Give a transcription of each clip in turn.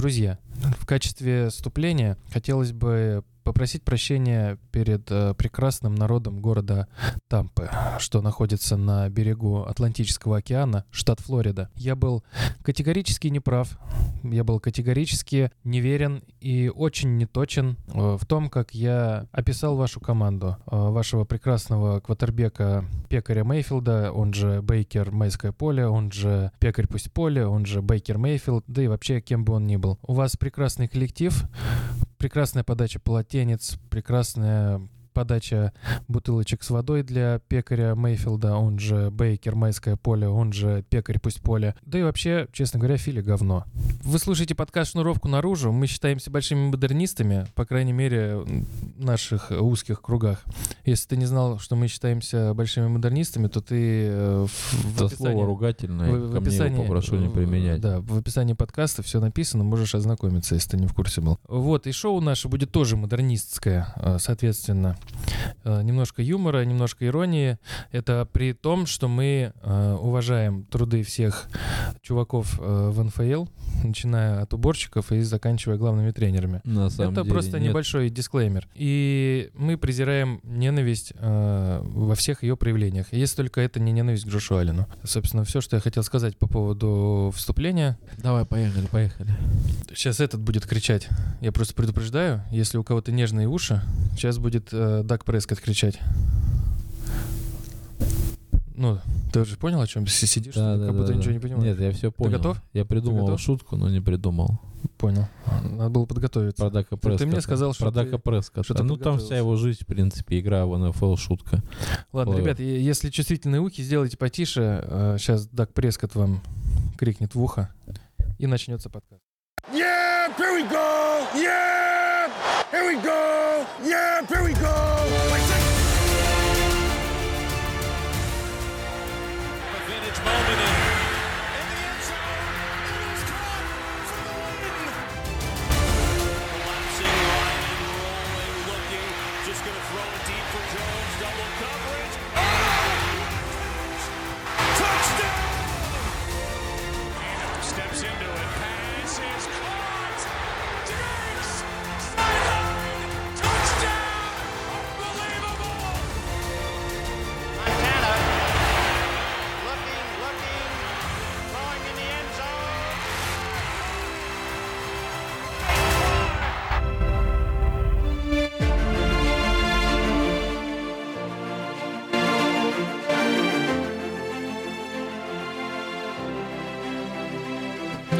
Друзья, в качестве вступления хотелось бы попросить прощения перед э, прекрасным народом города Тампы, что находится на берегу Атлантического океана, штат Флорида. Я был категорически неправ, я был категорически неверен и очень неточен э, в том, как я описал вашу команду, э, вашего прекрасного квотербека Пекаря Мейфилда, он же Бейкер Майское поле, он же Пекарь пусть поле, он же Бейкер Мейфилд, да и вообще кем бы он ни был. У вас прекрасный коллектив, прекрасная подача полотенец, прекрасная подача бутылочек с водой для пекаря Мейфилда, он же Бейкер Майское поле, он же пекарь пусть поле. Да и вообще, честно говоря, Фили говно. Вы слушаете подкаст «Шнуровку наружу». Мы считаемся большими модернистами, по крайней мере, в наших узких кругах. Если ты не знал, что мы считаемся большими модернистами, то ты э, в, Это описании... слово ругательное, в- в описании- его попрошу не в- применять. Да, в описании подкаста все написано, можешь ознакомиться, если ты не в курсе был. Вот, и шоу наше будет тоже модернистское, э, соответственно. Э, Немножко юмора, немножко иронии. Это при том, что мы э, уважаем труды всех чуваков э, в НФЛ, начиная от уборщиков и заканчивая главными тренерами. На самом Это деле просто нет. небольшой дисклеймер. И мы презираем ненависть э, во всех ее проявлениях. Если только это не ненависть к Джошу Аллену. Собственно, все, что я хотел сказать по поводу вступления. Давай, поехали, поехали. Сейчас этот будет кричать. Я просто предупреждаю, если у кого-то нежные уши, сейчас будет э, Даг Прескотт кричать. Ну, ты уже понял, о чем си- сидишь? Да, да, как будто да, ничего да. не понимаешь. Нет, я все понял. готов? Я придумал готов? шутку, но не придумал. Понял. Надо было подготовиться. Про Дака Ты- ты мне Прескотта. сказал, что Про ты- Дака Прескотта. что ты Ну, там вся его жизнь, в принципе, игра в НФЛ, шутка. Ладно, Ой. ребят, если чувствительные ухи, сделайте потише. Сейчас Даг Прескотт вам крикнет в ухо, и начнется подкаст. Yeah, here we go. Yeah, here we go. Yeah, here we go. Vintage moment. In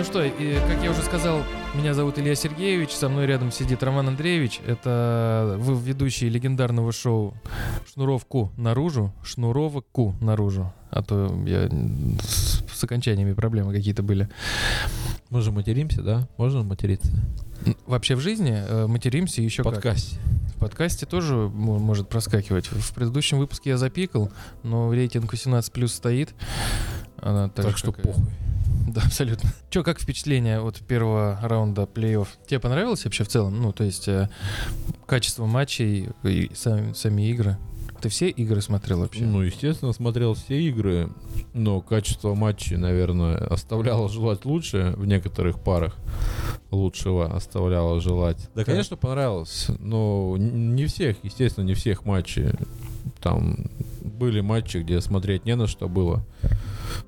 Ну что, как я уже сказал, меня зовут Илья Сергеевич, со мной рядом сидит Роман Андреевич. Это вы ведущий легендарного шоу «Шнуровку наружу», «Шнуровку наружу». А то я с, с окончаниями проблемы какие-то были. Мы же материмся, да? Можно материться? Вообще в жизни э, материмся еще В как. подкасте. В подкасте тоже мо- может проскакивать. В предыдущем выпуске я запикал, но рейтинг 18 плюс стоит. Она так, Так что как и- похуй. Да, абсолютно. Че, как впечатление от первого раунда плей-офф? Тебе понравилось вообще в целом? Ну, то есть э, качество матчей и сами, сами игры? Ты все игры смотрел вообще? Ну, естественно, смотрел все игры, но качество матчей, наверное, оставляло желать лучше в некоторых парах. Лучшего оставляло желать. Да, конечно, понравилось, но не всех, естественно, не всех матчей. Там были матчи, где смотреть не на что было.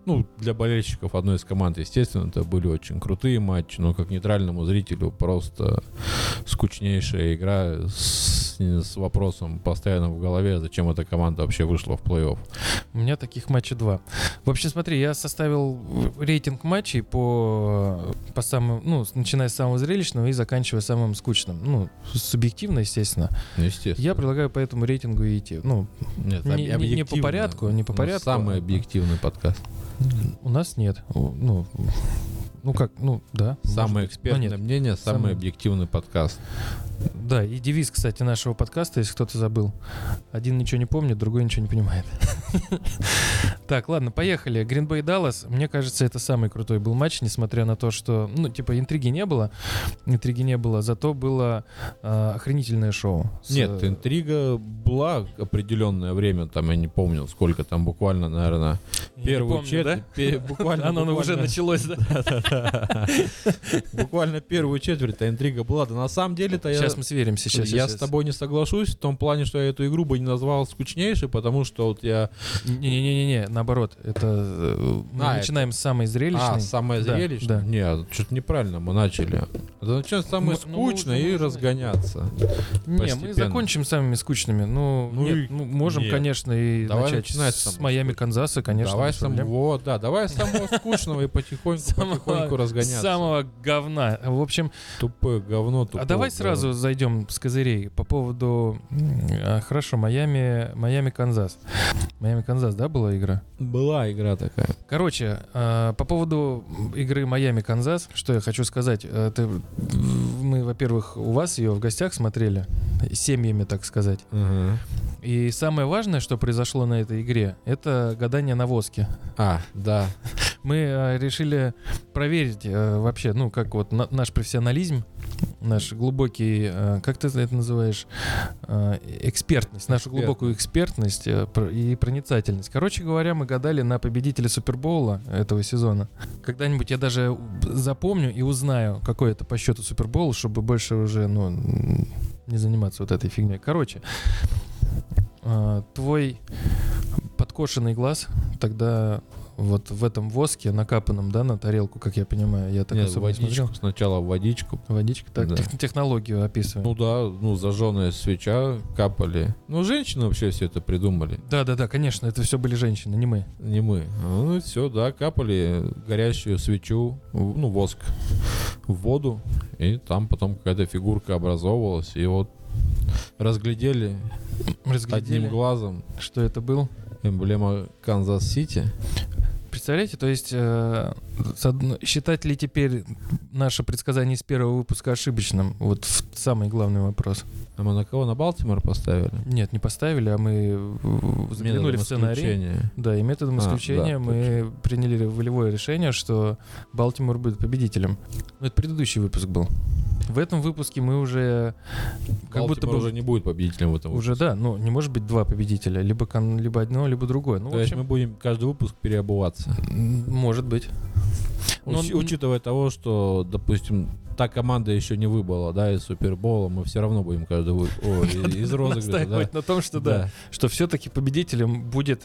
Ну, для болельщиков одной из команд, естественно, это были очень крутые матчи, но как нейтральному зрителю просто скучнейшая игра с, с вопросом постоянно в голове, зачем эта команда вообще вышла в плей-офф. У меня таких матчей два. В общем, смотри, я составил рейтинг матчей по, по самым, ну, начиная с самого зрелищного и заканчивая самым скучным. Ну, субъективно, естественно. Естественно. Я предлагаю по этому рейтингу идти. Ну, Нет, не- не- не по порядку, не по Ну, порядку, Самый объективный подкаст. у нас нет. Ну, ну как, ну, да. может Самое быть. Но экспертное нет. мнение, самый Самый- объективный подкаст. Да, и девиз, кстати, нашего подкаста, если кто-то забыл. Один ничего не помнит, другой ничего не понимает. Так, ладно, поехали. Green Bay Dallas. Мне кажется, это самый крутой был матч, несмотря на то, что, ну, типа, интриги не было. Интриги не было, зато было э, охренительное шоу. С, Нет, э, интрига была определенное время, там я не помню, сколько там буквально, наверное, я первую четверть. Буквально, Оно уже началось, да? Буквально первую четверть, а интрига была. Да на самом деле-то я... Сейчас мы сверимся. Сейчас, я с тобой не соглашусь в том плане, что я эту игру бы не назвал скучнейшей, потому что вот я... Не-не-не, наоборот. Это э, мы А, начинаем с самой зрелищной. А, самое Да, зрелищное? да. Нет, что-то неправильно мы начали. Это начнем самое Мы- ну, мы скучное мы и уже разгоняться. Не, мы постепенно. закончим самыми скучными. Ну, Ну нет, ну, можем, нет. конечно, и Давай начать начинать с, с Майами. Канзаса, конечно. давай проблем. самого, да, давай самого скучного и потихоньку, Самого- потихоньку разгоняться. Самого говна. В общем, Тупое говно, тупое а давай сразу зайдем с козырей по поводу... а, Хорошо, Майами, Майами, Канзас. Майами, Канзас, да, была игра? Была игра такая. Короче, а, по поводу игры Майами-Канзас, что я хочу сказать. Это, мы, во-первых, у вас ее в гостях смотрели, семьями, так сказать. Ага. И самое важное, что произошло на этой игре, это гадание на воске. А, да. Мы э, решили проверить э, вообще, ну, как вот на- наш профессионализм, наш глубокий, э, как ты это называешь, э, экспертность, нашу глубокую экспертность э, и проницательность. Короче говоря, мы гадали на победителя Супербоула этого сезона. Когда-нибудь я даже запомню и узнаю, какой это по счету Супербоул, чтобы больше уже, ну, не заниматься вот этой фигней. Короче, твой подкошенный глаз тогда вот в этом воске накапанном, да, на тарелку, как я понимаю, я так Нет, особо не водичку, смотрел. сначала водичку. Водичка, так, Да. тех- технологию описываем. Ну да, ну зажженная свеча капали. Ну, женщины вообще все это придумали. да, да, да, конечно, это все были женщины, не мы. Не мы. Ну, все, да, капали горящую свечу, ну, воск в воду, и там потом какая-то фигурка образовывалась, и вот разглядели, Разглядели, одним глазом что это был. Эмблема Канзас-Сити. Представляете, то есть э, считать ли теперь наше предсказание из первого выпуска ошибочным? Вот в- самый главный вопрос. А мы на кого? На Балтимор поставили? Нет, не поставили, а мы в- заглянули в Методом сценарий. исключения. Да, и методом А, исключения да, мы приняли волевое решение, что Балтимор будет победителем. Ну, это предыдущий выпуск был. В этом выпуске мы уже как будто Балтимор бы уже не будет победителем в этом уже да, ну не может быть два победителя, либо кон- либо одно, либо другое. Ну, в То есть общем, мы будем каждый выпуск переобуваться. может быть. Но Уч- он- учитывая того, что, допустим, та команда еще не выбыла, да, из Супербола, мы все равно будем каждый вы... О, из розыгрыша, да. На том, что да, что все-таки победителем будет,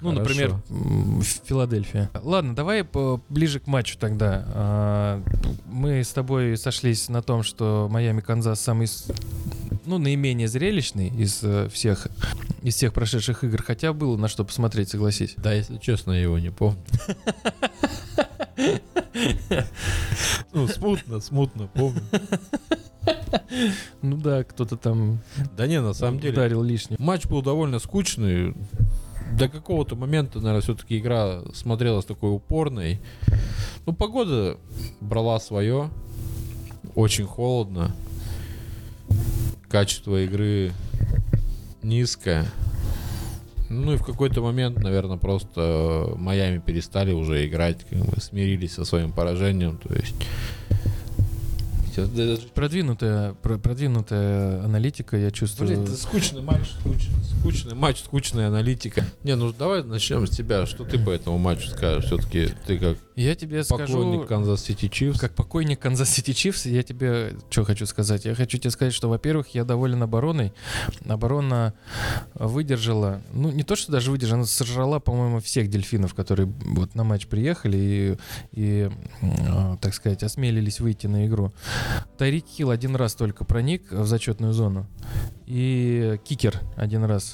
ну, Хорошо. например, Филадельфия. Ладно, давай ближе к матчу тогда. А, Мы с тобой сошлись на том, что Майами Канзас самый, ну, наименее зрелищный из э, всех из всех прошедших игр, хотя было на что посмотреть, согласись. Да, если честно, я его не помню. Ну, смутно, смутно помню. Ну да, кто-то там Да не, на самом деле, ударил лишним. матч был довольно скучный. До какого-то момента, наверное, все-таки игра смотрелась такой упорной. Ну, погода брала свое. Очень холодно. Качество игры низкое. Ну и в какой-то момент, наверное, просто э, Майами перестали уже играть, как бы смирились со своим поражением. То есть Продвинутая, про- продвинутая аналитика, я чувствую. Блин, это скучный матч, скучный, скучный матч, скучная аналитика. Не, ну давай начнем с тебя. Что ты по этому матчу скажешь? Все-таки ты как Я тебе поклонник Канзас Сити Чифс. как поклонник Канзас Сити Чифс, я тебе что хочу сказать? Я хочу тебе сказать, что, во-первых, я доволен обороной. Оборона выдержала, ну, не то, что даже выдержала, она сожрала, по-моему, всех дельфинов, которые вот на матч приехали и, и э, так сказать, осмелились выйти на игру. Тайрик Хилл один раз только проник в зачетную зону. И кикер один раз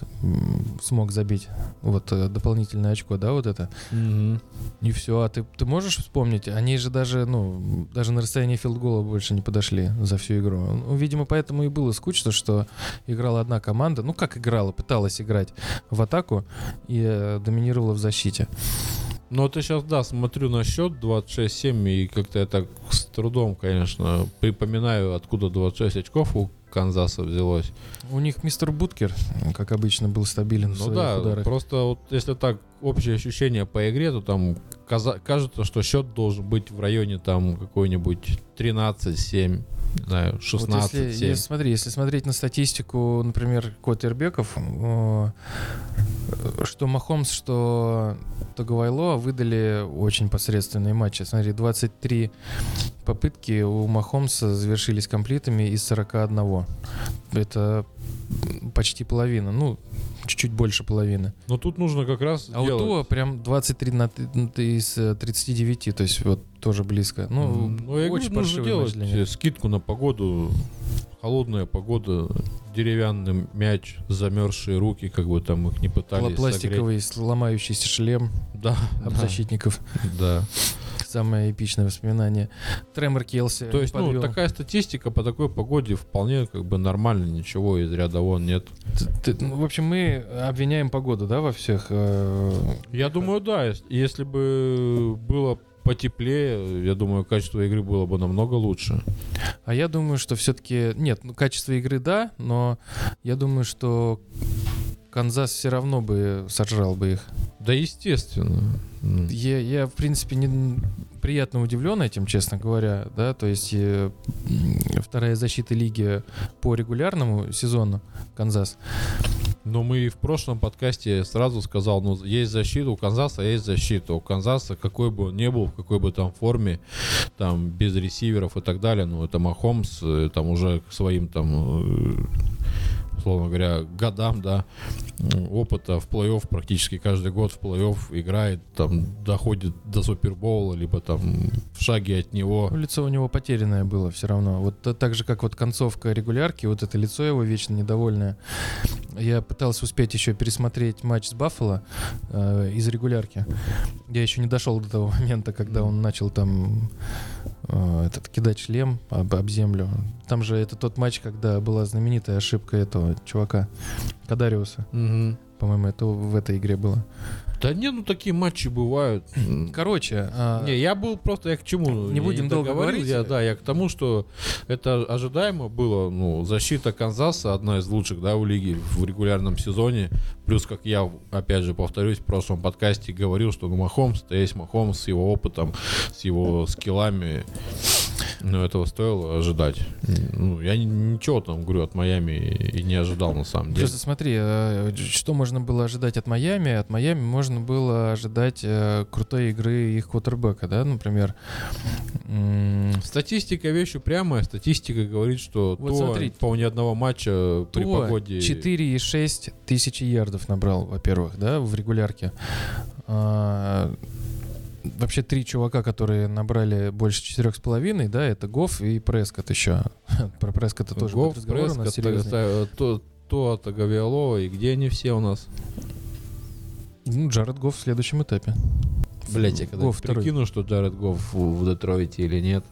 смог забить вот э, дополнительное очко, да, вот это. Мгм. И все, а ты, ты можешь вспомнить? Они же даже, ну, даже на расстоянии филдгола больше не подошли за всю игру. Ну, видимо, поэтому и было скучно, что играла одна команда. Ну, как играла, пыталась играть в атаку и э, доминировала в защите. Ну, я сейчас, да, смотрю на счет 26-7, и как-то я так с трудом, конечно, припоминаю, откуда 26 очков у Канзаса взялось. У них мистер Буткер, как обычно, был стабилен в Ну своих да, ударах. просто вот если так общее ощущение по игре, то там каза- кажется, что счет должен быть в районе там какой-нибудь 13-7, не знаю, Вот 16-7. если, если- смотри, если смотреть на статистику, например, Котербеков, э, что Махомс, что Таговайло выдали очень посредственные матчи. Смотри, 23 попытки у Махомса завершились комплитами из 41. Это почти половина, ну, чуть-чуть больше половины. Но тут нужно как раз А у делать. Туа прям 23 на т- из э, 39, то есть вот тоже близко. Ну, Ну, очень нужно делать э, скидку на погоду. Холодная погода, деревянный мяч, замерзшие руки, как бы там их не пытались согреть. Пластиковый сломающийся шлем Да, об да, защитников. да. Самое эпичное воспоминание. Тремор Келси. То есть, ну, подвел. такая статистика по такой погоде вполне как бы нормально, ничего из ряда вон нет. Т- т- ну, в общем, мы обвиняем погоду, да, во всех. э, Я думаю, да, ес- если бы было потеплее, я думаю, качество игры было бы намного лучше. А я думаю, что все-таки... Нет, ну, качество игры, да, но я думаю, что Канзас все равно бы сожрал бы их. Да, естественно. Я, я, в принципе, не, приятно удивлен этим, честно говоря, да, то есть э, вторая защита лиги по регулярному сезону Канзас. Но мы в прошлом подкасте сразу сказал, ну, есть защита у Канзаса, есть защита. У Канзаса, какой бы он ни был, в какой бы там форме, там, без ресиверов и так далее, ну, это Махомс, э, там, уже к своим, там, э, условно говоря, годам, да, опыта в плей-офф практически каждый год в плей-офф играет, там, доходит до Супербоула, либо там в шаге от него. Ну, лицо у него потерянное было все равно. Вот та- так же, как вот концовка регулярки, вот это лицо его вечно недовольное. Я пытался успеть еще пересмотреть матч с Баффало э, из регулярки. Я еще не дошел до того момента, когда он начал там этот кидать шлем об, об землю. Там же это тот матч, когда была знаменитая ошибка этого чувака Кадариуса. Мгм. По-моему, это в этой игре было. Да не, ну такие матчи бывают. Короче, а, Не, я был просто, я к чему? Не будем долго договорил, говорить. Я, да, я к тому, что это ожидаемо было. Ну, защита Канзаса одна из лучших, да, у лиги в регулярном сезоне. Плюс, как я, опять же, повторюсь, в прошлом подкасте говорил, что ну, Махомс, то есть Махомс с его опытом, с его скиллами. Но этого стоило ожидать. Ну, я ни- ничего там, говорю, от Майами и не ожидал на самом деле. Просто смотри, э, что можно было ожидать от Майами? От Майами можно было ожидать э, крутой игры их квотербека, да, например. Статистика вещь упрямая. Статистика говорит, что Вот то, смотри. по ни одного матча при погоде... 4,6 тысячи ярдов набрал, во-первых, да, в регулярке. А, Вообще три чувака, которые набрали больше четырех с половиной, да, это Гофф и Прескотт еще. Про Прескотта тоже будет разговор у нас серьезный. Туа, Туа Таговайлоа, и где они все у нас? Ну, Джаред Гофф в следующем этапе. Блять, я когда второй. прикину, что Джаред Гофф в, Детройте или нет.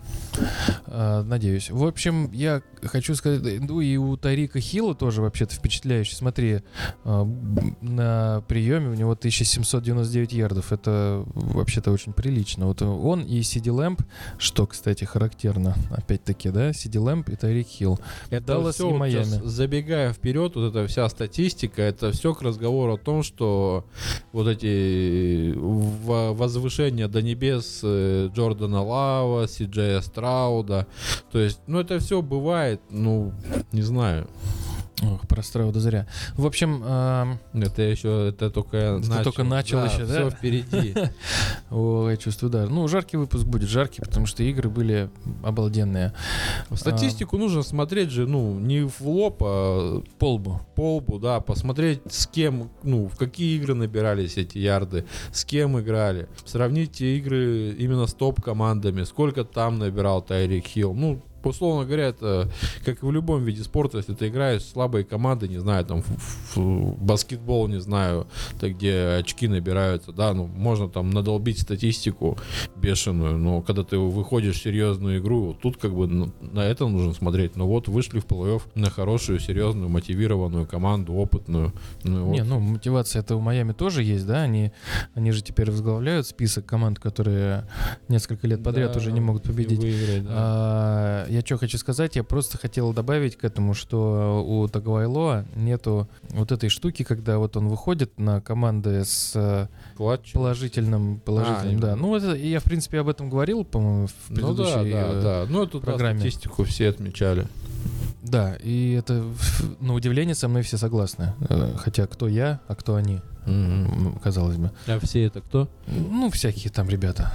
А, Надеюсь. В общем, я хочу сказать, ну и у Тарика Хилла тоже вообще-то впечатляюще. Смотри, а, на приеме у него 1799 ярдов. Это вообще-то очень прилично. Вот он и Сиди Лэмп, что, кстати, характерно, опять-таки, да, Сиди Лэмп и Тарик Хилл. Даллас всё и Майами. забегая вперед, вот эта вся статистика, это все к разговору о том, что вот эти в- возвышения до небес э, Джордана Лава, Сиджея Страуда, то есть, ну это все бывает, ну, не знаю. Ох, про Страуда зря. В общем, ам, Это еще, это только Это начал. только начал еще, да? Все впереди. о, я чувствую, да. Ну, жаркий выпуск будет жаркий, потому что игры были обалденные. Статистику нужно смотреть же, ну, не в лоб, а Полбу. по лбу, да, посмотреть, с кем, ну, в какие игры набирались эти ярды, с кем играли. Сравните игры именно с топ-командами, сколько там набирал Тайрик Хилл. Ну, условно говоря, это как и в любом виде спорта, если ты играешь в слабые команды, не знаю, там в, в баскетбол, не знаю, ты где очки набираются, да, ну, можно там надолбить статистику бешеную, но когда ты выходишь в серьезную игру, вот тут как бы ну, на это нужно смотреть. Но вот вышли в плей-офф на хорошую, серьезную, мотивированную команду, опытную. Ну, вот. Не, ну мотивация это у Майами тоже есть, да? Они, они же теперь возглавляют список команд, которые несколько лет подряд Да, уже не могут победить. выиграть, да. А, я что хочу сказать, я просто хотел добавить к этому, что у Тагвайлоа нету вот этой штуки, когда вот он выходит на команды с э, Клатч. положительным, положительным, А, да. Ну это я в принципе об этом говорил, по-моему, в Ну предыдущей. да, да, э, да. Ну эту да, программе. статистику все отмечали. Да, и это на удивление со мной все согласны. Э, Хотя кто я, а кто они, м, казалось бы. А все это кто? Ну, всякие там ребята.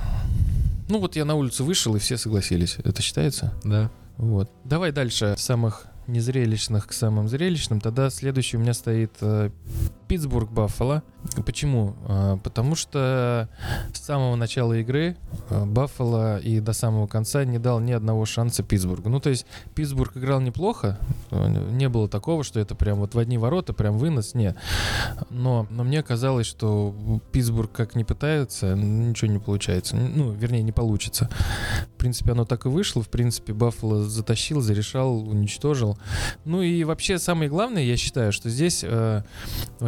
Ну вот я на улицу вышел, и все согласились. Это считается? Да. Вот. Давай дальше. Самых незрелищных к самым зрелищным. Тогда следующий у меня стоит э, Питтсбург Баффало. Почему? А, потому что с самого начала игры э, Баффало и до самого конца не дал ни одного шанса Питтсбургу. Ну, то есть Питтсбург играл неплохо. э, Не было такого, что это прям вот в одни ворота, прям вынос. Не. Но, но мне казалось, что Питтсбург как не пытается, ничего не получается. Ну, вернее, не получится. В принципе, оно так и вышло. В принципе, Баффало затащил, зарешал, уничтожил. Ну и вообще самое главное, я считаю, что здесь, э,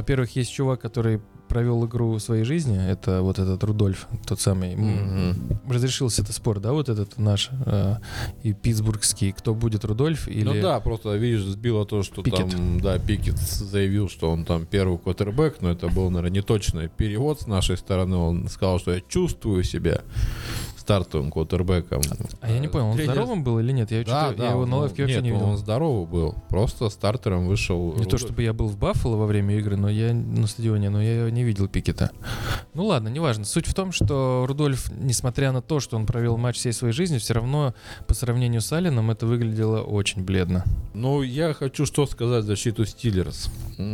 во-первых, есть чувак, который провел игру своей жизни. Это вот этот Рудольф, тот самый. Мгм. Разрешился это спор, да, вот этот наш э, и питтсбургский. Кто будет Рудольф или... Ну да, просто, видишь, сбило то, что Пикет. там, да, Пикет заявил, что он там первый квотербек, но это был, наверное, неточный перевод с нашей стороны. Он сказал, что я чувствую себя стартовым квотербеком. А я не понял, он Тренер- здоровым был или нет? Я, Да, да, я его он- на лавке вообще нет, не видел. он здоровый был. Просто стартером вышел. Не то чтобы я был в Баффало во время игры, но я на стадионе, но я не видел Пикета. Ну ладно, неважно. Суть в том, что Рудольф, несмотря на то, что он провел матч всей своей жизни, все равно по сравнению с Алленом это выглядело очень бледно. Ну, я хочу что сказать в защиту Стиллерс.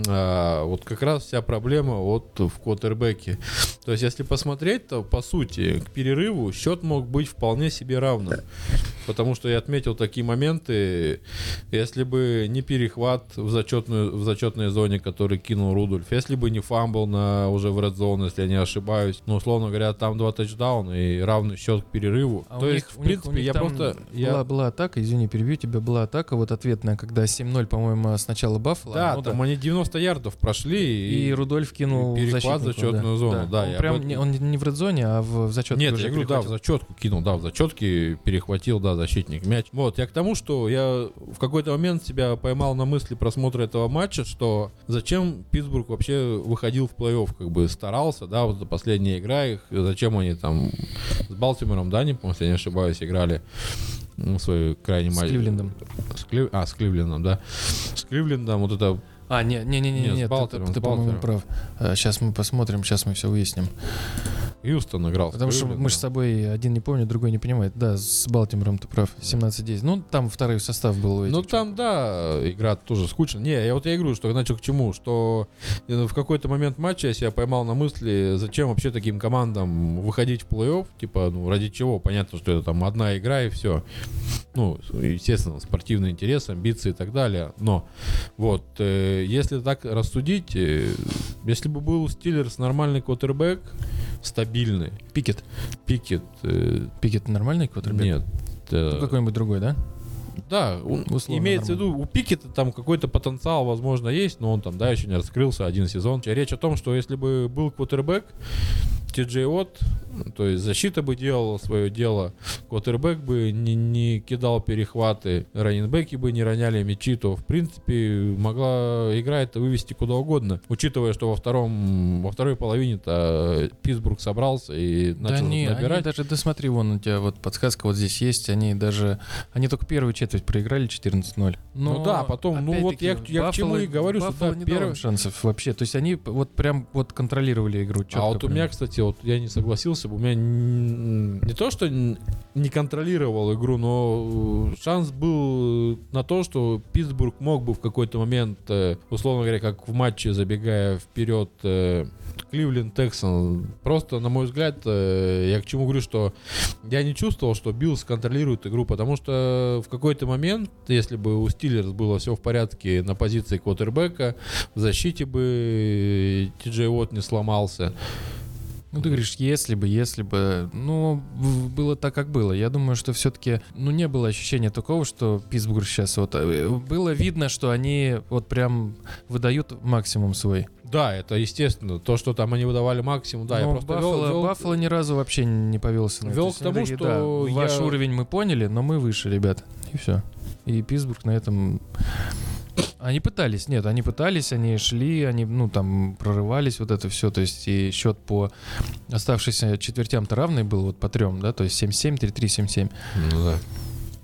А, вот как раз вся проблема вот в квотербеке. То есть, если посмотреть, то, по сути, к перерыву счет мог быть вполне себе равным. Потому что я отметил такие моменты, если бы не перехват в, зачетную, в зачетной зоне, который кинул Рудольф, если бы не фамбл на, уже в red zone, если я не ошибаюсь, ну, условно говоря, там два тачдауна и равный счет к перерыву. А то у есть, них- в у них- принципе, у них я там просто... Была, я- была атака, извини, перебью тебя, была атака, вот ответная, когда 7-0, по-моему, сначала Баффало. Да, ну там они 90 ярдов прошли. И, Рудольф кинул перехват в зачетную зону, да, Он, я прям этом- не, он не в редзоне, а в, в зачетку Нет, я говорю, да, в перехватил. Зачетку кинул, да, в зачетке перехватил, да, защитник мяч. Вот, я к тому, что я в какой-то момент себя поймал на мысли просмотра этого матча, что зачем Питтсбург вообще выходил в плей-офф, как бы старался, да, вот это последняя игра их, зачем они там с Балтимором, да, не помню, если я не ошибаюсь, играли ну, свой крайний С матч. Кливлендом. С Клив- А, с Кливлендом, да. С Кливлендом вот это А, не, не, не, не, Нет, с нет, ты- ты, с ты, по-моему, прав. Сейчас мы посмотрим, сейчас мы все выясним. Хьюстон играл. Потому что мы же с собой один не помнит, другой не понимает. Да, с Балтимором ты прав. 17-10. Ну, там второй состав был. Ну там, да, игра тоже скучная. Не, я вот я игру, что начал к чему, что э, в какой-то момент матча я себя поймал на мысли, зачем вообще таким командам выходить в плей-офф, типа, ну, ради чего? Понятно, что это там одна игра и все. Ну, естественно, спортивный интерес, амбиции и так далее. Но, вот, э, если так рассудить, э, если бы был Стиллерс нормальный квотербек, стабильный, Пикет. Пикет, э, Пикет нормальный квотербек? нет. э, Ну, какой-нибудь другой, да? Да, он- Условно имеется в виду, у Пикета там какой-то потенциал, возможно, есть, но он там, да, еще не раскрылся один сезон. Речь о том, что если бы был квотербек, Ти От, то есть защита бы делала свое дело, квотербек бы не, не кидал перехваты, раненбеки бы не роняли мячи, то, в принципе, могла игра это вывести куда угодно. Учитывая, что во втором, во второй половине-то Питтсбург собрался и Да начал не, набирать. они даже, да смотри, вон у тебя вот подсказка вот здесь есть, они даже, они только первую четверть проиграли 14-0. Ну Но, да, потом, ну вот я- я к чему и говорю, что да, не им шансов вообще, то есть они вот прям вот контролировали игру четко а вот у прям. меня, кстати, вот я не согласился, бы, у меня н- не то, что не контролировал игру, но э, шанс был на то, что Питтсбург мог бы в какой-то момент, э, условно говоря, как в матче, забегая вперед, э, Кливленд Тексанс. Просто, на мой взгляд, э, я к чему говорю, что я не чувствовал, что Биллс контролирует игру, потому что в какой-то момент, если бы у Стиллерс было все в порядке на позиции квотербека, в защите бы Ти Джей Уотт не сломался. Ну, ты говоришь, если бы, если бы. Ну, было так, как было. Я думаю, что все-таки, ну, не было ощущения такого, что Питтсбург сейчас вот... э, Было видно, что они вот прям выдают максимум свой. Да, это естественно. То, что там они выдавали максимум, да, я Но просто Баффало, вел- вел- Баффало ни разу вообще не повелся. на это. Вел То есть к тому, что да, ваш я- уровень мы поняли, но мы выше, ребят. И все. И Питтсбург на этом... Они пытались, нет, они пытались, они шли, они, ну, там, прорывались, вот это все, то есть и счет по оставшимся четвертям-то равный был, вот по трем, да, то есть 7-7, 3-3, 7-7. Ну да.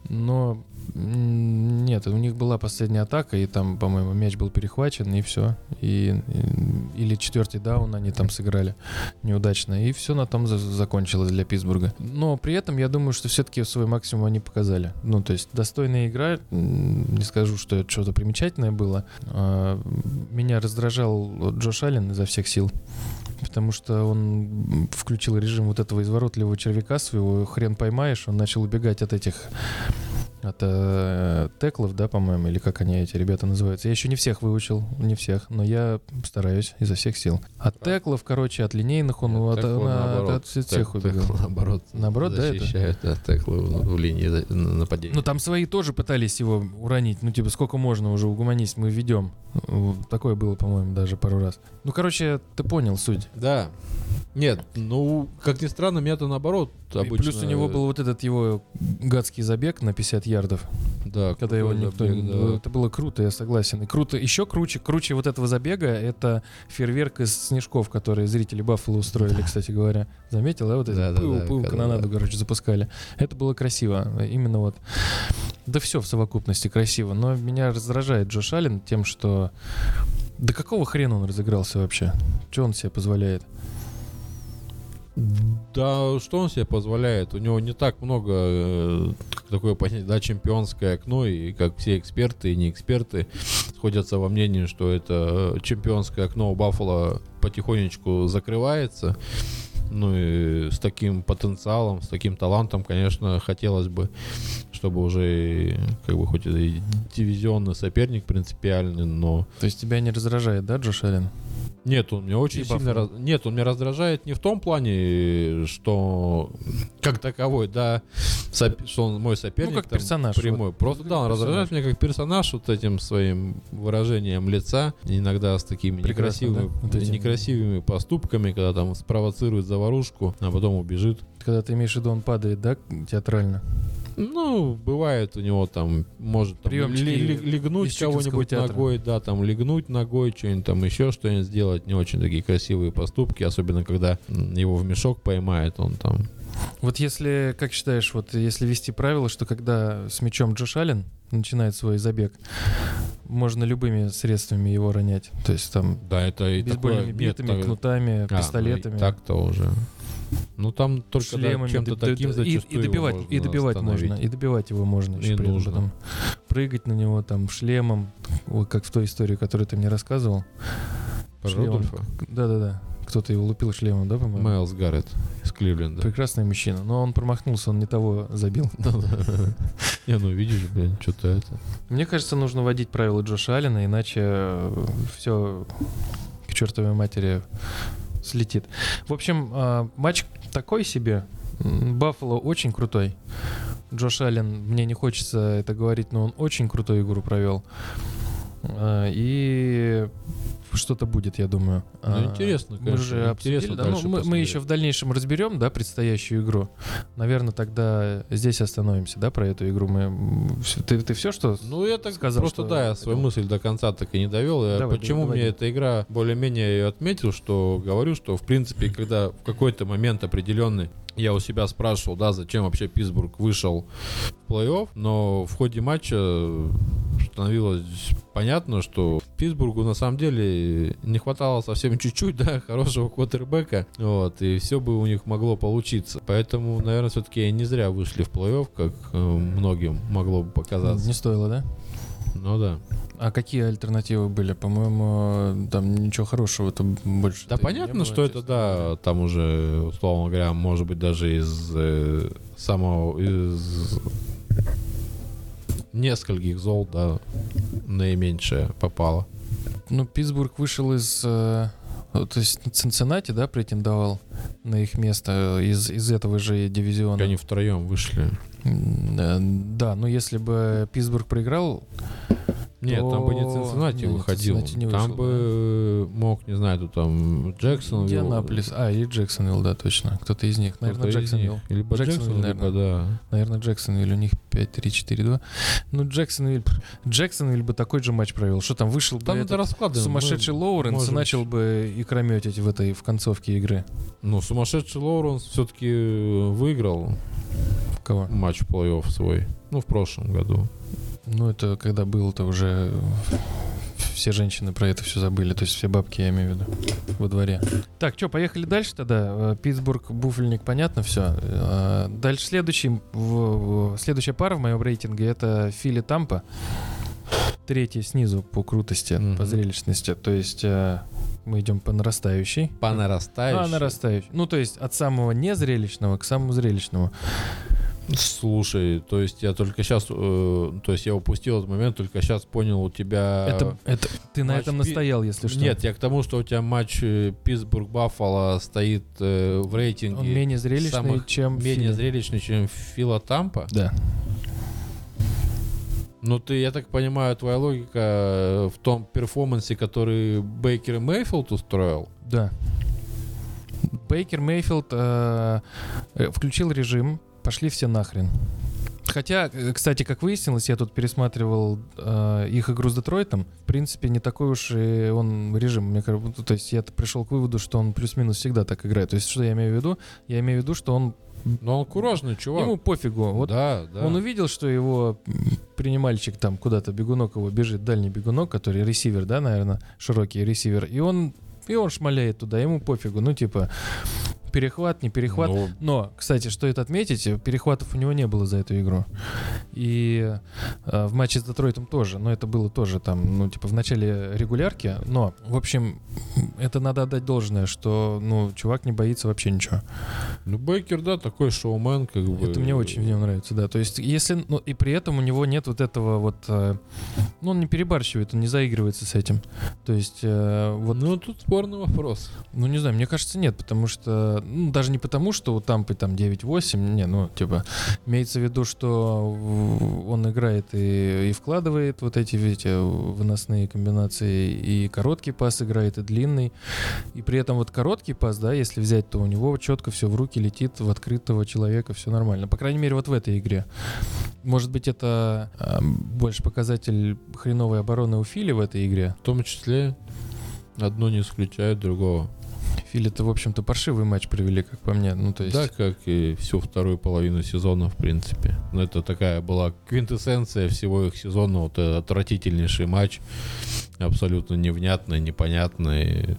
Но нет, у них была последняя атака, и там, по-моему, мяч был перехвачен, и все. И, и- или четвертый даун они там сыграли неудачно. И все на том за- закончилось для Питтсбурга. Но при этом я думаю, что все-таки свой максимум они показали. Ну, то есть достойная игра. Не скажу, что это что-то примечательное было. А, Меня раздражал Джош Аллен изо всех сил. Потому что он включил режим вот этого изворотливого червяка своего, хрен поймаешь, он начал убегать от этих от э, теклов, да, по-моему, или как они эти ребята называются. Я еще не всех выучил, не всех, но я стараюсь изо всех сил. От теклов, короче, от линейных он от, Теклы, от- наоборот. от всех убегал. теклы, наоборот, Наоборот, да, это? защищают да, теклы в, в линии на- нападения. Ну, там свои тоже пытались его уронить. Ну, типа, сколько можно уже угомонись, мы ведем. Э, Такое было, по-моему, даже пару раз. Ну, короче, ты понял суть. Да. Нет, ну, как ни странно, меня-то наоборот И обычно... плюс у него был вот этот его гадский забег на 50 ярдов. Да, Когда его никто... забег, да. Это было круто, я согласен. И круто, еще круче, круче вот этого забега, это фейерверк из снежков, которые зрители Баффало устроили, кстати говоря. Заметил, да? Вот это Да-да-да, пыл, пыл, когда- канонаду, короче, запускали. Это было красиво. Именно вот... Да все в совокупности красиво. Но меня раздражает Джош Аллен тем, что... Да какого хрена он разыгрался вообще? Что он себе позволяет? Да, что он себе позволяет? У него не так много э, такое понятие, да, чемпионское окно, и как все эксперты и не эксперты сходятся во мнении, что это э, чемпионское окно у Баффала потихонечку закрывается. Ну и с таким потенциалом, с таким талантом, конечно, хотелось бы, чтобы уже как бы хоть и дивизионный соперник принципиальный, но То есть тебя не раздражает, да, Джош Аллен? Нет, он меня очень И сильно... Раз- Нет, он меня раздражает не в том плане, что как таковой, да, соп- что он мой соперник. Ну, как там персонаж, Прямой. вот. Просто, да, он как раздражает меня как персонаж вот этим своим выражением лица, иногда с такими Прекрасно, некрасивыми, да? Вот этим. некрасивыми поступками, когда там спровоцирует заварушку, а потом убежит. Когда ты имеешь в виду, он падает, да, театрально? Ну, бывает у него там, может там, Приемчики ли- ли- кого-нибудь ногой, да, там легнуть ногой, что-нибудь там еще что-нибудь сделать. Не очень такие красивые поступки, особенно когда его в мешок поймает, он там. Вот если, как считаешь, вот если вести правило, что когда с мячом Джош Аллен начинает свой забег, можно любыми средствами его ронять. То есть там Да, это и бейсбольными такое- нет, битами, так- кнутами, а, ну пистолетами, Так-то уже. Ну там только да, шлемами. чем-то да- таким да, и, и добивать, его и можно добивать остановить. можно, и добивать его можно. И нужно. потом. Прыгать на него там шлемом, вот как в той истории, которую ты мне рассказывал. Шлемом. Рудольфа? Да-да-да. Кто-то его лупил шлемом, да, по-моему? Майлз Гаррет из Кливленда. Прекрасный мужчина. Но он промахнулся, он не того забил. Не, ну видишь, блин, что-то это. Мне кажется, нужно вводить правила Джоша Аллена, иначе все к чертовой матери слетит. В общем, а, матч такой себе. Баффало очень крутой. Джош Аллен, мне не хочется это говорить, но он очень крутую игру провел. А, И что-то будет, я думаю. Ну, А, интересно, Мы конечно, же обсудили, да, ну, дальше мы, мы еще в дальнейшем разберем, да, предстоящую игру. Наверное, тогда здесь остановимся, да, про эту игру. Мы, ты, ты все, что Ну, я так сказал, просто, что да, я свою мысль до конца так и не довел. Я Давай, Почему мне эта игра более-менее ее отметил, что говорю, что, в принципе, когда в какой-то момент определенный я у себя спрашивал, да, зачем вообще Питтсбург вышел в плей-офф, но в ходе матча становилось понятно, что Питтсбургу на самом деле не хватало совсем чуть-чуть, да, хорошего квотербека, вот, и все бы у них могло получиться. Поэтому, наверное, все-таки не зря вышли в плей-офф, как э, многим могло бы показаться. не стоило, да? Ну да. А какие альтернативы были? По-моему, там ничего хорошего то больше. Да понятно, что это, да, там уже, условно говоря, может быть, даже из э, самого, из нескольких зол, да, наименьшее попало. Ну, Питтсбург вышел из... э, то есть Цинциннати, да, претендовал на их место из, из этого же дивизиона. Они втроем вышли. Э, Да, но если бы Питтсбург проиграл, Нет, там бы не То- Цинциннати выходил. Цинциннати не там вышел, бы мог, не знаю, тут там Джексон. Индианаполис. А, или Джексонвилл, да, точно. Кто-то из них. Наверное, Джексонвилл. Либо Джексонвилл, Джексон, либо да. Наверное, Джексонвилл. У них 5-3-4-2. Ну, Джексонвилл... Джексонвилл бы такой же матч провел. Что там, вышел бы Там этот это раскладываем. сумасшедший Мы Лоуренс и можем начал бы икрометить в этой, в концовке игры. Ну, сумасшедший Лоуренс все-таки выиграл Кого? матч плей-офф свой. Ну, в прошлом году. Ну, это когда было-то уже... Все женщины про это все забыли. То есть все бабки, я имею в виду, во дворе. Так, что, поехали дальше тогда. Э, Питтсбург, Буфельник, понятно все. Дальше следующий, следующая пара в моем рейтинге это Фили Тампа. Третья снизу по крутости, Мгм. по зрелищности. То есть э, мы идем по нарастающей. По нарастающей. А, нарастающей. Ну, то есть от самого незрелищного к самому зрелищному. Слушай, то есть я только сейчас, то есть я упустил этот момент, только сейчас понял у тебя... это, это ты на этом настоял, если что. Нет, я к тому, что у тебя матч э, Питтсбург-Баффало стоит э, в рейтинге Он менее зрелищный, самых- чем менее Фили. зрелищный, чем Фила Тампа. Да. Ну, ты, я так понимаю, твоя логика э, в том перформансе, который Бейкер Мейфилд устроил. Да. Бейкер Мейфилд э, э, включил режим, пошли все нахрен. Хотя, э, кстати, как выяснилось, я тут пересматривал э, их игру с Детройтом. В принципе, не такой уж и он режим. Мне кажется, то есть я пришел к выводу, что он плюс-минус всегда так играет. То есть, что я имею в виду? Я имею в виду, что он Но он курожный чувак. ему пофигу. Вот да, да. Он увидел, что его м, принимальчик там куда-то бегунок его бежит, дальний бегунок, который ресивер, да, наверное, широкий ресивер, и он и он шмаляет туда, ему пофигу, ну типа перехват, не перехват. Ну, Но, кстати, стоит отметить, э, перехватов у него не было за эту игру. И э, в матче с Детройтом тоже. Но это было тоже там, ну, типа, в начале регулярки. Но, в общем, это надо отдать должное, что, ну, чувак не боится вообще ничего. ну, Бейкер, да, такой шоумен, как бы. Это мне очень в нем нравится, да. То есть, если, ну, и при этом у него нет вот этого вот, э, ну, он не перебарщивает, он не заигрывается с этим. То есть, э, вот, Ну, тут спорный вопрос. ну, не знаю, мне кажется, нет, потому что, ну, даже не потому, что у Тампы там 9-8, не, ну, типа, имеется в виду, что он играет и, и вкладывает вот эти, эти выносные комбинации, и короткий пас играет, и длинный, и при этом вот короткий пас, да, если взять, то у него четко все в руки летит в открытого человека, все нормально. По крайней мере, вот в этой игре. Может быть, это а, больше показатель хреновой обороны у Фили в этой игре. В том числе одно не исключает другого. Фили-то, в общем-то, паршивый матч провели, как по мне. Ну, то есть... Да, как и всю вторую половину сезона, в принципе. Но это такая была квинтэссенция всего их сезона. Вот отвратительнейший матч. Абсолютно невнятный, непонятный.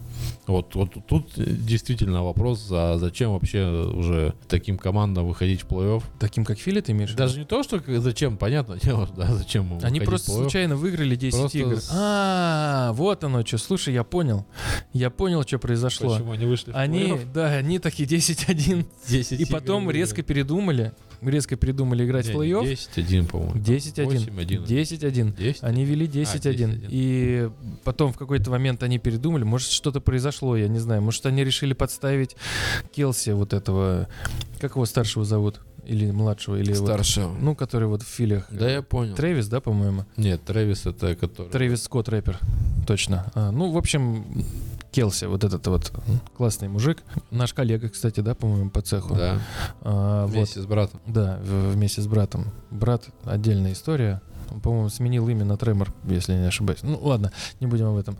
Вот, вот тут действительно вопрос, а зачем вообще уже таким командам выходить в плей-офф? Таким, как Фили, ты имеешь? Даже не то, что зачем, понятно дело, да, зачем ему Они просто случайно выиграли 10 Просто игр. А, вот оно что. Слушай, я понял. Я понял, что произошло. Почему они вышли в Они, да, они такие 10-1. 10 И игр потом выиграли. резко передумали. Резко передумали играть Не, в плей-офф. 10-1, по-моему. 10-1. 8-1. 10-1. 10? Они вели 10-1. 10-1. И потом в какой-то момент они передумали. Может, что-то произошло, я не знаю. Может, они решили подставить Келси вот этого... Как его старшего зовут? Или младшего? Или вот- Старшего. ну, который вот в филях. Да, я понял. Трэвис, да, по-моему? Нет, Трэвис это который... Трэвис Скотт рэпер. Точно. А, ну, в общем, Келси, вот этот вот классный мужик. Наш коллега, кстати, да, по-моему, по цеху. Да, А, вот. вместе с братом. Да, в- вместе с братом. Брат — отдельная история. По-моему, сменил имя на Тремор, если я не ошибаюсь. Ну, ладно, не будем об этом.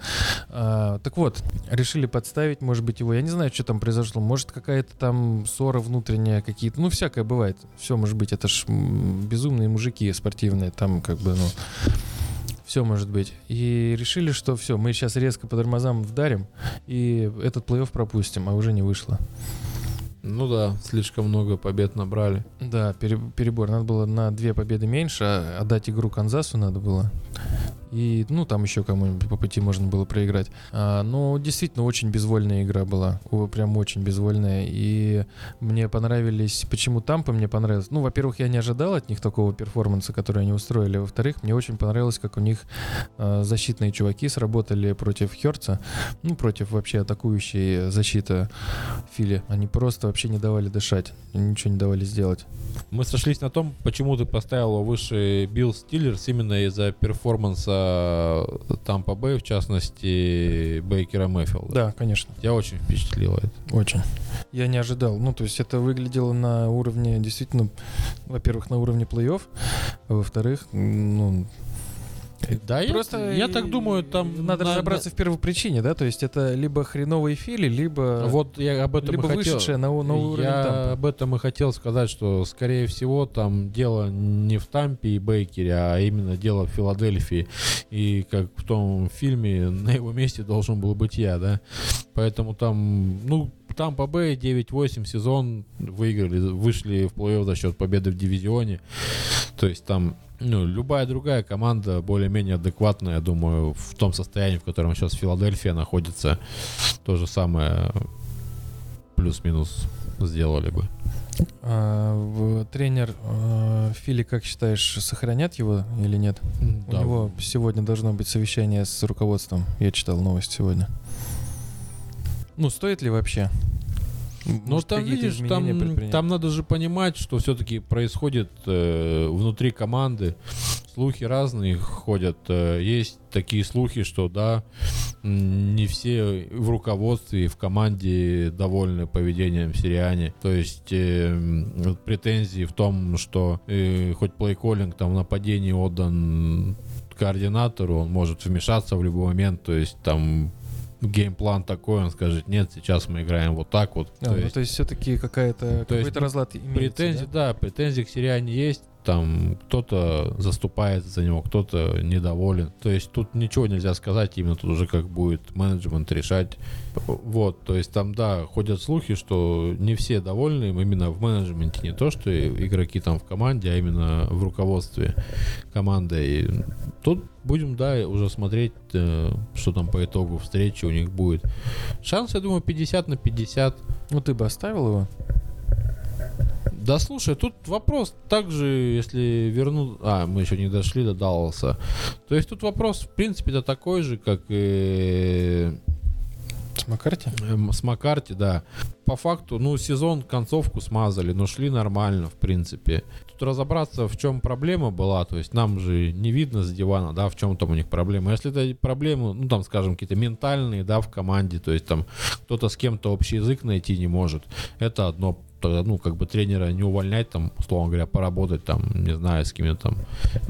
А, так вот, решили подставить, может быть, его. Я не знаю, что там произошло. Может, какая-то там ссора внутренняя, какие-то... Ну, всякое бывает. Все может быть. Это ж безумные мужики спортивные. Там как бы, ну... Все может быть. И решили, что все, мы сейчас резко по тормозам вдарим, и этот плей-офф пропустим, а уже не вышло. Ну да, слишком много побед набрали. Да, пере- перебор. Надо было на две победы меньше, а отдать игру Канзасу надо было. И, ну, там еще кому-нибудь по пути можно было проиграть. А, но действительно очень безвольная игра была. Прям очень безвольная. И мне понравились... Почему Тампа мне понравилось? Ну, во-первых, я не ожидал от них такого перформанса, который они устроили. Во-вторых, мне очень понравилось, как у них а, защитные чуваки сработали против Херца. Ну, против вообще атакующей защиты Фили. Они просто вообще не давали дышать. Ничего не давали сделать. Мы сошлись на том, почему ты поставил выше Билл Стиллерс именно из-за перформанса Тампа Бэй, в частности, Бейкера Мэффилда. Да, конечно. Тебя очень впечатлило это. Очень. Я не ожидал. Ну, то есть это выглядело на уровне, действительно, во-первых, на уровне плей-офф, а во-вторых, ну, Да, я- просто я, и- так думаю, там надо на- разобраться в первопричине, да, то есть это либо хреновые фили, либо Вот я об этом либо и хотел. вышедшая на, на уровень я Тампа. об этом и хотел сказать, что, скорее всего, там дело не в Тампе и Бейкере, а именно дело в Филадельфии. И как в том фильме, на его месте должен был быть я, да. Поэтому там, ну, Тампа Бэй 9-8 сезон выиграли, вышли в плей-офф за счет победы в дивизионе. То есть там ну, любая другая команда более-менее адекватная, я думаю, в том состоянии, в котором сейчас Филадельфия находится, то же самое плюс-минус сделали бы. А, тренер э, Фили, как считаешь, сохранят его или нет? У Да. него сегодня должно быть совещание с руководством. Я читал новость сегодня. Ну, стоит ли вообще? Ну, там, видишь, там, там надо же понимать, что все-таки происходит э, внутри команды. Слухи разные ходят. Э, есть такие слухи, что да, не все в руководстве и в команде довольны поведением Сириани. То есть э, претензии в том, что э, хоть плейколлинг там в нападении отдан координатору, он может вмешаться в любой момент, то есть там геймплан такой, он скажет, нет, сейчас мы играем вот так вот. А, то ну, есть то есть все-таки какая-то какой-то разлад имеется, Претензии, да? да? претензии к Сириане есть. Там кто-то заступается за него, кто-то недоволен. То есть тут ничего нельзя сказать, именно тут уже как будет менеджмент решать. Вот, то есть там, да, ходят слухи, что не все довольны им именно в менеджменте, не то, что игроки там в команде, а именно в руководстве команды. И тут будем, да, уже смотреть, э, что там по итогу встречи у них будет. Шанс, я думаю, 50 на 50. Ну, ты бы оставил его? Да слушай, тут вопрос также, если верну... А, мы еще не дошли до Далласа. То есть тут вопрос, в принципе-то такой же, как и С Маккарти? эм, с Маккарти, да. По факту, ну, сезон, концовку смазали, но шли нормально, в принципе. Тут разобраться, в чем проблема была, то есть нам же не видно с дивана, да, в чем там у них проблема. Если это проблемы, ну, там, скажем, какие-то ментальные, да, в команде, то есть там кто-то с кем-то общий язык найти не может, это одно тогда, ну, как бы тренера не увольнять, там, условно говоря, поработать, там, не знаю, с кем-то там,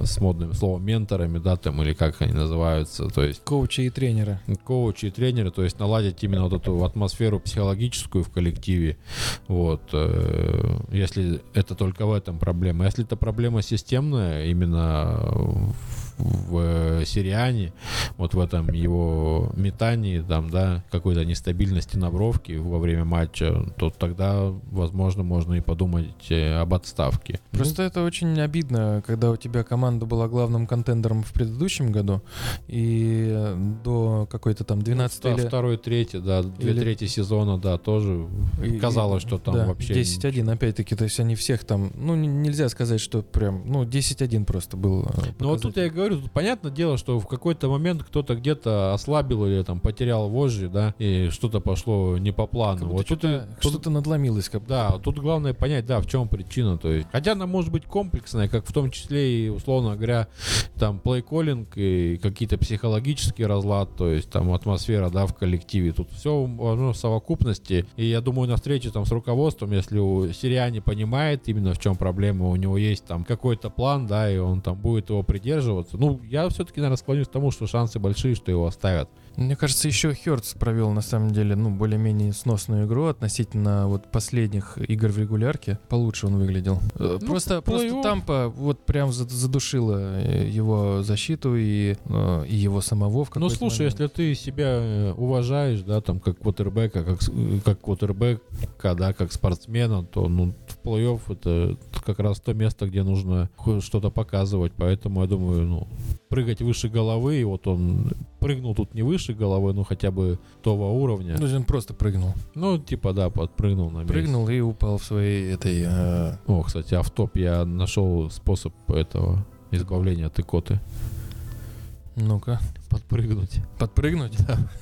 с модным словом, менторами, да, там, или как они называются, то есть Коучи и тренеры. коучи и тренеры, то есть наладить именно вот эту атмосферу психологическую в коллективе. Вот. э, Если это только в этом проблема. Если это проблема системная, именно в в Сириане, вот в этом его метании, там, да, какой-то нестабильности на бровке во время матча, то тогда, возможно, можно и подумать э, об отставке. Просто это очень обидно, когда у тебя команда была главным контендером в предыдущем году, и э, до какой-то там 12 Ну, или... второй, третий, да, две или- трети сезона, да, тоже и- казалось, что там да, вообще... 10-1, опять-таки, то есть они всех там... Ну, нельзя сказать, что прям... Ну, 10-1 просто был. э, Ну вот тут я и показатель. Говорю, тут понятное дело, что в какой-то момент кто-то где-то ослабил или там потерял вожжи, да, и что-то пошло не по плану. Как Вот тут, что-то, тут- что-то надломилось. Как... да, тут главное понять, да, в чем причина. То есть, хотя она может быть комплексная, как в том числе и, условно говоря, там плей-коллинг и какие-то психологические разлад, то есть там атмосфера, да, в коллективе. Тут все в совокупности. И я думаю, на встрече там с руководством, если у Сириани понимает именно в чем проблема, у него есть там какой-то план, да, и он там будет его придерживаться. Ну, я все-таки, наверное, склонюсь к тому, что шансы большие, что его оставят. Мне кажется, еще Хёртс провел, на самом деле, ну, более-менее сносную игру относительно вот последних игр в регулярке. Получше он выглядел. Э, Ну, просто, просто. Тампа вот прям зад- задушила э, его защиту и, э, и его самого в Ну, слушай, момент. если ты себя уважаешь, да, там, как квотербека, как, как квотербека, да, как спортсмена, то, ну, в плей-офф это как раз то место, где нужно что-то показывать, поэтому я думаю, ну, прыгать выше головы, и вот он прыгнул тут не выше головы, ну хотя бы того уровня. Ну, он просто прыгнул. Ну, типа, да, подпрыгнул на месте. Прыгнул и упал в своей этой... э, О, кстати, автоп, я нашел способ этого избавления от икоты. Ну-ка, Подпрыгнуть. подпрыгнуть?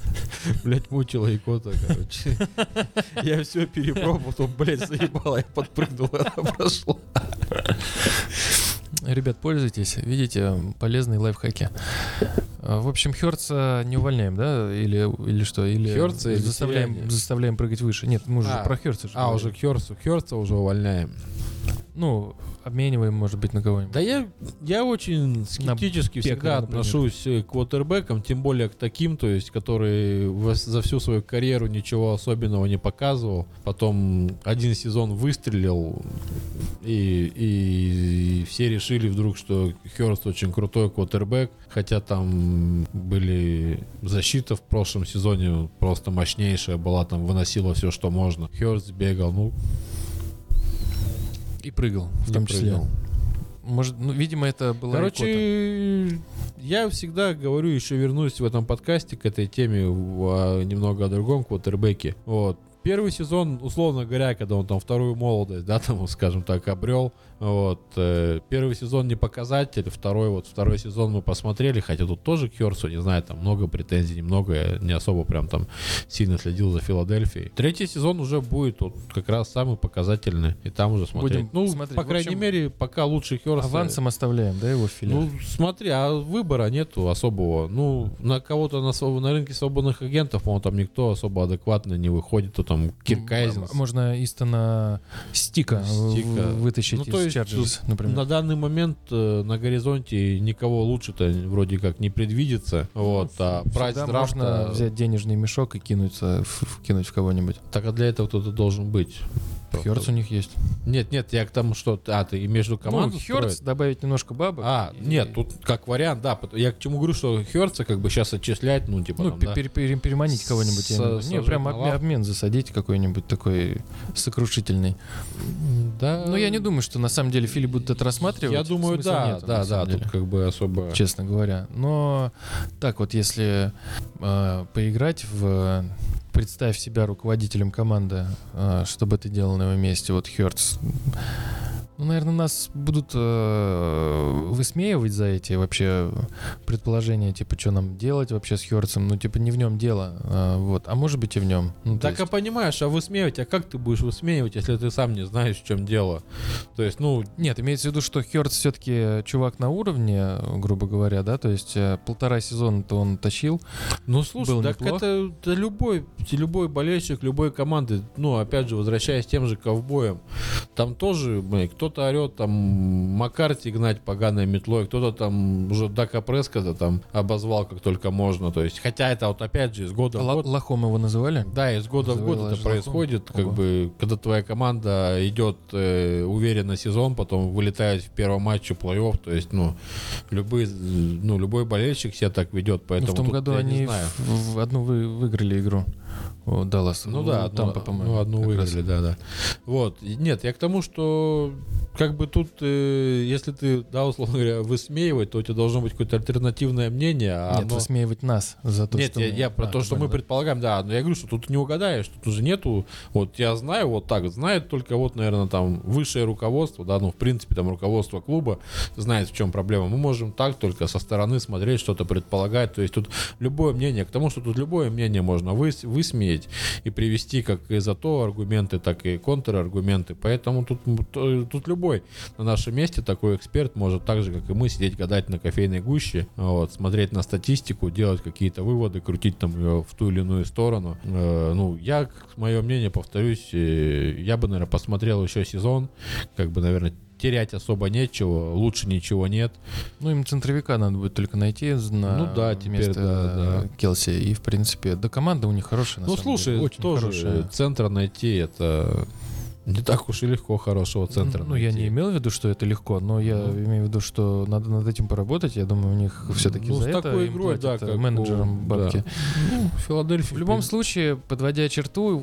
Блять, мучила икота, короче. Я все перепробовал, потом, блядь, заебало, я подпрыгнул, она прошла. Ребят, пользуйтесь, видите, полезные лайфхаки. А, В общем, Хёрца не увольняем, да? Или, или что? Или Хёрца или заставляем, Сириани? заставляем прыгать выше? Нет, мы уже А, про Хёрца же А, говорим. уже к Хёрцу. Хёрца уже увольняем. Ну, обмениваем, может быть, на кого-нибудь. Да я, я очень скептически Пекаря, всегда например. отношусь э, к квотербекам, тем более к таким, то есть, которые во- за всю свою карьеру ничего особенного не показывал. Потом один сезон выстрелил, и, и все решили вдруг, что Хёрст очень крутой квотербек, хотя там были защита в прошлом сезоне просто мощнейшая была, там выносила все, что можно. Хёрст бегал, ну, И прыгал, в том числе. прыгал. Может, ну, видимо, это икота. Короче, я всегда говорю, еще вернусь в этом подкасте к этой теме в- а, немного о другом квотербеке. Вот. Первый сезон, условно говоря, когда он там вторую молодость, да, там, скажем так, обрел, вот, э, первый сезон не показатель, второй, вот, второй сезон мы посмотрели, хотя тут тоже к не знаю, там много претензий, немного, я не особо прям там сильно следил за Филадельфией. Третий сезон уже будет вот как раз самый показательный, и там уже смотреть. Будем ну, смотреть. по крайней общем, мере, пока лучше Хёрст. Авансом оставляем, да, его в филе? Ну, смотри, а выбора нету особого. Ну, на кого-то на, своб- на рынке свободных агентов, по-моему, там никто особо адекватно не выходит. То там Кирк Кайзенс. М- Можно Истона Стика, Стика. вытащить Ну, то есть тут например. На данный момент э, на горизонте никого лучше-то вроде как не предвидится. Вот, а прайс Всегда драфта... можно взять денежный мешок и кинуться, в- кинуть в кого-нибудь. Так а для этого кто-то должен быть. Хёрц у них есть. Нет, нет, я к тому, что... А, ты между Ну, командой Хёрц, добавить немножко бабок. А, и- нет, тут как вариант, да. Я к чему говорю, что Хёрца как бы сейчас отчислять, ну, типа, Ну, там, да. пере- пере- переманить кого-нибудь. Не, прям лавку. обмен засадить какой-нибудь такой сокрушительный. Да. Но я не думаю, что на самом деле Фили будут это рассматривать. Я думаю, Смысла да, нету, да, да, деле, тут как бы особо... честно говоря. Но так вот, если э, поиграть в... Представь себя руководителем команды, э, что бы ты делал на его месте, вот Хёртс. Ну, наверное, нас будут э, высмеивать за эти вообще предположения, типа, что нам делать вообще с Хёртсом. Ну, типа, не в нем дело. э, вот. А может быть и в нем. Ну, Так есть- а понимаешь, а высмеивать, а как ты будешь высмеивать, если ты сам не знаешь, в чем дело? То есть, ну, Нет, имеется в виду, что Хёртс все-таки чувак на уровне, грубо говоря, да, то есть э, полтора сезона-то он тащил. ну слушай, Был так неплох. это, это любой, любой болельщик, любой команды, ну, опять же, возвращаясь к тем же ковбоям, там тоже, блин, кто-то орет, там, Маккарти гнать поганой метлой, кто-то там уже Дака Прескота там обозвал как только можно, то есть, хотя это вот опять же из года в Ла- год Лохом его называли. Да, из года в год это происходит, лохом. как Ого. бы, когда твоя команда идет э, уверенно сезон, потом вылетает в первом матче плей-офф, то есть, ну, любые, ну, любой болельщик себя так ведет, Ну, поэтому в том году они в, в одну вы, выиграли игру. у Даллас. Ну да, одну, Тампа, по-моему. ну, одну как раз. выиграли, да, да. Вот. Нет, я к тому, что как бы тут, э, если ты, да, условно говоря, высмеивать, то у тебя должно быть какое-то альтернативное мнение, а Нет, оно- высмеивать нас за то, Нет, что я, мы- я про А, то, что мы да. предполагаем, да, но я говорю, что тут не угадаешь, тут уже нету, вот я знаю вот так, знает только вот, наверное, там высшее руководство, да, ну, в принципе, там руководство клуба знает, в чем проблема. Мы можем так только со стороны смотреть, что-то предполагать, то есть тут любое мнение, к тому, что тут любое мнение можно выс- высмеять и привести как и за то аргументы, так и контраргументы, поэтому тут, тут любой на нашем месте такой эксперт может так же, как и мы, сидеть гадать на кофейной гуще, вот, смотреть на статистику, делать какие-то выводы, крутить там ее в ту или иную сторону. Э, ну, я, мое мнение, повторюсь, э, я бы, наверное, посмотрел еще сезон, как бы, наверное, терять особо нечего, лучше ничего нет. Ну, им центровика надо будет только найти на Ну да, теперь место да, да. Келси. И, в принципе, да команда у них хорошая, на ну, слушай, деле, очень тоже хорошая. центра найти это Не так уж и легко хорошего центра. Ну, я найти. не имел в виду, что это легко, но я Ну. имею в виду, что надо над этим поработать. Я думаю, у них все-таки Ну, за с это такой игрой, да, э, как менеджерам у- бабки. да. Ну, Филадельфия. В любом случае, подводя черту,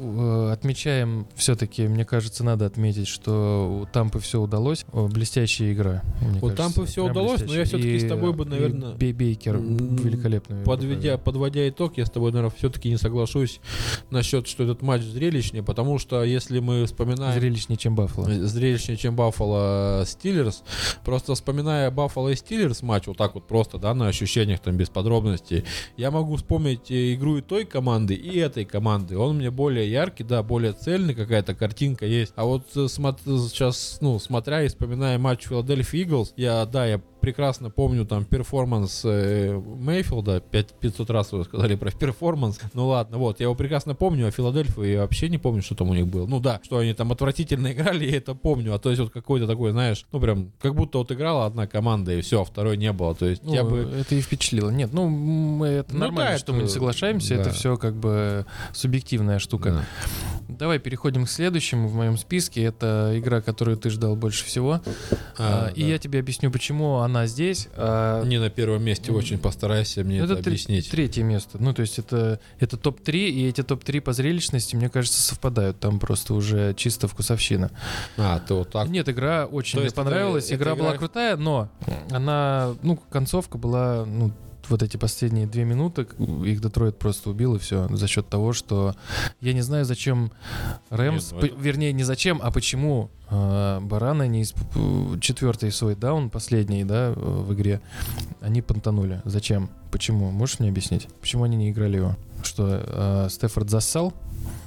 э, отмечаем все-таки, мне кажется, надо отметить, что у Тампы все удалось. Блестящая игра. У Тампы прям удалось, но я всё-таки с тобой бы, наверное, Бей- Бейкер м, великолепный. Подведя, подводя итог, я с тобой, наверное, все-таки не соглашусь насчет, что этот матч зрелищнее, потому что если мы вспоминаем Зрелищнее, чем Баффало. зрелищнее, чем Баффало Стиллерс. Просто вспоминая Баффало и Стиллерс матч, вот так вот просто, да, на ощущениях там без подробностей, я могу вспомнить э, игру и той команды, и этой команды. Он мне более яркий, да, более цельный, какая-то картинка есть. А вот э, сейчас, ну, смотря и вспоминая матч Филадельфия Иглс, я, да, я прекрасно помню там перформанс э, Мейфилда, 5, 500 раз вы сказали про перформанс, ну ладно, вот, я его прекрасно помню, а Филадельфию я вообще не помню, что там у них было. Ну да, что они там отвратительно играли, я это помню, а то есть вот какой-то такой, знаешь, ну прям, как будто вот играла одна команда, и все, а второй не было, то есть Ну, я бы... Это и впечатлило. Нет, ну, мы, это Ну нормально, да, что мы не это- соглашаемся. Это да. все как бы субъективная штука. Да. Давай переходим к следующему в моем списке. Это игра, которую ты ждал больше всего. А, А, И да. я тебе объясню, почему она здесь. а, Не на первом месте, очень постарайся мне это, это тре- объяснить. третье место. Ну, то есть это, это топ-3, и эти топ-3 по зрелищности, мне кажется, совпадают. Там просто уже чисто вкусовщина. А, ты вот так. Нет, игра очень То мне это- понравилась. это игра была игра- крутая, но она, ну, концовка была, ну, вот эти последние две минуты, их Детройт просто убил, и все, за счет того, что я не знаю, зачем Рэмс, Нет, ну это- вернее, не зачем, а почему э, бараны не исп... четвертый свой даун, последний, да, э, в игре, они понтанули. Зачем? Почему? Можешь мне объяснить? Почему они не играли его? Что, э, Стефорд зассал?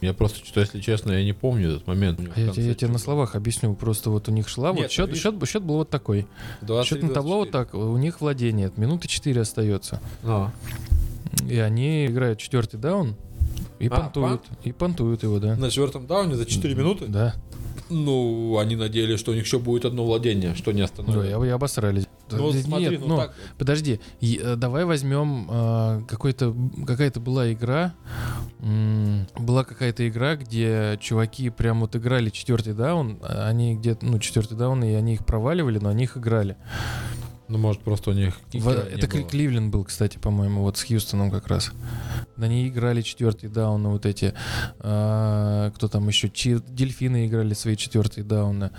Я просто, что если честно, я не помню этот момент. А я, я тебе на словах объясню. Просто вот у них шла, вот Нет, счет, видишь- счет, счет был вот такой. 23, Счет на табло вот 24. так, у них владение, минуты 4 остается. А. И они играют четвертый даун и А, понтуют. И понтуют его, да. На четвертом дауне за 4 минуты? Да. Ну, они надеялись, что у них еще будет одно владение, что не Да, остановит. я, я обосрались. Ну, Да, смотри, нет, ну, ну, так... подожди, э, давай возьмем э, какой-то, какая-то была игра, была какая-то игра, где чуваки прям вот играли четвертый даун, а они где-то, ну, четвертый даун, и они их проваливали, но они их играли. Ну, может, просто у них... В- это было. Кливленд был, кстати, по-моему, вот с Хьюстоном как раз. Они играли четвертый даун, вот эти, а, кто там еще, Чи- дельфины играли свои четвертые дауны,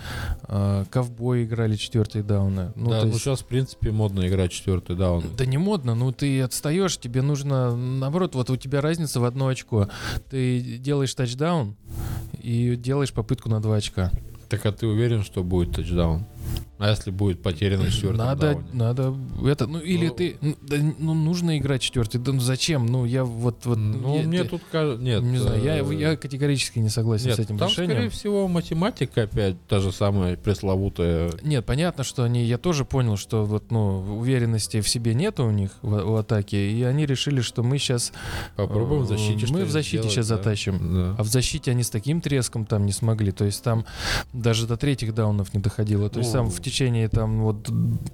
а, ковбои играли четвертые дауны. Ну, да, ну есть- сейчас, в принципе, модно играть четвертый даун. да не модно, ну ты отстаешь, тебе нужно, наоборот, вот у тебя разница в одно очко. Ты делаешь тачдаун и делаешь попытку на два очка. Так а ты уверен, что будет тачдаун? А если будет потерян на четвертом Надо, дауне? надо это, ну или Ну, ты, да, ну нужно играть четвертый, да ну зачем? Ну я вот, вот, Ну, я- мне ты- тут кажется... Нет. не знаю, я, э, я категорически не согласен Нет, с этим там, решением. скорее всего, математика опять та же самая пресловутая. Нет, понятно, что они, я тоже понял, что вот, ну, уверенности в себе нет у них в, в атаке, и они решили, что мы сейчас, Попробуем в защите мы в защите сделать, сейчас да. затащим. Да. А в защите они с таким треском там не смогли. То есть там даже до третьих даунов не доходило. То есть. Там в течение там вот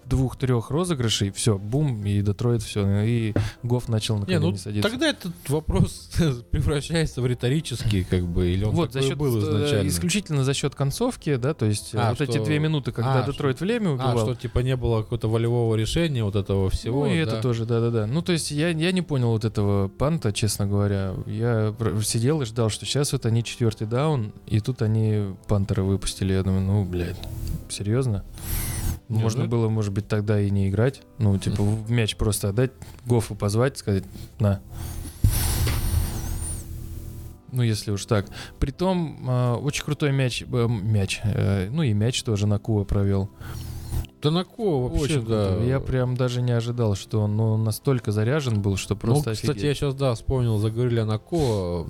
двух-трех розыгрышей все, бум, и Детройт все. И Гофф начал на Не, ну садиться. тогда этот вопрос превращается в риторический, как бы, или он вот за счет был э, изначально. исключительно за счет концовки, да, то есть э, А, вот эти что- две минуты, когда а, Детройт что- время А, убивал. что типа не было какого-то волевого решения вот этого всего. ну и да. это тоже, да-да-да. Ну то есть я, я не понял вот этого панта, честно говоря. Я сидел и ждал, что сейчас вот они четвертый даун, и тут они пантера выпустили. Я думаю, ну, блядь, серьезно? Не, Можно ну- было, может быть, тогда и не играть. Ну, типа, в мяч просто отдать, Гофу позвать, сказать, на. Ну, если уж так. Притом, э, очень крутой мяч, э, мяч, э, ну и мяч тоже на Куа провел. Да на кого вообще, Очень да. круто. Я прям даже не ожидал, что он ну, настолько заряжен был, что просто ну, кстати, офигеть. я сейчас, да, вспомнил, заговорили о Нако.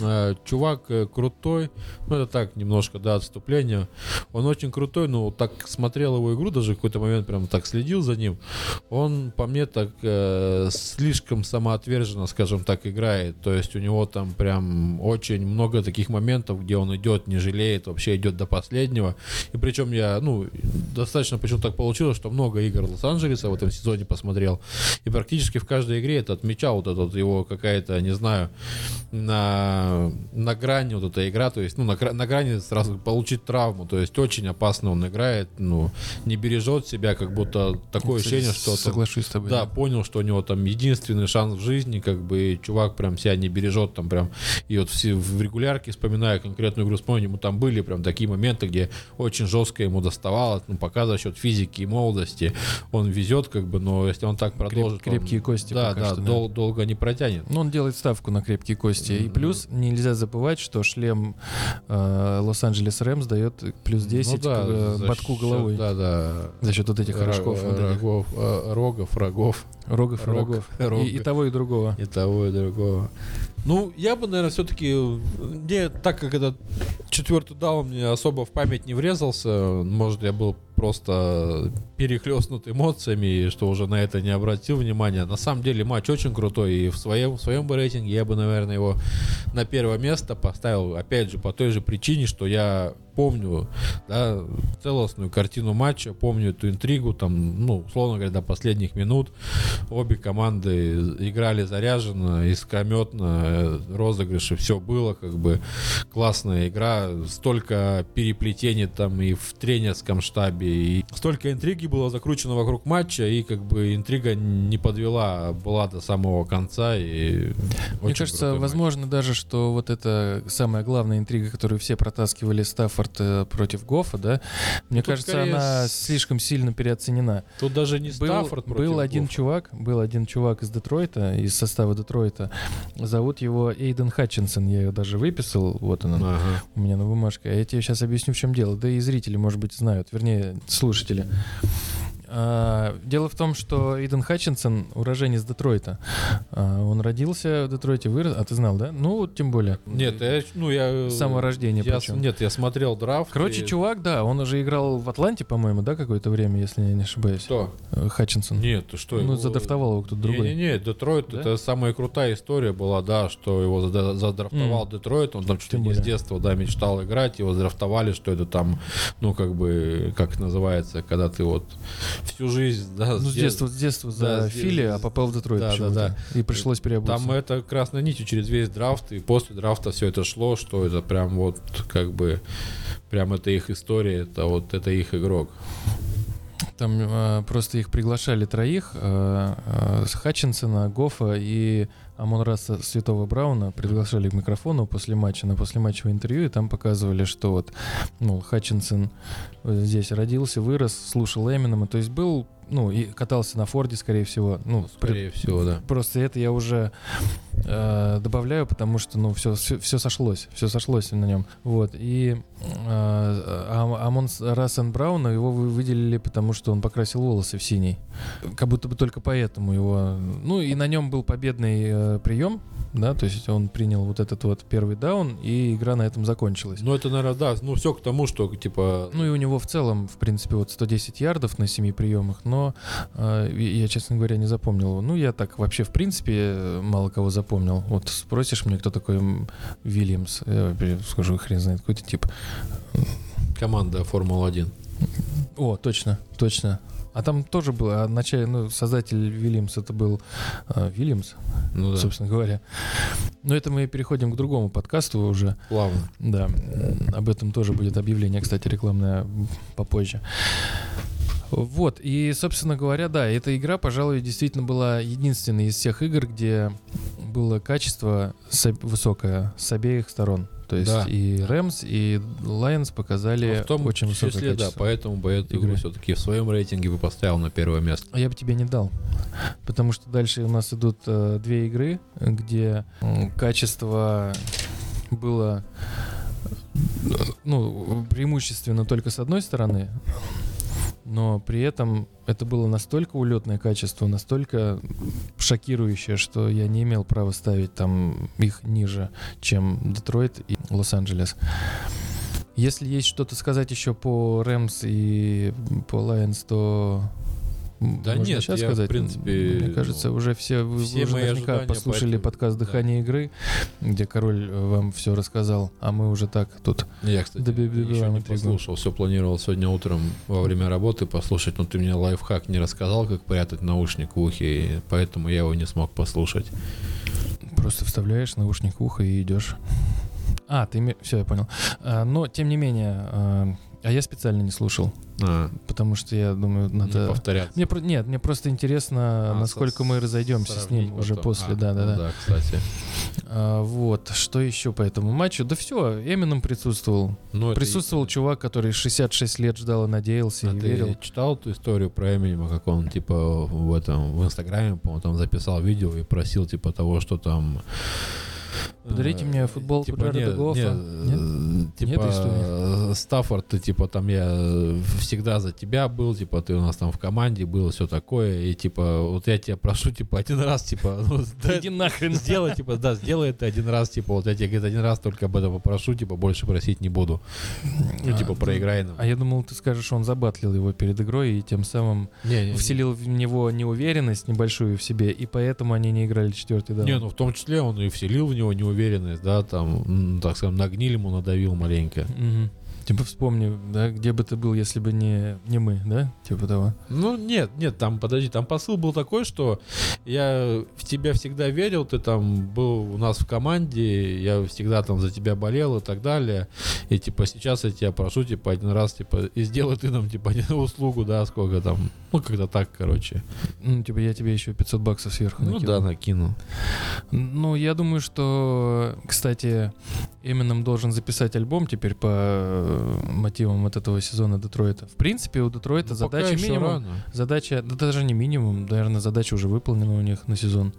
Э, Чувак э, крутой, ну, это так, немножко, да, отступление. Он очень крутой, ну, так смотрел его игру, даже в какой-то момент прям так следил за ним. Он, по мне, так э, слишком самоотверженно, скажем так, играет. То есть у него там прям очень много таких моментов, где он идет, не жалеет, вообще идет до последнего. И причем я, ну, достаточно почему почему так получилось, что много игр Лос-Анджелеса в этом сезоне посмотрел. И практически в каждой игре это отмечал вот этот его какая-то, не знаю, на, на грани вот эта игра, то есть, ну, на, на грани сразу получить травму, то есть очень опасно он играет, ну, не бережет себя, как будто такое Кстати, ощущение, что... там- Соглашусь с тобой. да, понял, что у него там единственный шанс в жизни, как бы и чувак прям себя не бережет там прям. И вот все в регулярке, вспоминая конкретную игру, вспомню, ему там были прям такие моменты, где очень жестко ему доставало, ну, пока за счет физики и молодости он везет, как бы, но если он так продолжит... он- крепкие кости Да, да, что, да. дол- долго не протянет. Ну, он делает ставку на крепкие кости. И плюс нельзя забывать, что шлем э, Лос-Анджелес Рэмс дает плюс 10 Ну да, к э, ботку счет- головой. Да, да. За счет вот этих Ро- рожков. этих. рогов, э, рогов, рогов. Рогов и Рог- рогов. рог. И, и того, и другого. И того, и другого. Ну, я бы, наверное, все-таки, не, так как этот четвертый даун мне особо в память не врезался, может, я был просто перехлестнут эмоциями, что уже на это не обратил внимания. На самом деле матч очень крутой, и в своем, в своем бы рейтинге я бы, наверное, его на первое место поставил, опять же, по той же причине, что я помню да, целостную картину матча, помню эту интригу, там, ну, условно говоря, до последних минут обе команды играли заряженно, искрометно, э, розыгрыши, все было, как бы классная игра, столько переплетений там и в тренерском штабе, и столько интриги было закручено вокруг матча, и как бы интрига не подвела, была до самого конца, и Мне кажется, крутой матч. возможно даже, что вот это самая главная интрига, которую все протаскивали Стаффорд э, против Гофа, да, мне тут кажется, скорее она слишком сильно переоценена. Тут даже не Был, Стаффорд против был один Гоффа. чувак, был один чувак из Детройта, из состава Детройта. Зовут его Эйден Хатчинсон. Я ее даже выписал. Вот он, Ага. у меня на бумажке. А я тебе сейчас объясню, в чем дело. Да и зрители, может быть, знают. Вернее, слушатели. А, дело в том, что Эйден Хатчинсон уроженец Детройта. А, он родился в Детройте, вырос. А ты знал, да? Ну, вот тем более. Нет, я, ну я... С самого рождения я, причем. Нет, я смотрел драфт. Короче, и- чувак, да, он уже играл в Атланте, по-моему, да, какое-то время, если я не ошибаюсь. Кто? Э, Хатчинсон. Нет, ты что? ну, его- задрафтовал его кто-то другой. Не-не-не, Детройт, Да? это самая крутая история была, да, что его задрафтовал М. Детройт, он там чуть ли не с детства, да, мечтал играть, его задрафтовали, что это там, ну, как бы, как называется, когда ты вот всю жизнь, да, Ну, с дет- детства, с детства за Да, с Фили, а попал в Детройт да, да, почему-то. И пришлось переобуться. Там это красной нитью через весь драфт, и после драфта все это шло, что это прям вот, как бы, прям это их история, это вот, это их игрок. Там э, просто их приглашали троих, э, э, Хатчинсона, Гофа и Амон-Раса Святого Брауна приглашали к микрофону после матча, на послематчевое интервью, и там показывали, что вот, ну, Хатчинсон здесь родился, вырос, слушал Эминема, то есть был, ну, и катался на Форде, скорее всего, ну, при- Скорее всего, да. Просто это я уже э, добавляю, потому что, ну, все, все, сошлось, все сошлось на нем. Вот. И э, Амон Рассен Брауна его вы- выделили, потому что он покрасил волосы в синий. Как будто бы только поэтому его... Ну, и на нем был победный э, прием, да, то есть он принял вот этот вот первый даун, и игра на этом закончилась. Ну, это, наверное, да, ну, все к тому, что, типа, Ну и у него в целом, в принципе, вот 110 ярдов на 7 приемах, но э, я, честно говоря, не запомнил его. Ну, я так вообще, в принципе, мало кого запомнил. Вот спросишь мне, кто такой Вильямс, я скажу, хрен знает, какой-то тип. команда Формула-1. О, точно, точно. А там тоже был, а вначале, ну, создатель Вильямс, это был э, Вильямс, Ну да, собственно говоря. Но это мы переходим к другому подкасту уже. плавно. Да, об этом тоже будет объявление, кстати, рекламное попозже. Вот, и, собственно говоря, да, эта игра, пожалуй, действительно была единственной из всех игр, где было качество высокое с обеих сторон. То есть Да. и Рэмс, и Лайонс показали Но в том очень высокое числе, да, качество. поэтому бы эту игру все-таки в своем рейтинге бы поставил на первое место. А я бы тебе не дал. Потому что дальше у нас идут э, две игры, где м, качество было э, ну, преимущественно только с одной стороны, но при этом это было настолько улетное качество, настолько шокирующее, что я не имел права ставить там их ниже, чем Детройт и Лос-Анджелес. Если есть что-то сказать еще по Рэмс и по Лайонс, то Да можно нет, сейчас я, в сказать? принципе, Мне кажется, уже все, вы, все уже наверняка послушали этому- подкаст да. «Дыхание игры», где король э, вам все рассказал, а мы уже так тут. Я, кстати, Добиваем еще не послушал. Все планировал сегодня утром во время работы послушать, но ты мне лайфхак не рассказал, как прятать наушник в ухе, и поэтому я его не смог послушать. Просто вставляешь наушник в ухо и идешь. А, ты... Все, я понял. А, но, тем не менее, а, я специально не слушал, А, потому что я думаю, не надо... повторяться. Мне про- Нет, мне просто интересно, А, насколько со- мы разойдемся с ним уже потом. после, А, да, да, ну да. Да, кстати. А, вот, что еще по этому матчу? Да все, Эмином присутствовал. Ну, это Присутствовал и- чувак, который 66 лет ждал и надеялся, А и ты верил. читал эту историю про Эминема, как он, типа, в этом, в Инстаграме, по-моему, там записал видео и просил, типа, того, что там... Подарите э, мне футболку типа, Джареда не- Гоффа. не, Нет? э, Типа, Нет истории? э, Стаффорд, ты, типа, там я э, всегда за тебя был, типа, ты у нас там в команде был, все такое, и, типа, вот я тебя прошу, типа, один раз, типа, ну, да, Иди нахрен. Сделай, типа, да, сделай это один раз, типа, вот я тебя говорит, один раз только об этом попрошу, типа, больше просить не буду. Ну, А, типа, проиграй нам. А я думал, ты скажешь, он забатлил его перед игрой и тем самым вселил в него неуверенность небольшую в себе, и поэтому они не играли четвертый даун. Не, ну в том числе он и вселил в него неуверенность, да, там, так скажем, на гниль ему надавил маленько. Мгм. Типа вспомни, да, где бы ты был, если бы не, не мы, да? Типа того. Ну, нет, нет, там, подожди, там посыл был такой, что я в тебя всегда верил, ты там был у нас в команде, я всегда там за тебя болел и так далее, и, типа, сейчас я тебя прошу, типа, один раз, типа, и сделай ты нам, типа, услугу, да, сколько там, ну, когда так, короче. Ну, типа я тебе еще 500 баксов сверху Ну, накину. да, накину. Ну, я думаю, что, кстати, Эмином должен записать альбом теперь по э, мотивам вот этого сезона Детройта. В принципе, у Детройта Ну, задача минимум. рано. Задача, да даже не минимум, наверное, задача уже выполнена у них на сезон.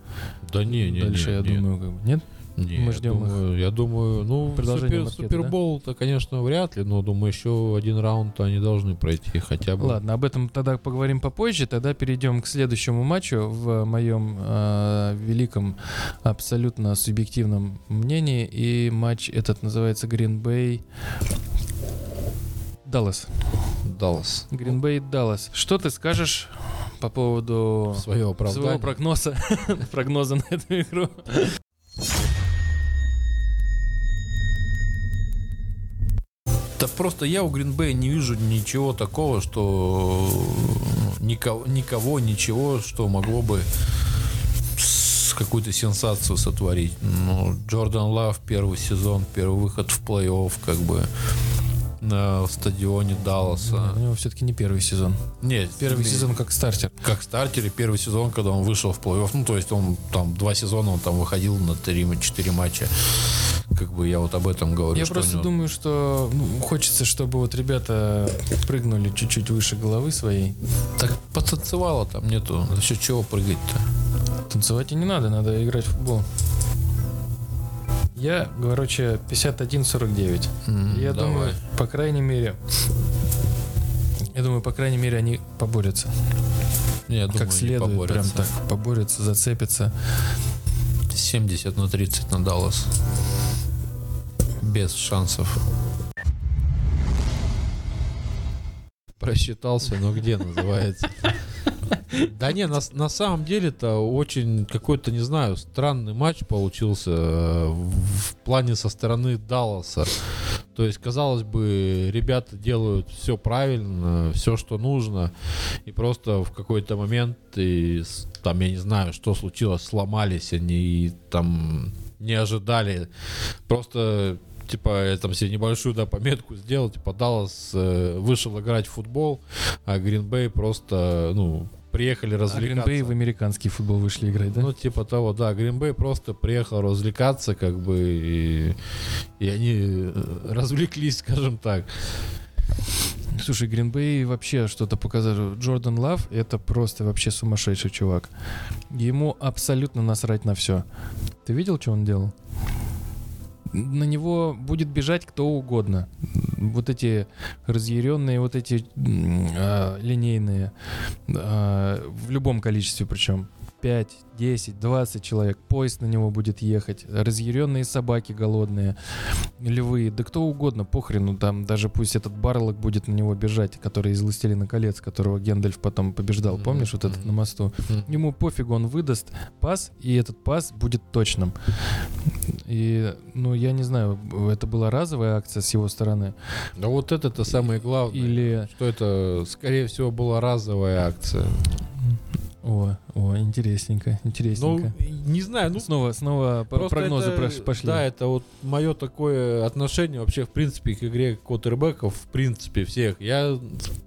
Да не, не, Дальше, не, я не. думаю, как бы, нет? Не, Мы я ждем их. думаю, Я думаю, ну, Продолжение супер, Супербол-то, конечно, вряд ли, но думаю, еще один раунд они должны пройти хотя бы. Ладно, об этом тогда поговорим попозже. Тогда перейдем к следующему матчу в моем э, великом, абсолютно субъективном мнении. И матч этот называется Green Bay Даллас. Даллас. Green Bay Даллас. Что ты скажешь по поводу Свое оправдание. своего прогноза, прогноза на эту игру? Да просто я у Гринбея не вижу ничего такого, что ну, никого, никого, ничего, что могло бы какую-то сенсацию сотворить. Ну, Джордан Лав первый сезон, первый выход в плей-офф, как бы на стадионе Далласа. У него все-таки не первый сезон. Нет, Первый не- сезон как стартер. как стартер и первый сезон, когда он вышел в плей-офф. Ну, то есть он там два сезона он там выходил на 3-4 матча. Как бы я вот об этом говорю. Я просто него- думаю, что ну, хочется, чтобы вот ребята прыгнули чуть-чуть выше головы своей. Так потанцевало там нету. За счет чего прыгать-то? Танцевать и не надо, надо играть в футбол. Я, короче, 51-49. М, Я давай. думаю, по крайней мере, я думаю, по крайней мере, они поборются. Я думаю, как следует, прям поборются. так поборются, зацепятся. 70 на 30 на Даллас. Без шансов. Просчитался, но где называется? Да не, на, на самом деле-то очень какой-то, не знаю, странный матч получился э, в, плане со стороны Далласа. То есть, казалось бы, ребята делают все правильно, все, что нужно, и просто в какой-то момент, и, там, я не знаю, что случилось, сломались они, и там не ожидали. Просто типа, я там себе небольшую, да, пометку сделал, типа, Даллас э, вышел играть в футбол, а Гринбей просто, ну, приехали А развлекаться. Гринбей в американский футбол вышли играть, да? Ну, типа того, да, Гринбей просто приехал развлекаться, как бы, и, и они э, развлеклись, скажем так. Слушай, Гринбей вообще что-то показал. Джордан Лав — это просто вообще сумасшедший чувак. Ему абсолютно насрать на все. Ты видел, что он делал? На него будет бежать кто угодно. Вот эти разъяренные, вот эти а, линейные, а, в любом количестве причем. 5, 10, 20 человек, поезд на него будет ехать, разъяренные собаки голодные, львы, да кто угодно, похрену, там даже пусть этот Барлок будет на него бежать, который из «Властелина колец», которого Гендальф потом побеждал, помнишь, вот этот на мосту? Ему пофигу, он выдаст пас, и этот пас будет точным. И, ну, я не знаю, это была разовая акция с его стороны, Да вот это-то самое главное. или... Что это, скорее всего, была разовая акция. О, о, интересненько, Ну, интересненько. не знаю, ну, снова, снова прогнозы это, пошли. Да, это вот мое такое отношение вообще, в принципе, к игре квотербеков, в принципе, всех. Я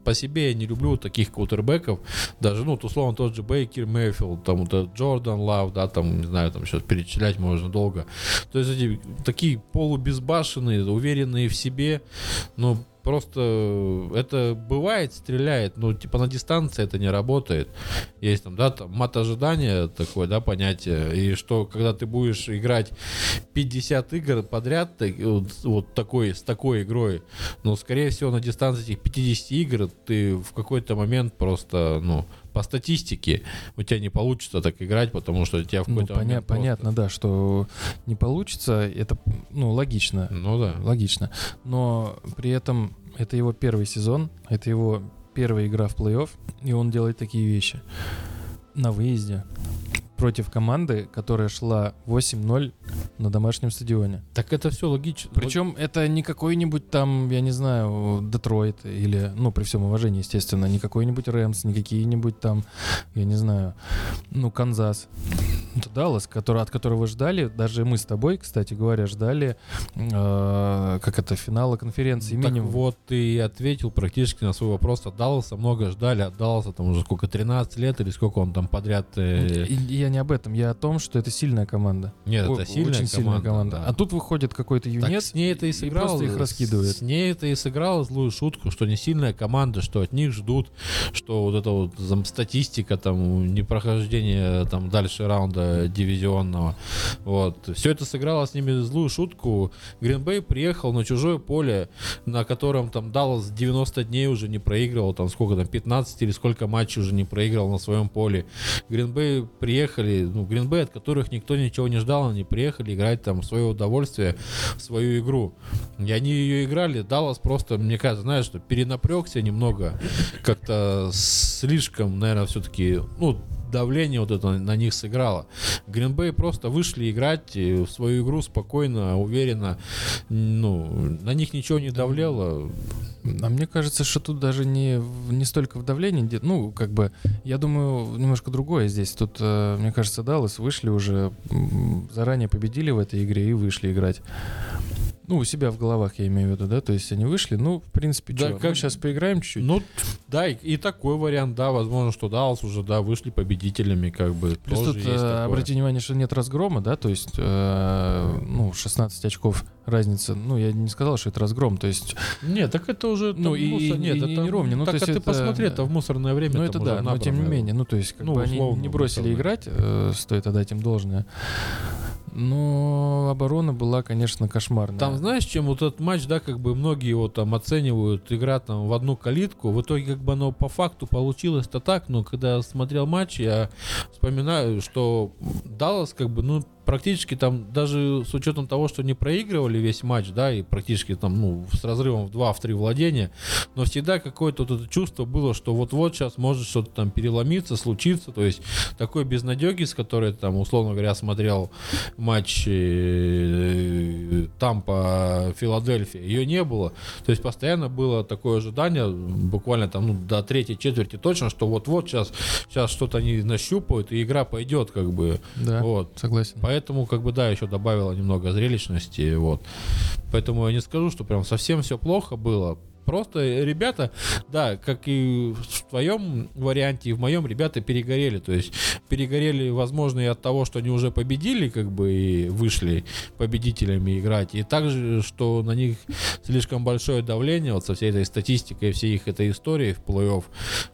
по себе не люблю таких квотербеков. Даже, ну, условно, тот же Бейкер Мэйфилд, там, вот Джордан Лав, да, там, не знаю, там сейчас перечислять можно долго. То есть эти такие полубезбашенные, уверенные в себе, ну, Просто это бывает, стреляет, но типа на дистанции это не работает. Есть там, да, там мат ожидания такое, да, понятие. И что, когда ты будешь играть 50 игр подряд, так- вот, вот такой, с такой игрой, ну, скорее всего, на дистанции этих 50 игр ты в какой-то момент просто, ну, по статистике у тебя не получится так играть, потому что у тебя в Ну, какой-то поня- момент просто- понятно, да, что не получится, это, ну, логично. Ну да. Логично. Но при этом это его первый сезон, это его первая игра в плей-офф, и он делает такие вещи. На выезде против команды, которая шла 8-0 на домашнем стадионе. Так это все логично. Причем это не какой-нибудь там, я не знаю, Детройт или, ну, при всем уважении, естественно, не какой-нибудь Рэмс, не какие-нибудь там, я не знаю, ну, Канзас. Это Даллас, который, от которого ждали, даже мы с тобой, кстати говоря, ждали, э, как это, финала конференции Так минимум. вот ты и ответил практически на свой вопрос. От Далласа много ждали. От Далласа там уже сколько, 13 лет или сколько он там подряд... э, я не об этом, я о том, что это сильная команда. Нет, О- это сильная Очень сильная команда, команда. да. А тут выходит какой-то Так юнец с ней это и сыграл. просто их раскидывает. С ней это и сыграло злую шутку, что не сильная команда, что от них ждут, что вот эта вот там, статистика, там, непрохождение там дальше раунда дивизионного. Вот. Все это сыграло с ними злую шутку. Гринбей приехал на чужое поле, на котором там Даллас 90 дней уже не проигрывал, там сколько там, 15 или сколько матчей уже не проиграл на своем поле. Гринбей приехали, ну, Гринбей, от которых никто ничего не ждал, они приехали играть там в свое удовольствие, в свою игру. И они ее играли, Даллас просто, мне кажется, знаешь, что перенапрягся немного, как-то слишком, наверное, все-таки, ну, давление вот это на них сыграло. Гринбей просто вышли играть в свою игру спокойно, уверенно. Ну, на них ничего не давлело. А мне кажется, что тут даже не, не столько в давлении, ну, как бы, я думаю, немножко другое здесь. Тут, э, мне кажется, Даллас вышли уже, заранее победили в этой игре и вышли играть. Ну, у себя в головах, я имею в виду, да, то есть они вышли, ну, в принципе, Да чё, как- мы сейчас поиграем чуть-чуть. Ну, да, и, и такой вариант, да, возможно, что Даллас уже, да, вышли победителями, как бы. Плюс тоже тут, есть э, такое. обрати внимание, что нет разгрома, да, то есть, э, ну, 16 очков разница, ну, я не сказал, что это разгром, то есть, Нет, так это уже Ну, и- мусор- и- нет, и это не ровнее, ну, так то есть а ты это- посмотри, это в мусорное время. ну, это да, но тем не менее, ну, то есть, как Ну, бы они не бросили условно. играть, э, стоит отдать им должное. Но оборона была, конечно, кошмарная. Там, знаешь, чем вот этот матч, да, как бы многие его там оценивают, игра там в одну калитку, в итоге как бы оно по факту получилось-то так, но когда смотрел матч, я вспоминаю, что Даллас как бы, ну, практически там, даже с учетом того, что не проигрывали весь матч, да, и практически там, ну, с разрывом в 2-3 владения, но всегда какое-то вот это чувство было, что вот-вот сейчас может что-то там переломиться, случиться, то есть такой безнадеги, с которой там, условно говоря, смотрел матч э, Тампа Филадельфия, ее не было. То есть постоянно было такое ожидание, буквально там ну, до третьей четверти точно, что вот-вот сейчас, сейчас что-то они нащупают, и игра пойдет как бы. Да, Вот. согласен. Поэтому, как бы, да, еще добавила немного зрелищности, вот. Поэтому я не скажу, что прям совсем все плохо было. Просто ребята, да, как и в твоем варианте, и в моем, ребята перегорели. То есть перегорели, возможно, и от того, что они уже победили, как бы, и вышли победителями играть. И также, что на них слишком большое давление вот со всей этой статистикой, всей их этой истории в плей-офф.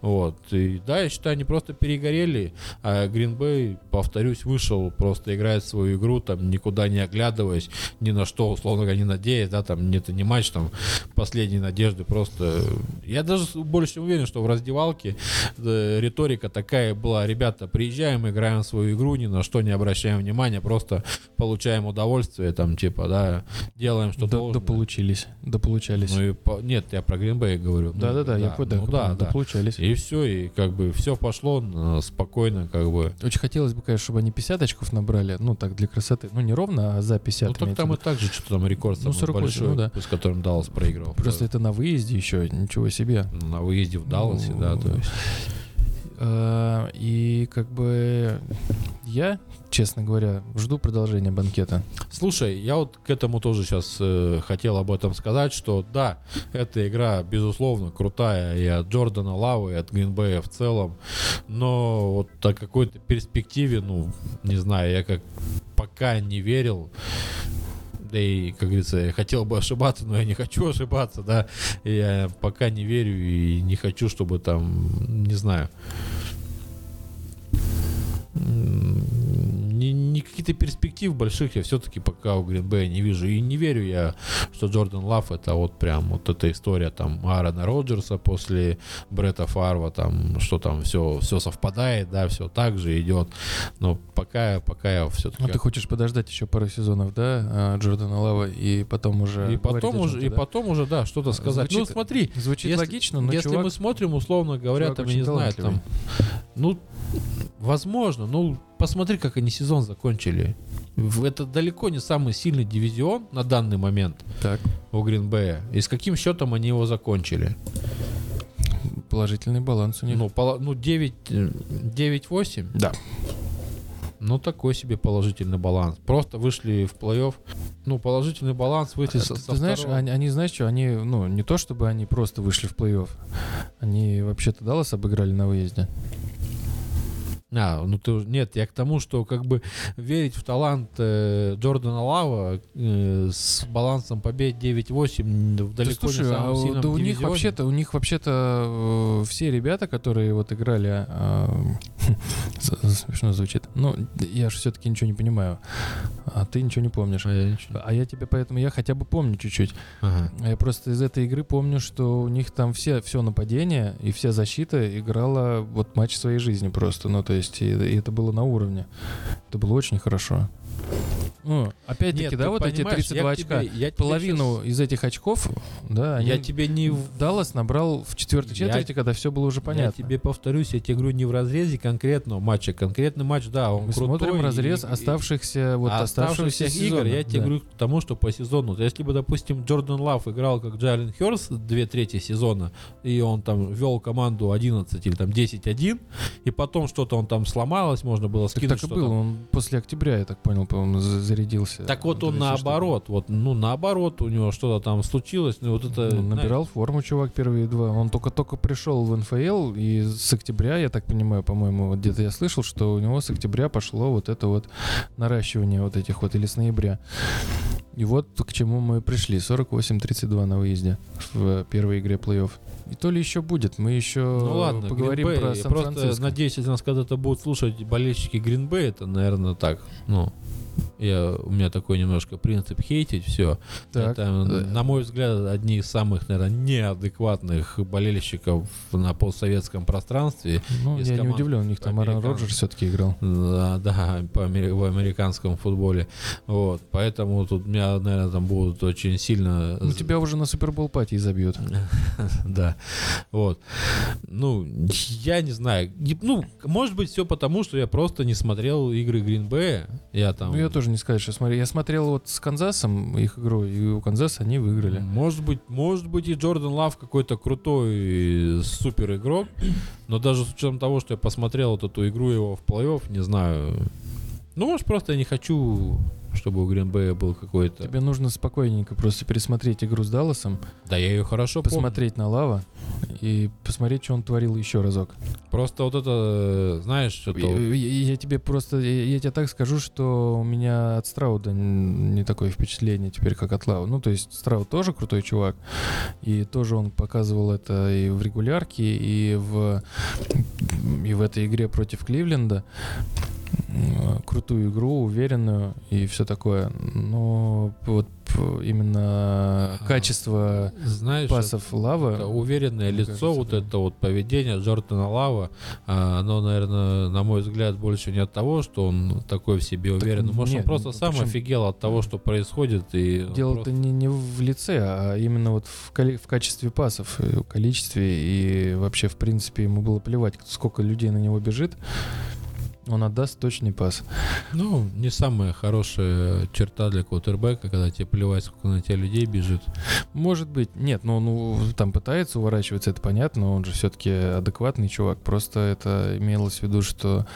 Вот. И да, я считаю, они просто перегорели, а Гринбей, повторюсь, вышел, просто играет свою игру, там, никуда не оглядываясь, ни на что, условно говоря, не надеясь, да, там, это не матч, там, последней надежды просто... Я даже больше чем уверен, что в раздевалке э, риторика такая была. Ребята, приезжаем, играем свою игру, ни на что не обращаем внимания, просто получаем удовольствие, там, типа, да, делаем что Да, должно. да получились, да получались. Ну и по- Нет, я про Гринбей говорю. Ну, Да-да-да, я понял, ну да, да. получались. И все, и как бы все пошло спокойно, как бы. Очень хотелось бы, конечно, чтобы они 50 очков набрали, ну так, для красоты. Ну, не ровно, а за 50. Ну так там в и так же что-то там рекорд Ну, самый 48, большой, ну да. с которым Даллас проиграл. Просто это на выезде еще, ничего себе. на выезде в Далласе, Ну, да, то есть. А, И как бы я, честно говоря, жду продолжения банкета. Слушай, я вот к этому тоже сейчас хотел об этом сказать, что да, эта игра, безусловно, крутая и от Джордана Лавы, и от Гринбея в целом, но вот о какой-то перспективе, ну, не знаю, я как пока не верил, да и, как говорится, я хотел бы ошибаться, но я не хочу ошибаться, да, я пока не верю и не хочу, чтобы там, не знаю, м, ни, ни каких-то перспектив больших я все-таки пока у Гринбея не вижу. И не верю я, что Джордан Лав это вот прям вот эта история там Аарона Роджерса после Бретта Фарва, там, что там все, все совпадает, да, все так же идет. Но пока, пока я все-таки... Ну, ты хочешь подождать еще пару сезонов, да, а, Джордана Лава, и потом уже... и потом уже, и потом уже, да, что-то сказать. ну, Звучит- смотри, Звучит если- логично, но если чувак... мы смотрим, условно говоря, там, я не знаю, там, ну, возможно, ну, посмотри, как они сезон закончили. Это далеко не самый сильный дивизион на данный момент Так, у Гринбея. И с каким счетом они его закончили? положительный баланс у них. Ну, пола- ну 9, э, 9-8? да. Ну, такой себе положительный баланс. Просто вышли в плей-офф. Ну, положительный баланс выйти А со, ты, со знаешь, второго. они, они, знаешь что, они, ну, не то чтобы они просто вышли в плей-офф, они вообще-то Даллас обыграли на выезде. А, ну ты нет, я к тому, что как бы верить в талант э, Джордана Лава э, с балансом побед 9-8 м, в Да далеко слушай, не а самом у- сильном да у них вообще-то, у них вообще-то э, все ребята, которые вот играли, а, смешно звучит. Ну, я же все-таки ничего не понимаю, а ты ничего не помнишь. А я ничего- А я тебе поэтому я хотя бы помню чуть-чуть. Ага. А Я просто из этой игры помню, что у них там все, все нападение и вся защита играла вот матч своей жизни просто. Ну, то есть, и, и это было на уровне. Это было очень хорошо. Ну, опять-таки, да, вот эти понимаешь, 32 я к очка. тебе- я тебе Половину из этих очков, да. Я тебе не Даллас набрал в четвертой Я- четверти, когда все было уже понятно. Я тебе повторюсь, я тебе говорю не в разрезе конкретного матча. Конкретный матч, да, он Мы крутой. смотрим разрез и- и- оставшихся, вот оставшихся оставшихся игр, я тебе да. говорю к тому, что по сезону. Если бы, допустим, Джордан Лав играл как Джайлен Хёрст две трети сезона, и он там вел команду 11 или там 10-1, и потом что-то он там сломалось, можно было Так, скинуть так и что-то. было, он после октября, я так понял, за- зарядился. Так вот он наоборот, вот, ну наоборот, у него что-то там случилось, ну вот это... Ну, набирал форму чувак первые два. Он только-только пришел в НФЛ, и с октября, я так понимаю, по-моему, вот где-то я слышал, что у него с октября пошло вот это вот наращивание вот этих вот, или с ноября. И вот к чему мы пришли. 48-32 на выезде в первой игре плей-офф. И то ли еще будет. Мы еще Ну ладно, поговорим Green Bay, про я Просто надеюсь, если нас когда-то будут слушать болельщики Гринбей, это, наверное, так, ну, я, у меня такой немножко принцип хейтить все. Так, это, э, на мой взгляд, одни из самых, наверное, неадекватных болельщиков на постсоветском пространстве. ну, я не удивлен, у них там Аарон американцев. Роджерс все-таки играл. Да, да, по в американском футболе. Вот, поэтому тут меня, наверное, там будут очень сильно... Ну, тебя уже на Супербол пати забьют. Да. Вот. Ну, я не знаю. Ну, может быть, все потому, что я просто не смотрел игры Гринбея. Я там... Ну, я тоже не сказать, что смотрел. Я смотрел вот с Канзасом их игру, и у Канзаса они выиграли. Может быть, может быть и Джордан Лав какой-то крутой супер игрок, но даже с учетом того, что я посмотрел вот эту игру его в плей-офф, не знаю. Ну, может, просто я не хочу, чтобы у Гринбея был какой-то... Тебе нужно спокойненько просто пересмотреть игру с Далласом, Да, я ее хорошо помню. посмотреть на Лава и посмотреть, что он творил еще разок. Просто вот это, знаешь, что-то... Я, я- я тебе просто, я, я тебе так скажу, что у меня от Страуда не такое впечатление теперь, как от Лава. Ну, то есть Страуд тоже крутой чувак, и тоже он показывал это и в регулярке, и в, и в этой игре против Кливленда. Крутую игру, уверенную и все такое. Но вот именно качество Знаешь, пасов это уверенное лицо, кажется, вот да. это вот поведение Джордана Лава, а, оно, наверное, на мой взгляд, больше не от того, что он такой в себе уверен. Может, нет, он просто ну, сам почему? офигел от того, что происходит. И Дело-то просто- не, не в лице, а именно вот в, коли- в качестве пасов, в количестве и вообще, в принципе, ему было плевать, сколько людей на него бежит. Он отдаст точный пас. Ну, не самая хорошая черта для квотербека, когда тебе плевать, сколько на тебя людей бежит. Может быть, нет, но он у- там пытается уворачиваться, это понятно, он же все-таки адекватный чувак. Просто это имелось в виду, что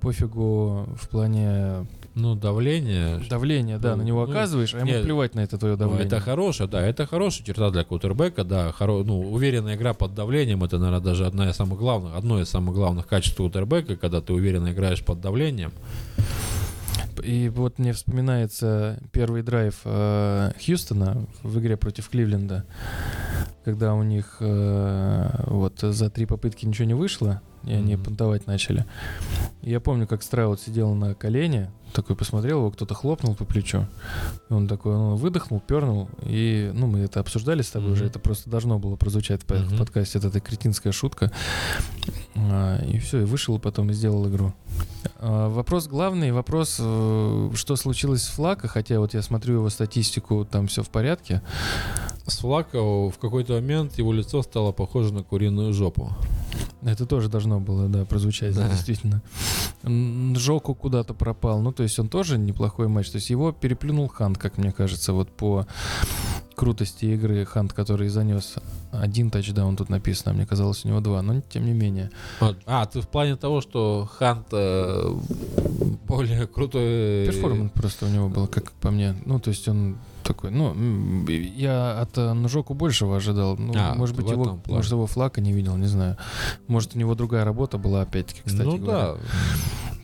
пофигу в плане Ну, давление. давления, да, на него Ну, оказываешь, а ему нет, плевать на это твое Ну, давление. это хорошая, да, это хорошая черта для квотербека, да, хоро, ну, уверенная игра под давлением, это, наверное, даже одна из самых главных, одно из самых главных качеств квотербека, когда ты уверенно играешь под давлением. И вот мне вспоминается первый драйв э, Хьюстона в игре против Кливленда, когда у них э, вот за три попытки ничего не вышло, и они Мгм. понтовать начали. Я помню, как Страут сидел на колене, такой посмотрел, его кто-то хлопнул по плечу. Он такой, ну, выдохнул, пернул. И, ну, мы это обсуждали с тобой Мгм. уже, это просто должно было прозвучать в, Мгм. подкасте, это, эта кретинская шутка. А, и все, и вышел потом и сделал игру. А, Вопрос главный, вопрос, э, что случилось с Флака, хотя вот я смотрю его статистику, там все в порядке. С Флака в какой-то момент его лицо стало похоже на куриную жопу. Это тоже должно было, да, прозвучать, Да. действительно. Жоку куда-то пропал, ну, то есть он тоже неплохой матч, то есть его переплюнул Хант, как мне кажется, вот по крутости игры Хант, который занес один тачдаун, тут написано, мне казалось, у него два, но тем не менее. А, А, ты в плане того, что Хант э, более крутой... Перформанс просто у него был, как по мне. Ну, то есть он такой, ну, я от э, Нжоку большего ожидал. Ну, А, может быть, его, плане. может, его флака не видел, не знаю. Может, у него другая работа была, опять-таки, кстати ну говоря. да,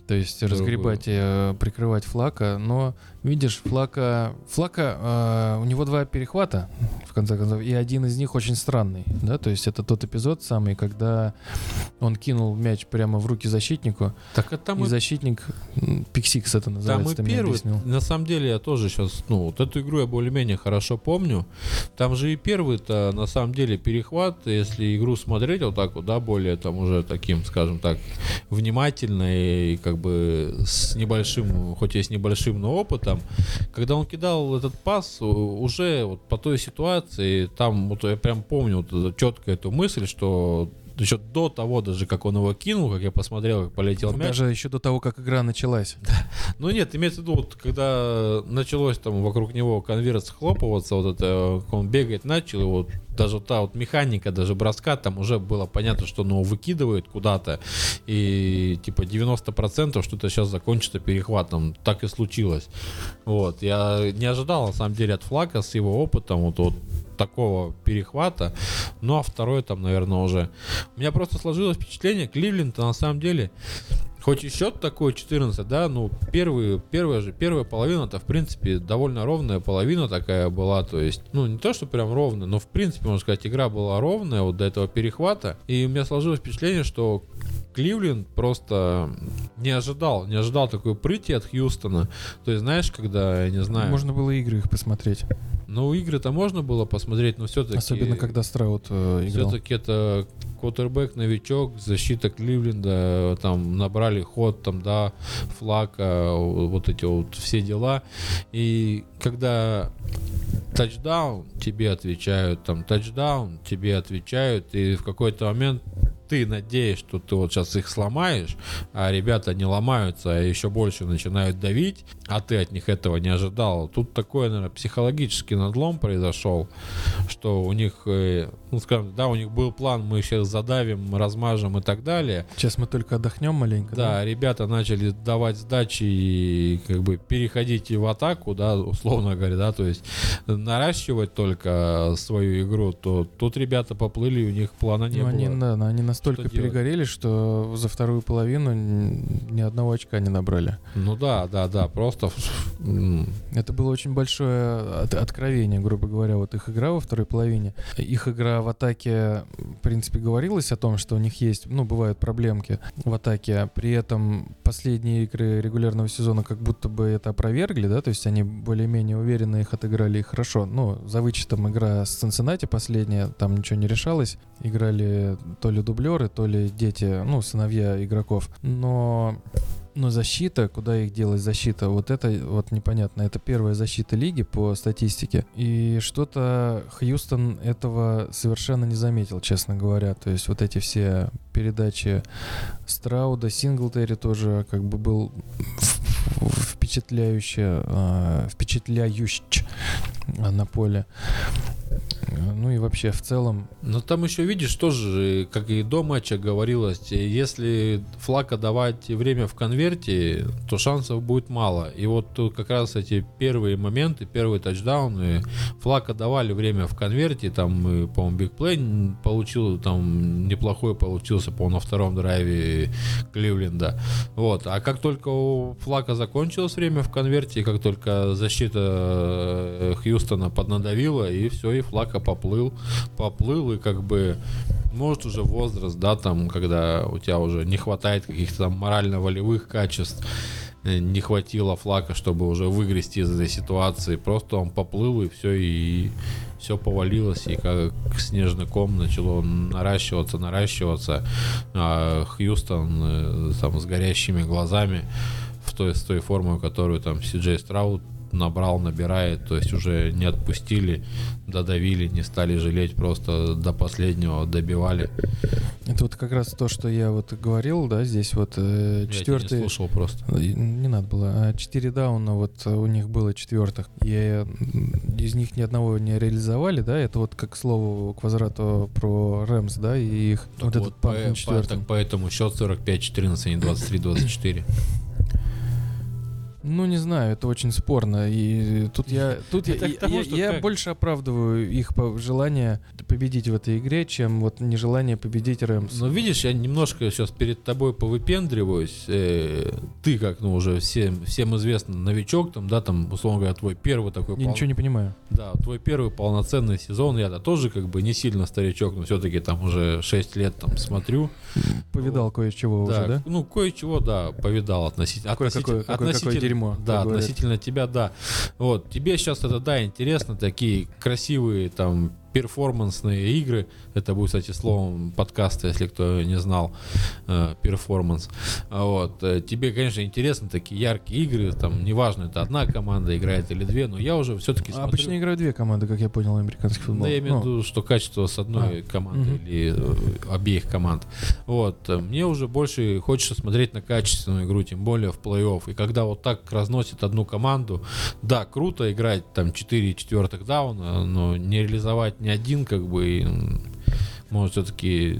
То есть разгребать и э, прикрывать флака, но видишь, флака, флака, э, у него два перехвата, в конце концов, и один из них очень странный, да, то есть это тот эпизод самый, когда он кинул мяч прямо в руки защитнику, так это там и и защитник, пиксикс это Там называется, и ты мне первый, объяснил. на самом деле я тоже сейчас, ну, вот эту игру я более-менее хорошо помню. Там же и первый-то, на самом деле, перехват, если игру смотреть вот так вот, да, более там уже таким, скажем так, внимательно и как бы с небольшим, хоть и с небольшим, но опытом, когда он кидал этот пас, уже вот по той ситуации, там вот я прям помню вот четко эту мысль, что еще до того даже, как он его кинул, как я посмотрел, как полетел мяч, Даже еще до того, как игра началась. ну нет, имеется в виду, вот, когда началось там вокруг него конверт схлопываться, вот это, как он бегать начал, и вот даже та вот механика, даже броска, там уже было понятно, что он его выкидывает куда-то, и типа 90% что-то сейчас закончится перехватом. Так и случилось. Вот, я не ожидал, на самом деле, от Флака с его опытом, вот, вот такого перехвата. Ну, а второй там, наверное, уже... У меня просто сложилось впечатление, Кливленд на самом деле Хоть и счет такой 14, да, ну первый, первая же, первая половина это в принципе довольно ровная половина такая была, то есть, ну не то, что прям ровная, но в принципе, можно сказать, игра была ровная вот до этого перехвата, и у меня сложилось впечатление, что Кливленд просто не ожидал, не ожидал такой прыти от Хьюстона, то есть, знаешь, когда, я не знаю, Можно было игры их посмотреть. Ну игры-то можно было посмотреть, но все-таки... Особенно, когда Страут э, играл. Все-таки это квотербек, новичок, защита Кливленда, там набрали ход, там, да, флага, вот эти вот все дела. И когда тачдаун, тебе отвечают, там, тачдаун, тебе отвечают, и в какой-то момент ты надеешься, что ты вот сейчас их сломаешь, а ребята не ломаются, а еще больше начинают давить, а ты от них этого не ожидал. Тут такой, наверное, психологический надлом произошел, что у них, э, ну, скажем, да, у них был план, мы сейчас задавим, размажем и так далее. Сейчас мы только отдохнем маленько. Да, ребята начали давать сдачи и как бы переходить в атаку, да, условно говоря, да, то есть наращивать только свою игру, то тут ребята поплыли, у них плана не Ну, они, было. да, но они настолько настолько что делать? перегорели, что за вторую половину ни одного очка не набрали. Ну да, да, да, просто... Это было очень большое от- откровение, грубо говоря, вот их игра во второй половине. Их игра в атаке, в принципе, говорилось о том, что у них есть, ну, бывают проблемки в атаке. При этом последние игры регулярного сезона как будто бы это опровергли, да, то есть они более-менее уверенно их отыграли и хорошо. Ну, за вычетом игра с Цинциннати последняя, там ничего не решалось. Играли то ли дублеры, то ли дети, ну, сыновья игроков. Но но защита, куда их делать защита, вот это вот непонятно. Это первая защита лиги по статистике. И что-то Хьюстон этого совершенно не заметил, честно говоря. То есть вот эти все передачи Страуда, Синглтери тоже как бы был впечатляюще, э, впечатляющ э, на поле. Ну и вообще в целом Но там еще, видишь, тоже, как и до матча говорилось, если флака давать время в конверте, то шансов будет мало. И вот тут как раз эти первые моменты, первые тачдауны, флака давали время в конверте, там, по-моему, бигплей получил, там, неплохой получился, по-моему, на втором драйве Кливленда. Вот. А как только у флака закончилось время в конверте, как только защита э, Хьюстона поднадавила, и все, и флака поплыл, поплыл, и как бы может уже возраст, да, там, когда у тебя уже не хватает каких-то там морально-волевых качеств, э, не хватило флака, чтобы уже выгрести из этой ситуации. Просто он поплыл, и все, и все повалилось, и как снежный ком начало наращиваться, наращиваться. А Хьюстон э, там с горящими глазами в той, с той формой, которую там Си-Джей Страут набрал, набирает, то есть уже не отпустили, додавили, не стали жалеть, просто до последнего добивали. это вот как раз то, что я вот говорил, да, здесь вот э, Я четвертый... не слушал просто. И Не надо было. А 4 дауна вот э, у них было четвертых. И э, из них ни одного не реализовали, да? Это вот как к слову к возврату про Рэмс, да, и их вот, этот по- по- так поэтому счет 45-14, а не 23-24. Ну, не знаю, это очень спорно. И тут я, тут я, я- тому, я- я больше оправдываю их желание победить в этой игре, чем вот нежелание победить Рэмс. Но видишь, я немножко сейчас перед тобой повыпендриваюсь. Э, ты как, ну, уже всем, всем известный новичок, там, да, там, условно говоря, твой первый такой... я пол- ничего не понимаю. Да, твой первый полноценный сезон, я да тоже как бы не сильно старичок, но все-таки там уже 6 лет там смотрю. Повидал кое-чего да, уже, да? Ну, кое-чего, да, повидал относительно. Какое относительно- дерьмо, Да, относительно тебя, да. Вот, тебе сейчас это, да, интересно, такие красивые там перформансные игры. Это будет, кстати, словом подкаста, если кто не знал, э, перформанс. А Вот. э, Тебе, конечно, интересны такие яркие игры, там, неважно, это одна команда играет или две, но я уже все-таки А Обычно играют две команды, как я понял, американский футбол. да, я имею в Ну, виду, что качество с одной команды мгм. или э, обеих команд. Вот. Мне уже больше хочется смотреть на качественную игру, тем более в плей-офф. И когда вот так разносит одну команду, да, круто играть там 4 четвертых дауна, но не реализовать ни один, как бы, может, все-таки...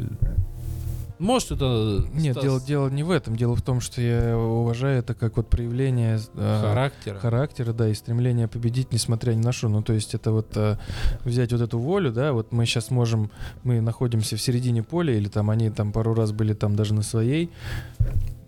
Может, это... Нет, ста- дело, дело не в этом. Дело в том, что я уважаю это как вот проявление э, характера. характера, да, и стремление победить, несмотря ни на что. Ну, то есть это вот э, взять вот эту волю, да, вот мы сейчас можем, мы находимся в середине поля, или там они там пару раз были там даже на своей,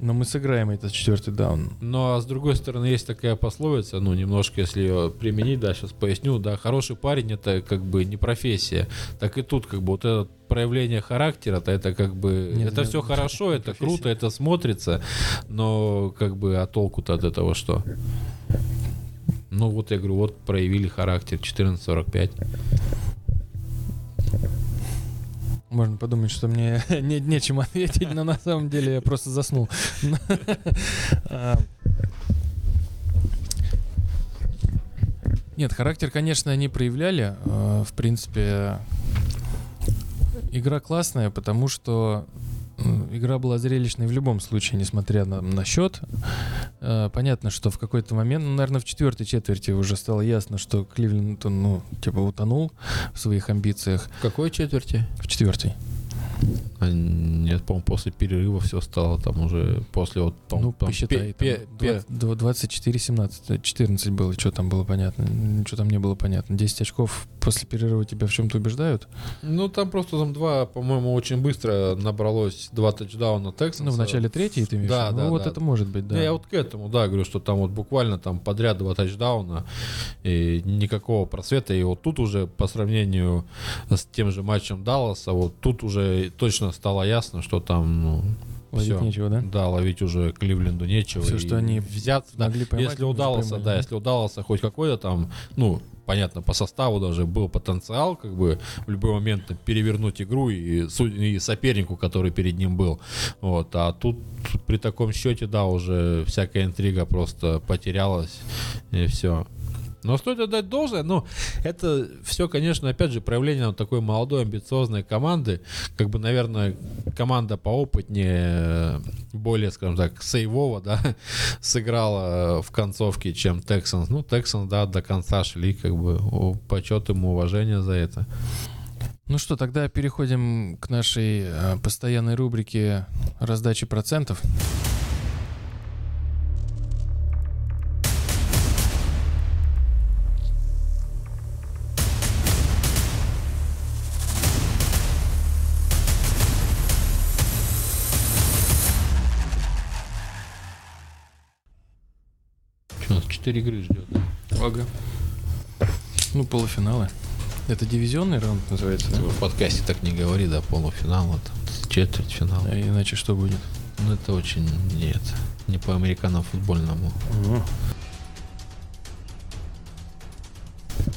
но мы сыграем этот четвертый даун. Но а с другой стороны есть такая пословица, ну немножко если ее применить, да, сейчас поясню, да, хороший парень это как бы не профессия, так и тут как бы вот это проявление характера, то это как бы Нет, это нет, все это хорошо, это профессия. круто, это смотрится, но как бы а толку-то от этого что? Ну вот я говорю, вот проявили характер 14.45. Можно подумать, что мне не, нечем ответить, но на самом деле я просто заснул. А, Нет, характер, конечно, они проявляли. Э, В принципе, игра классная, потому что игра была зрелищной в любом случае, несмотря на, на счет. Э, Понятно, что в какой-то момент, ну, наверное, в четвертой четверти уже стало ясно, что Кливленд, ну, типа, утонул в своих амбициях. В какой четверти? В четвертой. А нет, по-моему, после перерыва все стало там уже после вот по-моему, Ну, там посчитай. пе- там пе- два- два- 24-17, 14 было, что там было понятно. Ничего там не было понятно. 10 очков после перерыва тебя в чем-то убеждают? Ну, там просто там два, по-моему, очень быстро набралось два тачдауна Тексанса. Ну, в начале третьей ты имеешь Да, виду? да, Ну, вот да. это может быть, да. Ну, я вот к этому, да, говорю, что там вот буквально там подряд два тачдауна и никакого просвета. И вот тут уже по сравнению с тем же матчем Далласа, вот тут уже точно стало ясно, что там, ну, Ловить всё. нечего, да? Да, ловить уже Кливленду нечего. Всё, И что они взят, да, могли поймать, если удалось, поймали, да, да? если удалось хоть какой-то там, ну, понятно, по составу даже был потенциал, как бы в любой момент там перевернуть игру и, и сопернику, который перед ним был. Вот, а тут при таком счете, да, уже всякая интрига просто потерялась и все. Но стоит отдать должное, ну, это все, конечно, опять же, проявление вот такой молодой, амбициозной команды. Как бы, наверное, команда поопытнее, более, скажем так, сейвово, да, сыграла э, в концовке, чем Texans. Ну, Texans, да, до конца шли, как бы, почет им, уважение за это. Ну что, тогда переходим к нашей э, постоянной рубрике раздачи процентов. 4 игры ждет? Ага. Ну, полуфиналы. Это дивизионный раунд называется, да? В подкасте так не говори, да, полуфинала, там, четвертьфинал. А иначе что будет? Ну, это очень, нет, не по американо-футбольному.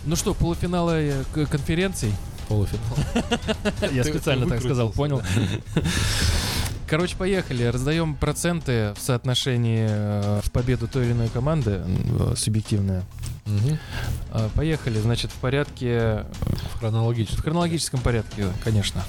Ну что, полуфиналы э, конференций. Полуфинал. Я специально так сказал, понял? Короче, поехали. Раздаем проценты в соотношении э, в победу той или иной команды, э, субъективная. А, Поехали, значит, в порядке, В хронологическом. в хронологическом порядке, конечно.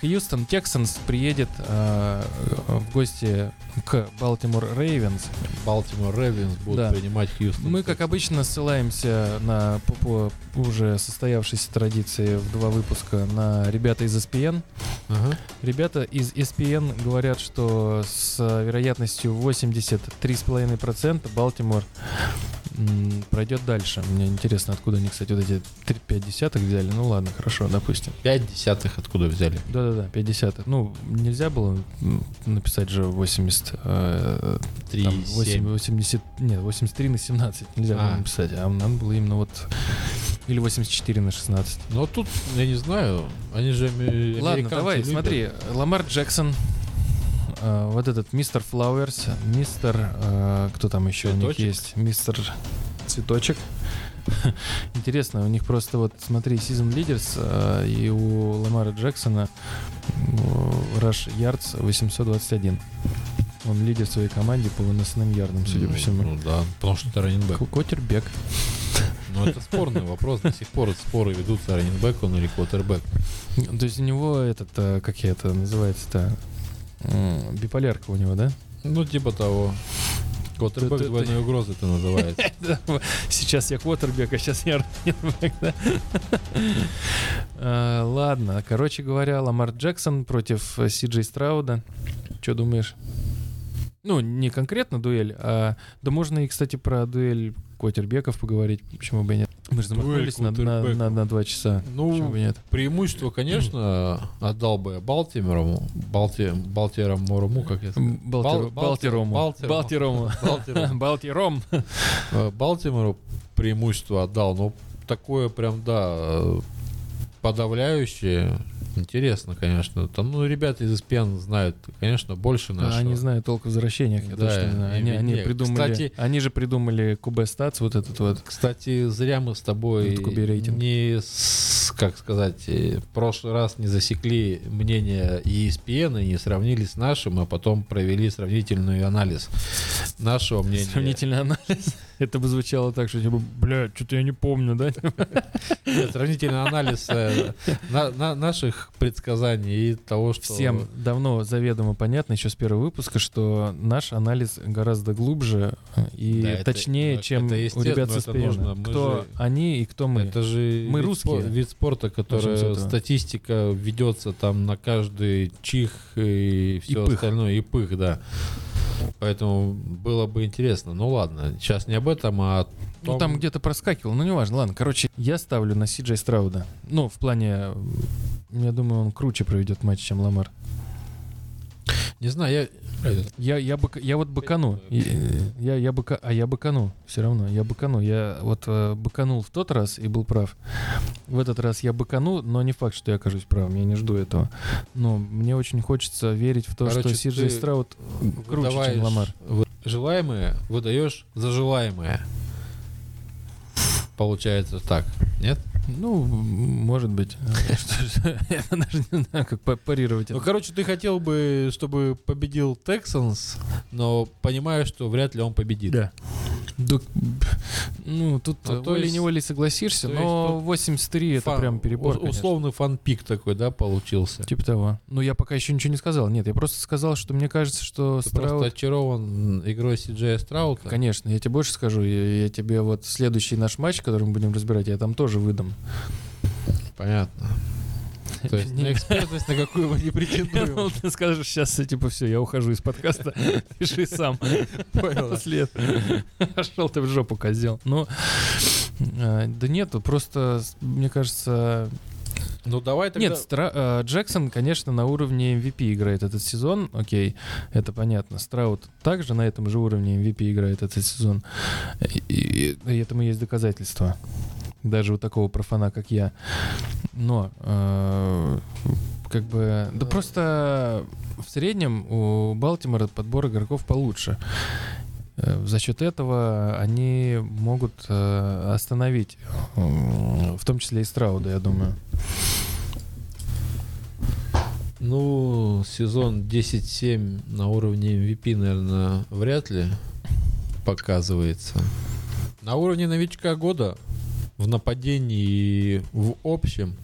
Хьюстон Тексанс приедет э, в гости к Балтимор Рейвенс. Балтимор Рейвенс будут Да. принимать Хьюстон. Мы, как обычно, ссылаемся на по, по уже состоявшейся традиции в два выпуска на ребята из ESPN. Ага. Ребята из ESPN говорят, что с вероятностью 83,5% Балтимор пройдет дальше. Мне интересно, откуда они, кстати, вот эти 3-5 десятых взяли. Ну ладно, хорошо, допустим. Пять десятых откуда взяли? Да-да-да, 5 десятых. Ну, нельзя было написать же 80... э, Три, там, 8, семь. 80, нет, 83 на 17 нельзя было А. написать, а надо было именно вот... Или 84 на 16. Но тут, я не знаю, они же Ладно, давай, любят. смотри. Ламар Джексон, э, вот этот мистер Флауэрс, мистер... э, кто там еще у них Цветочек? есть? Мистер Цветочек. Интересно, у них просто вот, смотри, Season Leaders, э, и у Ламара Джексона Rush Yards 821. Он лидер своей команде по выносным ярдам, судя по Ну, всему. Ну да, потому что это раненбэк. Котербек. Но это спорный вопрос. До сих пор споры ведутся, раненбэк он или квотербек. То есть у него этот, э, как я это называется-то, Биполярка у него, да? Ну, типа того. Квотербэк Ты- ты- двойной угрозы это называется. Сейчас я квотербек, а сейчас я раненбэк, да? А, Ладно, короче говоря, Ламар Джексон против э, Си Джей Страуда. Что думаешь? Ну, не конкретно дуэль, а... Да можно и, кстати, про дуэль квотербеков поговорить, почему бы и нет. Мы же замахнулись на, на, на- на два часа. Почему Ну, бы и нет? преимущество, конечно, отдал бы я Балтимору. Балти, Балтера Мурму, как я сказал. Балтер- Бал- Балтерому. Балтерому. Балтерому. Балтеру. Балтиром. Э, Балтимору преимущество отдал, но такое прям, да, э, подавляющее. Интересно, конечно. Там, ну, ребята из ESPN знают, конечно, больше нашего. Они знают толк в возвращениях, я Да, точно знаю. Они, они придумали, кстати- они же придумали QB Stats, вот этот вот. Кстати, зря мы с тобой не, с- как сказать, э, в прошлый раз не засекли мнение ESPN и не сравнили с нашим, а потом провели сравнительный анализ нашего мнения. Сравнительный анализ. Это бы звучало так, что типа, бля, что-то я не помню, да? Нет, сравнительный анализ э, на- на- наших наших предсказаний и того, что... Всем давно заведомо понятно еще с первого выпуска, что наш анализ гораздо глубже э, и Да, это- точнее, ну, чем это у ребят со это нужно. Мы Кто же- они и кто мы. Это же Мы вид русские. спо- вид спорта, который статистика ведется там на каждый чих и все пых. остальное, и пых, да. Поэтому было бы интересно. Ну ладно, сейчас не об этом, а Ну, там где-то проскакивал, ну, неважно. Ладно, короче, я ставлю на Сиджей Страуда. Ну, в плане, я думаю, он круче проведет матч, чем Ламар. Не знаю, я... Я, я, бык- я вот быкану. И, э, Я, я быка, а я быкану. Все равно, я быкану. Я вот э, быканул в тот раз и был прав. В этот раз я быкану, но не факт, что я окажусь правым. Я не жду этого. Но мне очень хочется верить в то, Короче, что Сиджей ты Страуд круче, чем Ламар. Желаемое выдаешь за желаемое. Получается так, нет? Ну, может быть. Я даже не знаю, как па- парировать Ну, короче, ты хотел бы, чтобы победил Texans, но понимаешь, что вряд ли он победит. Да. Ну, тут Ну, то есть- волей-неволей согласишься, то но есть 83 это прям перебор. Условный фанпик такой, да, получился. Типа того. Ну, я пока еще ничего не сказал. Нет, я просто сказал, что мне кажется, что Ты Страут... просто очарован игрой Сиджея Страута. Конечно, я тебе больше скажу. Я, я тебе вот следующий наш матч, который мы будем разбирать, я там тоже выдам. Понятно. То есть Не- на экспертность на какую мы не претендуем. думал, ты скажешь сейчас, типа, все, я ухожу из подкаста, пиши сам. Понял. Этого. Пошел ты в жопу, козел. Ну, э, да нету, просто, мне кажется... Ну давай тогда... Нет, Стра- э, Джексон, конечно, на уровне MVP играет этот сезон, окей, это понятно. Страут также на этом же уровне MVP играет этот сезон. И, и- и этому есть доказательства. Даже у такого профана, как я. Но, э, как бы, да просто в среднем у Балтимора подбор игроков получше. Э, За счет этого они могут э, остановить, э, в том числе и Страуда, я думаю. Ну, сезон 10-7 на уровне MVP, наверное, вряд ли показывается. На уровне новичка года в нападении в общем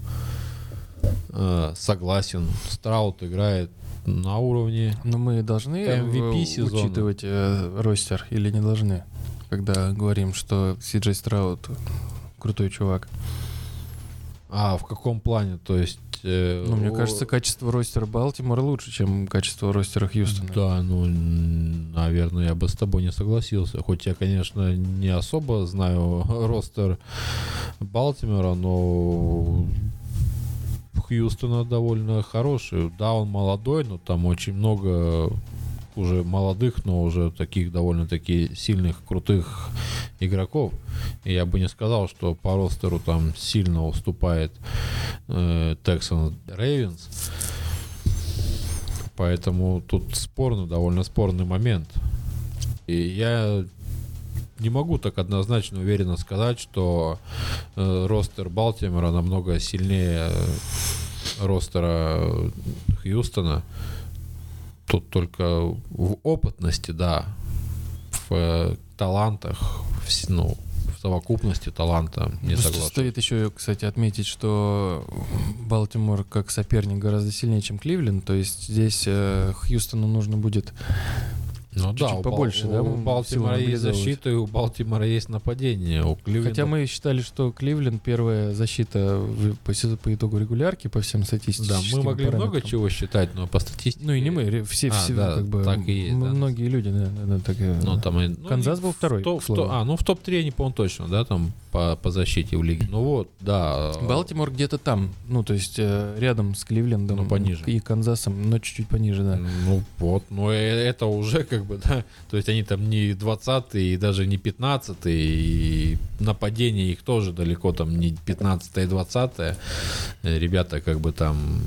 э, согласен. Страут играет на уровне. Но мы должны MVP э, сезона. учитывать э, ростер или не должны, когда говорим, что Сиджей Страут крутой чувак. А в каком плане? То есть... э, Ну, мне кажется, качество ростера Балтимора лучше, чем качество ростера Хьюстона. Да, ну, наверное, я бы с тобой не согласился. Хоть я, конечно, не особо знаю ростер Балтимора, но Хьюстона довольно хороший. Да, он молодой, но там очень много уже молодых, но уже таких довольно-таки сильных, крутых игроков. И я бы не сказал, что по ростеру там сильно уступает Texans Ravens. Поэтому тут спорный, довольно спорный момент. И я не могу так однозначно уверенно сказать, что э, ростер Балтимора намного сильнее э, ростера Хьюстона. Тут только в опытности, да, в э, талантах, в, ну, в совокупности таланта не согласен. Стоит еще, кстати, отметить, что Балтимор как соперник гораздо сильнее, чем Кливленд. То есть здесь э, Хьюстону нужно будет Ну чуть-чуть да, у, побольше, Бал- да, у Балтимора есть защита, и у Балтимора есть нападение. У Кливленда Хотя мы считали, что Кливленд первая защита в- по, по итогу регулярки, по всем Да, статистическим мы могли много параметрам. чего считать, но по статистике... Ну и не мы, все, А, все да, как бы так и есть, да. многие люди, да, да, да, так Ну, там и- ну, Канзас был второй, топ- в то- а, ну в топ-3 я не помню точно, да, там по, по защите в лиге. Ну вот, да. Балтимор где-то там, ну то есть э, рядом с Кливлендом Ну, пониже. и Канзасом, но чуть-чуть пониже, да. Ну вот, но э- это уже как бы, да, то есть они там не 20 и даже не 15 и нападение их тоже далеко там не 15 и 20 Э, Ребята как бы там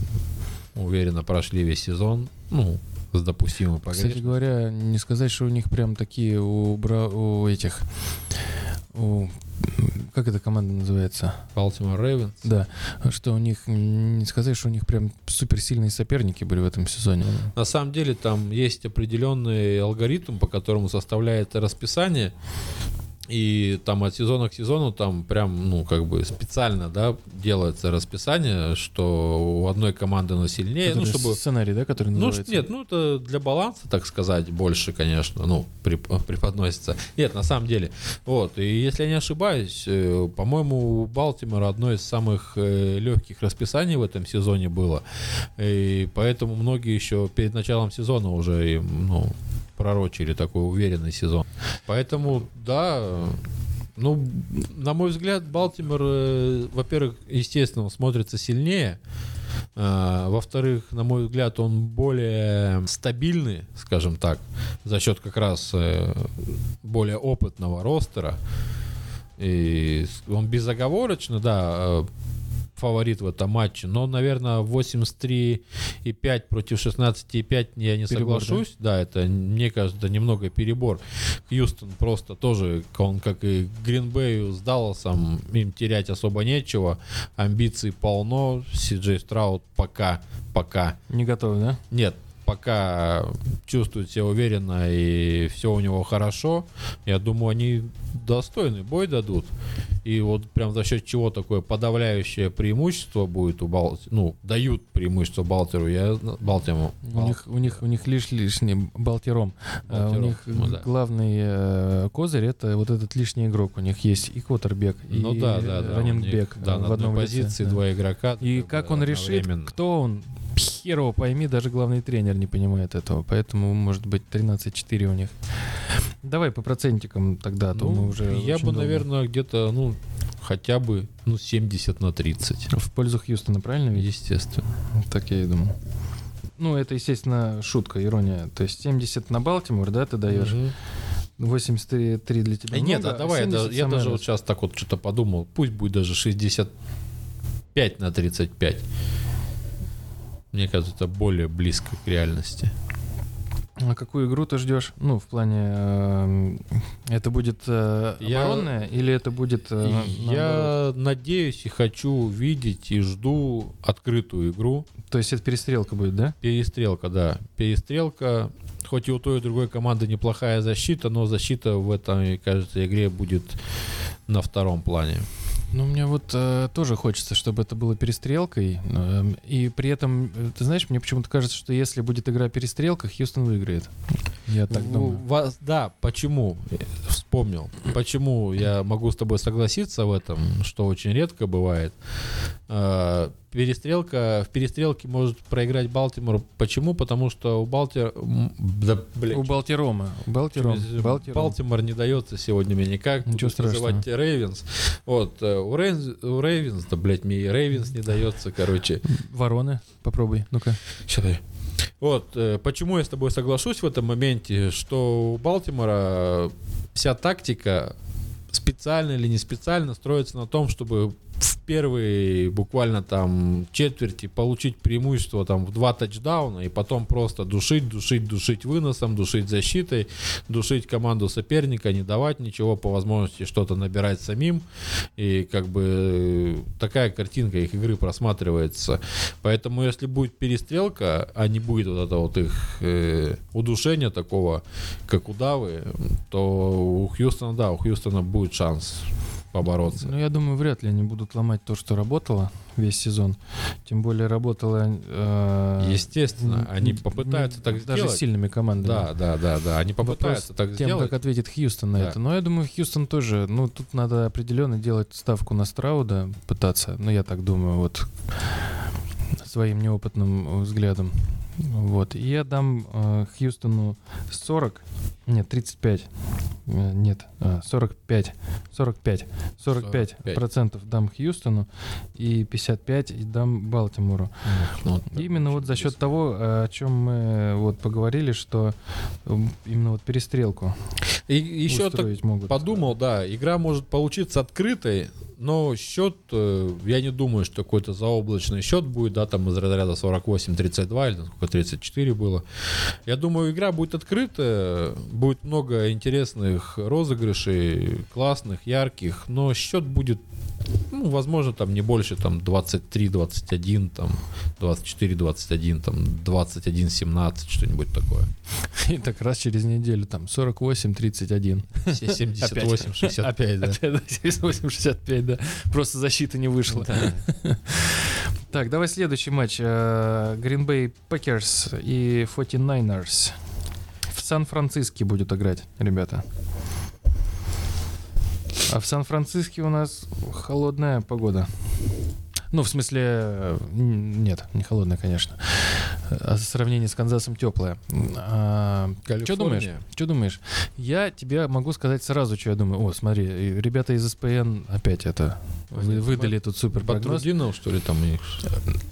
уверенно прошли весь сезон, ну, с допустимым Кстати погрешностью. говоря, не сказать, что у них прям такие у, бра- у этих, у, как эта команда называется? Baltimore Ravens. Да, что у них, не сказать, что у них прям суперсильные соперники были в этом сезоне. На самом деле там есть определенный алгоритм, по которому составляется расписание И там от сезона к сезону там прям, ну, как бы специально, да, делается расписание, что у одной команды оно сильнее, ну, чтобы... Сценарий, да, который Ну, называется? нет, ну это для баланса, так сказать, больше, конечно, ну, прип- преподносится. Нет, на самом деле. Вот, и если я не ошибаюсь, э, по-моему, у Балтимора одно из самых э, легких расписаний в этом сезоне было. И поэтому многие еще перед началом сезона уже, им, ну, пророчили такой уверенный сезон. Поэтому, да, ну, на мой взгляд, Балтимор, э, во-первых, естественно, смотрится сильнее. А, Во-вторых, на мой взгляд, он более стабильный, скажем так, за счет как раз э, более опытного ростера. И он безоговорочно, да, э, фаворит в этом матче, но, наверное, 83,5 против 16,5 я не Перебор, соглашусь. Да? это, мне кажется, немного перебор. Хьюстон просто тоже, он как и Гринбею с Далласом, им терять особо нечего. Амбиций полно. Си-Джей Страут пока, пока Не готовы, да? нет, пока чувствует себя уверенно и все у него хорошо, я думаю, они достойный бой дадут. И вот прям за счет чего такое подавляющее преимущество будет у Бал... ну, дают преимущество Балтеру, я Балтиму. У них, у них, у них лишь лишний Балтером. А, у Балтером, них ну да. главный э, козырь это вот этот лишний игрок. У них есть и квотербек, и Ну да, да, да. у раннингбек них, да, э, в одной лице, позиции да. два игрока. И как он решит, кто он, хер его пойми, даже главный тренер не понимает этого. Поэтому, может быть, 13-4 у них. Давай по процентикам тогда, а то Ну, мы уже я бы, долго. наверное, где-то, ну, хотя бы, ну, 70 на 30. В пользу Хьюстона, правильно? Естественно. Так я и думал. Ну, это, естественно, шутка, ирония. То есть 70 на Балтимор, да, ты даешь? Мгм. 83 для тебя Э, Нет, много, а давай, я, 70 да- я даже вот сейчас так вот что-то подумал. Пусть будет даже 65 на 35. Мне кажется, это более близко к реальности. А какую игру ты ждешь? Ну, в плане, эм, это будет э, Я- оборонная или это будет... э, я надеюсь и хочу видеть и жду открытую игру. То есть это перестрелка будет, да? Перестрелка, да. Перестрелка. Хоть и у той и другой команды неплохая защита, но защита в этой, кажется, игре будет на втором плане. Ну, мне вот э, тоже хочется, чтобы это было перестрелкой. эм, и при этом, э, ты знаешь, мне почему-то кажется, что если будет игра перестрелка, Хьюстон выиграет. Я так В- думаю. вас- да, почему? Э, Вспомнил. Почему я могу с тобой согласиться в этом, что очень редко бывает. Э, Перестрелка, в перестрелке может проиграть Балтимор. Почему? Потому что у Балтимора... Да, блин, У Балтирома. Балтиром. Балтиром. Балтимор не дается сегодня мне никак. Ничего Буду называть Рейвенс. Вот, э, у Рейвенс, у Рейвенс, да, блядь, мне и Рейвенс не дается, короче. Вороны. Попробуй. Ну-ка. Ща, подожди. Вот, э, почему я с тобой соглашусь в этом моменте, что у Балтимора вся тактика специально или не специально строится на том, чтобы в первые буквально там четверти получить преимущество там в два тачдауна и потом просто душить, душить, душить выносом, душить защитой, душить команду соперника, не давать ничего по возможности что-то набирать самим. И как бы э, такая картинка их игры просматривается. Поэтому если будет перестрелка, а не будет вот этого вот их э, удушения такого, как у Давы, то у Хьюстона, да, у Хьюстона будет шанс побороться. Ну, я думаю, вряд ли они будут ломать то, что работало весь сезон. Тем более работало... э, Естественно, они попытаются м, так Даже сделать. сильными командами. Да, да, да, да. Они попытаются так тем, сделать. как ответит Хьюстон на Да. это. Но я думаю, Хьюстон тоже, ну, тут надо определенно делать ставку на Страуда, пытаться, ну, я так думаю, вот своим неопытным взглядом. Вот. И я дам э, Хьюстону 40, нет, 35, э, нет, а, 45, 45, 45 45. процентов дам Хьюстону и 55 дам Балтимору. Ну, вот, Именно вот за счет того, э, о чем мы вот поговорили, что именно вот перестрелку И еще так могут. подумал, да, игра может получиться открытой, но счет, э, я не думаю, что какой-то заоблачный счет будет, да, там из разряда 48-32 или сколько 34 было. Я думаю, игра будет открытая, будет много интересных розыгрышей, классных, ярких, но счет будет Ну, возможно, там не больше, там 23-21, там 24-21, там 21-17, что-нибудь такое. И так раз через неделю там 48-31. 78-65, да. Опять, да, 78-65, да. Просто защита не вышла. Так, давай следующий матч. Э, Green Bay Packers и 49ers. Сан-Франциске будет играть, ребята. А в Сан-Франциске у нас холодная погода. Ну, в смысле, э, нет, не холодная, конечно. А в сравнении с Канзасом теплая. А, что думаешь? Что думаешь? Я тебе могу сказать сразу, что я думаю. О, смотри, и ребята из СПН опять это вы- выдали тут супер прогноз. Батрудинов, что ли, там у них?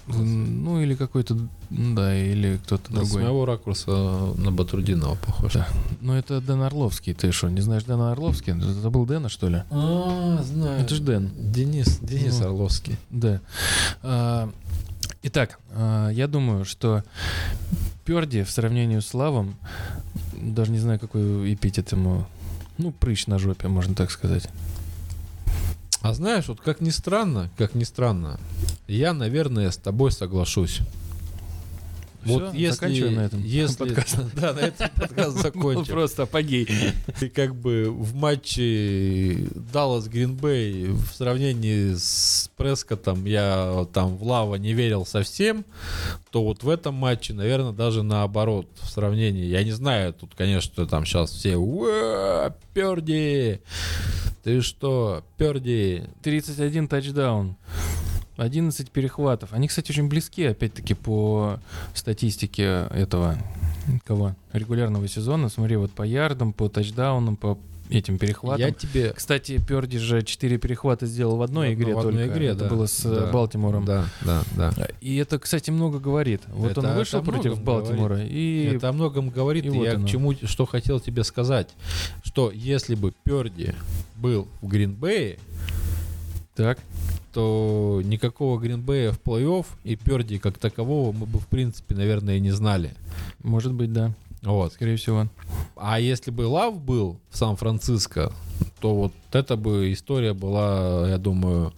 Ну, или какой-то, да, или кто-то С другой. моего ракурса на Батрудинова похож. Да. Ну, это Дэн Орловский. Ты что, не знаешь Дэна Орловский? Забыл Дэна, что ли? А, знаю. Это ж Дэн. Денис, Денис Ну. Орловский. Да. А, Итак, а, я думаю, что Перди в сравнении с Лавом, даже не знаю, какой эпитет ему, ну, прыщ на жопе, можно так сказать. А знаешь, вот как ни странно, как ни странно, я, наверное, с тобой соглашусь. Вот Всё, если, заканчиваем на этом если, подкаст. да, на этом подкаст Ну, закончим. просто апогей. И как бы в матче Даллас Гринбей в сравнении с Прескотом я там в Лава не верил совсем, то вот в этом матче, наверное, даже наоборот в сравнении. Я не знаю, тут, конечно, там сейчас все «Уа, Перди! Ты что, Перди? 31 тачдаун. 11 перехватов. Они, кстати, очень близки, опять-таки, по статистике этого кого? Регулярного сезона. Смотри, вот по ярдам, по тачдаунам, по этим перехватам. Я тебе... Кстати, Перди же 4 перехвата сделал в одной В игре одной только. игре, Это да. было с Да. Балтимором. Да, да, да. И это, кстати, много говорит. Вот Это- он вышел против Балтимора и... Это о многом говорит, и и вот я оно. к чему, что хотел тебе сказать, что если бы Перди был в Гринбее, Так. То никакого Гринбея в плей-офф и Перди как такового мы бы, в принципе, наверное, и не знали. Может быть, да. Вот. Скорее всего. А если бы Лав был в Сан-Франциско, то вот эта бы история была, я думаю,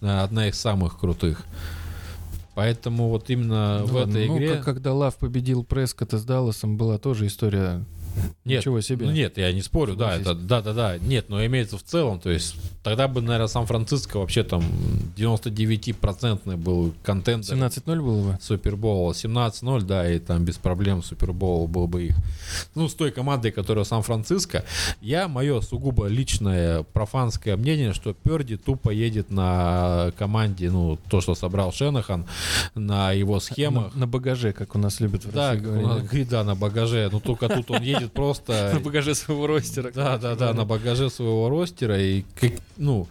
одна из самых крутых. Поэтому вот именно в Ну, этой ну, игре... как- когда Лав победил Прескота с Далласом, была тоже история. Нет, Ничего себе. Ну нет, я не спорю, да, это, да, да, да, нет, но имеется в целом, то есть тогда бы, наверное, Сан-Франциско вообще там 99% был контент 17-0 было бы. Супербола, 17-0, да, и там без проблем Супербол был бы их. Ну, с той командой, которая Сан-Франциско, я, мое сугубо личное профанское мнение, что Перди тупо едет на команде, ну, то, что собрал Шенахан, на его схемах. На, на багаже, как у нас любят в Да, России говорить. говорит, да, на багаже. Ну, только тут он едет просто... На багаже своего ростера. Да, да, да, на багаже своего ростера. И, ну,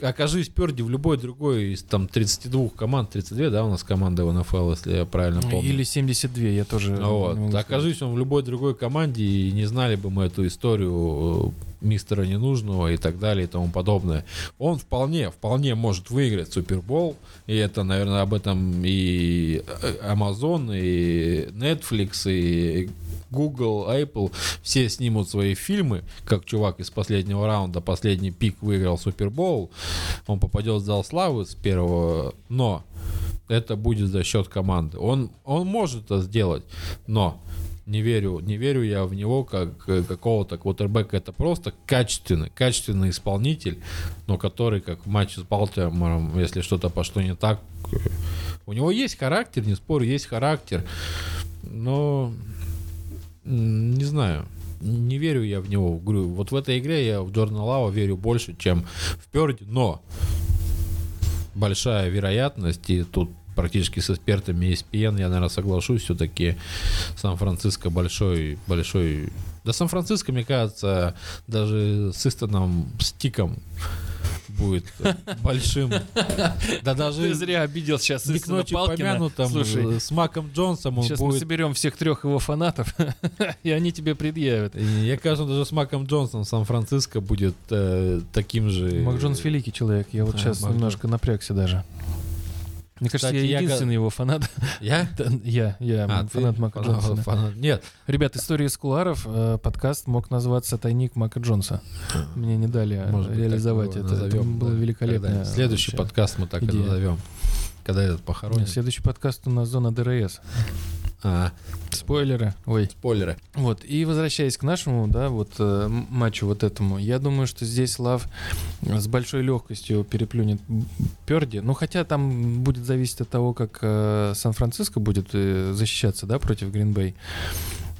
окажись Перди в любой другой из там 32 команд, 32, да, у нас команда в НФЛ, если я правильно помню. Или 72, я тоже Вот. Окажись он в любой другой команде, и не знали бы мы эту историю э, мистера ненужного и так далее и тому подобное. Он вполне, вполне может выиграть Супербол. И это, наверное, об этом и Amazon, и Netflix, и Google, Apple, все снимут свои фильмы, как чувак из последнего раунда, последний пик выиграл Супербол, он попадет в зал славы с первого, но это будет за счет команды. Он, он может это сделать, но не верю, не верю я в него как э, какого-то квотербека. Это просто качественный, качественный исполнитель, но который, как в матче с Балтимором, если что-то пошло не так, э, у него есть характер, не спорю, есть характер, но не знаю. Не верю я в него. Говорю, вот в этой игре я в Джордана Лава верю больше, чем в Перди, но большая вероятность, и тут практически с экспертами ESPN, я, наверное, соглашусь, все-таки Сан-Франциско большой, большой... Да Сан-Франциско, мне кажется, даже с Истоном Стиком будет большим. Да даже Ты зря обидел сейчас не к Истона ночи Палкина. помянутым Слушай, э, с Маком Джонсом он сейчас мы будет... соберем всех трех его фанатов, и они тебе предъявят. И Я кажется, даже с Маком Джонсом Сан-Франциско будет э, таким же... Мак Джонс великий человек, я вот сейчас Мак немножко напрягся даже. Мне кажется, Кстати, я я единственный его фанат. Я? Я, я А, ты фанат Мака фанат- Джонса. фанат. Нет, Ребят, история из кулуаров. э, Подкаст мог называться «Тайник Мака Джонса». Мне не дали э, может быть, реализовать это. Это было да. великолепно. Следующий подкаст мы так идея. и назовем. Когда этот похоронен. Следующий подкаст у нас «Зона ДРС». А, Спойлеры. Ой. спойлеры. Вот, и возвращаясь к нашему, да, вот э, матчу вот этому, я думаю, что здесь Лав с большой легкостью переплюнет Перди. Ну, хотя там будет зависеть от того, как э, Сан-Франциско будет э, защищаться, да, против Гринбей.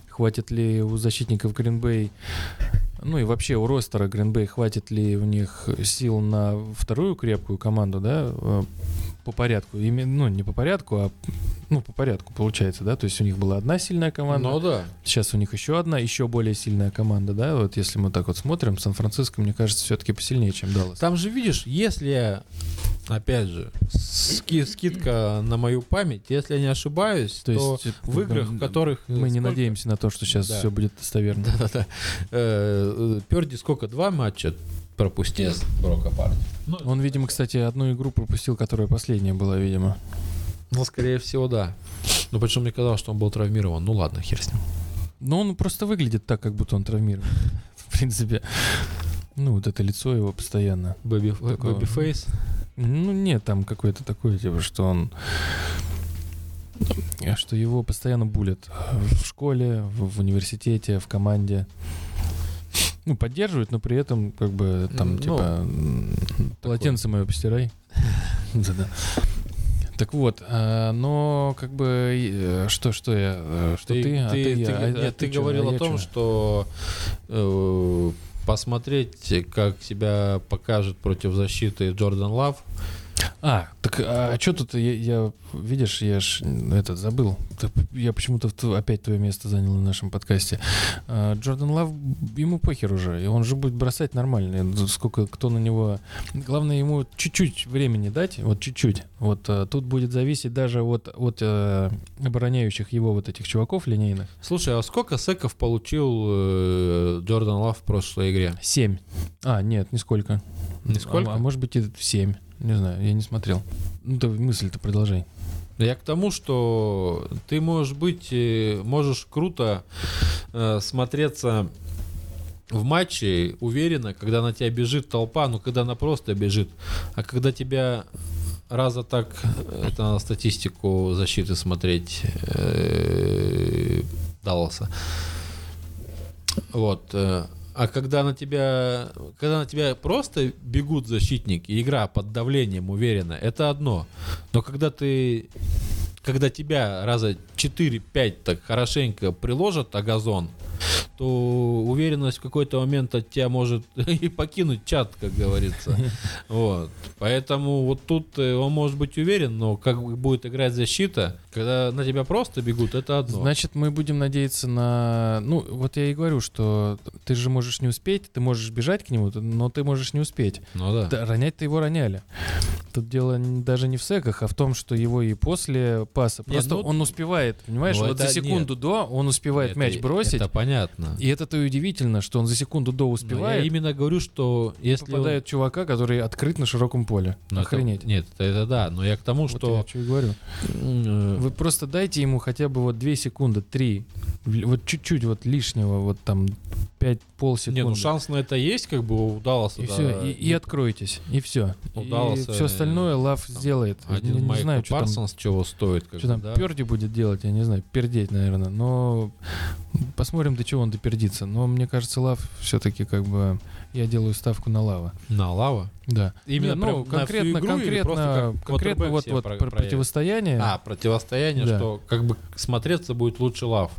Хватит ли у защитников Гринбей, ну и вообще у ростера Гринбей, хватит ли у них сил на вторую крепкую команду, да, э, по порядку. Име- Ну, не по порядку, а ну, по порядку получается, да. То есть у них была одна сильная команда. Ну да. Сейчас у них еще одна, еще более сильная команда, да, вот если мы так вот смотрим, Сан-Франциско, мне кажется, все-таки посильнее, чем Даллас. Там же, видишь, если, опять же, ски- скидка на мою память, если я не ошибаюсь, то, То есть э, в играх, в которых... э, мы не сколько? надеемся на то, что сейчас Да. все будет достоверно. Да-да-да. Э, Перди сколько? Два матча пропустил Брока Парни? Ну, Он, видимо, кстати, одну игру пропустил, которая последняя была, видимо. ну, скорее всего, да. Ну, почему мне казалось, что он был травмирован. Ну, ладно, хер с ним. Но он просто выглядит так, как будто он травмирован. В принципе. Ну, вот это лицо его постоянно. Бэби, Такого. бэби фейс. Ну, нет, там какое-то такое, типа, что он... Что его постоянно булят в школе, в, в университете, в команде. Ну, поддерживают, но при этом, как бы, там, Ну, типа, полотенце мое постирай. Да-да. Так вот, а, но как бы э, что, что я, э, что ты, а ты, ты- я, а- нет, а ты чё, говорил а о я том, чё? что э, посмотреть, как себя покажет против защиты Джордан Лав. А, так а, что тут я, я- видишь, я ж этот забыл. Я почему-то опять твое место занял на нашем подкасте. А, Джордан Лав, ему похер уже, и он же будет бросать нормально. Сколько кто на него... Главное ему чуть-чуть времени дать, вот чуть-чуть. Вот а, тут будет зависеть даже от, от э, обороняющих его вот этих чуваков линейных. Слушай, а сколько секов получил э, Джордан Лав в прошлой игре? Семь. А, нет, нисколько. Нисколько? А, а может быть и семь. Не знаю, я не смотрел. Ну, ты мысль-то продолжай. Я к тому, что ты можешь быть, э, можешь круто э, смотреться в матче уверенно, когда на тебя бежит толпа, ну когда она просто бежит, а когда тебя раза так, это надо статистику защиты смотреть э, Далласа. Вот. э, А когда на тебя, когда на тебя просто бегут защитники, и игра под давлением уверенно, это одно. Но когда ты, когда тебя раза 4-5 так хорошенько приложат о газон, то уверенность в какой-то момент от тебя может и покинуть чат, как говорится. Вот. Поэтому вот тут э, он может быть уверен, но как будет играть защита, когда на тебя просто бегут, это одно. Значит, мы будем надеяться на... Ну, вот я и говорю, что ты же можешь не успеть, ты можешь бежать к нему, но ты можешь не успеть. ну да. Да, ронять-то его роняли. Тут дело даже не в секах, а в том, что его и после паса. Нет, Просто ну, он успевает, понимаешь? ну, вот это за секунду до он успевает Это- мяч бросить. Это понятно. И это-то и удивительно, что он за секунду до Но успевает. я именно говорю, что если он- попадает чувака, который открыт на широком поле. Ну, это- Охренеть. нет, это, это да, но я к тому, Вот что я что и говорю. э, Вы просто дайте ему хотя бы вот 2 секунды, 3. Вот чуть-чуть вот лишнего, вот там 5 полсекунды. не, ну шанс на это есть, как бы у Далласа. И да. все, и, и откройтесь, и все. У и Далласа, все остальное Лав там, сделает. Один не, не Майкл знаю, что там, Парсонс чего стоит, как что бы, там да? Перди будет делать, я не знаю, пердеть, наверное. Но посмотрим, до чего он допердится. Но мне кажется, Лав все-таки как бы я делаю ставку на Лава. На лава. Да. Именно Не, ну, конкретно, конкретно, как конкретно вот, вот про- противостояние. А, противостояние, Да. что как бы смотреться будет лучше лав.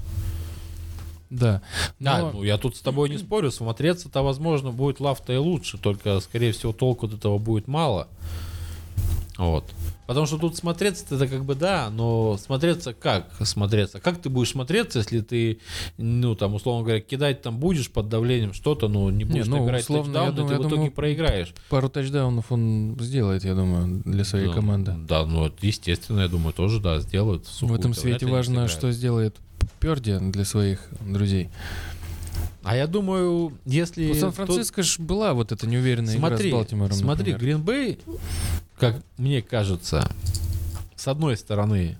Да. Но- ну я тут с тобой не спорю, смотреться-то, возможно, будет лав-то и лучше, только, скорее всего, толку от этого будет мало. Вот. Потому что тут смотреться это как бы да, но смотреться как смотреться? Как ты будешь смотреться, если ты, ну там, условно говоря, кидать там будешь под давлением что-то, но не будешь ну, играть условно, тачдаун, я думаю- ты я в итоге думаю, проиграешь. Пару тачдаунов он сделает, я думаю, для своей Ну, команды. Да, ну естественно, я думаю, тоже, да, сделают. В сухую-то этом свете важно, что сделает Перди для своих друзей. А я думаю, если... У Сан-Франциско ж была вот эта неуверенная Смотри, игра с Балтимором. смотри. Гринбей, как мне кажется, с одной стороны,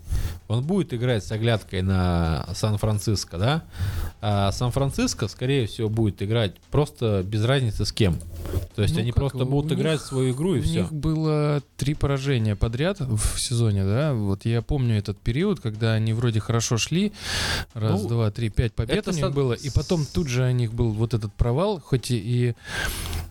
он будет играть с оглядкой на Сан-Франциско, да? А Сан-Франциско, скорее всего, будет играть просто без разницы с кем. То есть Ну, они просто у будут играть них- свою игру и У все. них было три поражения подряд в сезоне, да? Вот я помню этот период, когда они вроде хорошо шли. Раз, Ну, два, три, пять побед у них со- было. И потом тут же у них был вот этот провал, хоть и, и,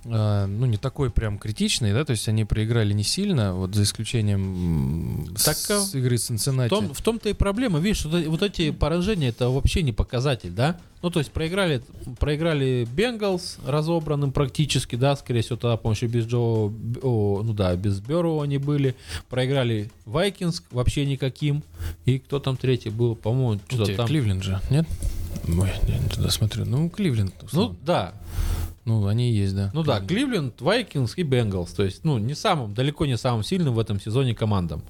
а, ну, не такой прям критичный, да? То есть они проиграли не сильно, вот за исключением Так, с а, игры с В, том, в том-то и проблема, видишь, вот эти поражения это вообще не показатель, да? Ну, то есть проиграли, проиграли Бенгалс разобранным практически, да, скорее всего, тогда, еще без Джо, о, ну да, без Берроу они были. Проиграли Вайкинс вообще никаким. И кто там третий был, по-моему, что-то Где? там. Кливленд же, нет? Ой, я не туда смотрю. Ну, Кливленд. Ну, условно. да, Ну, они и есть, да. ну да, Кливленд, Вайкинс и Бенгалс. То есть, ну, не самым, далеко не самым сильным в этом сезоне командам.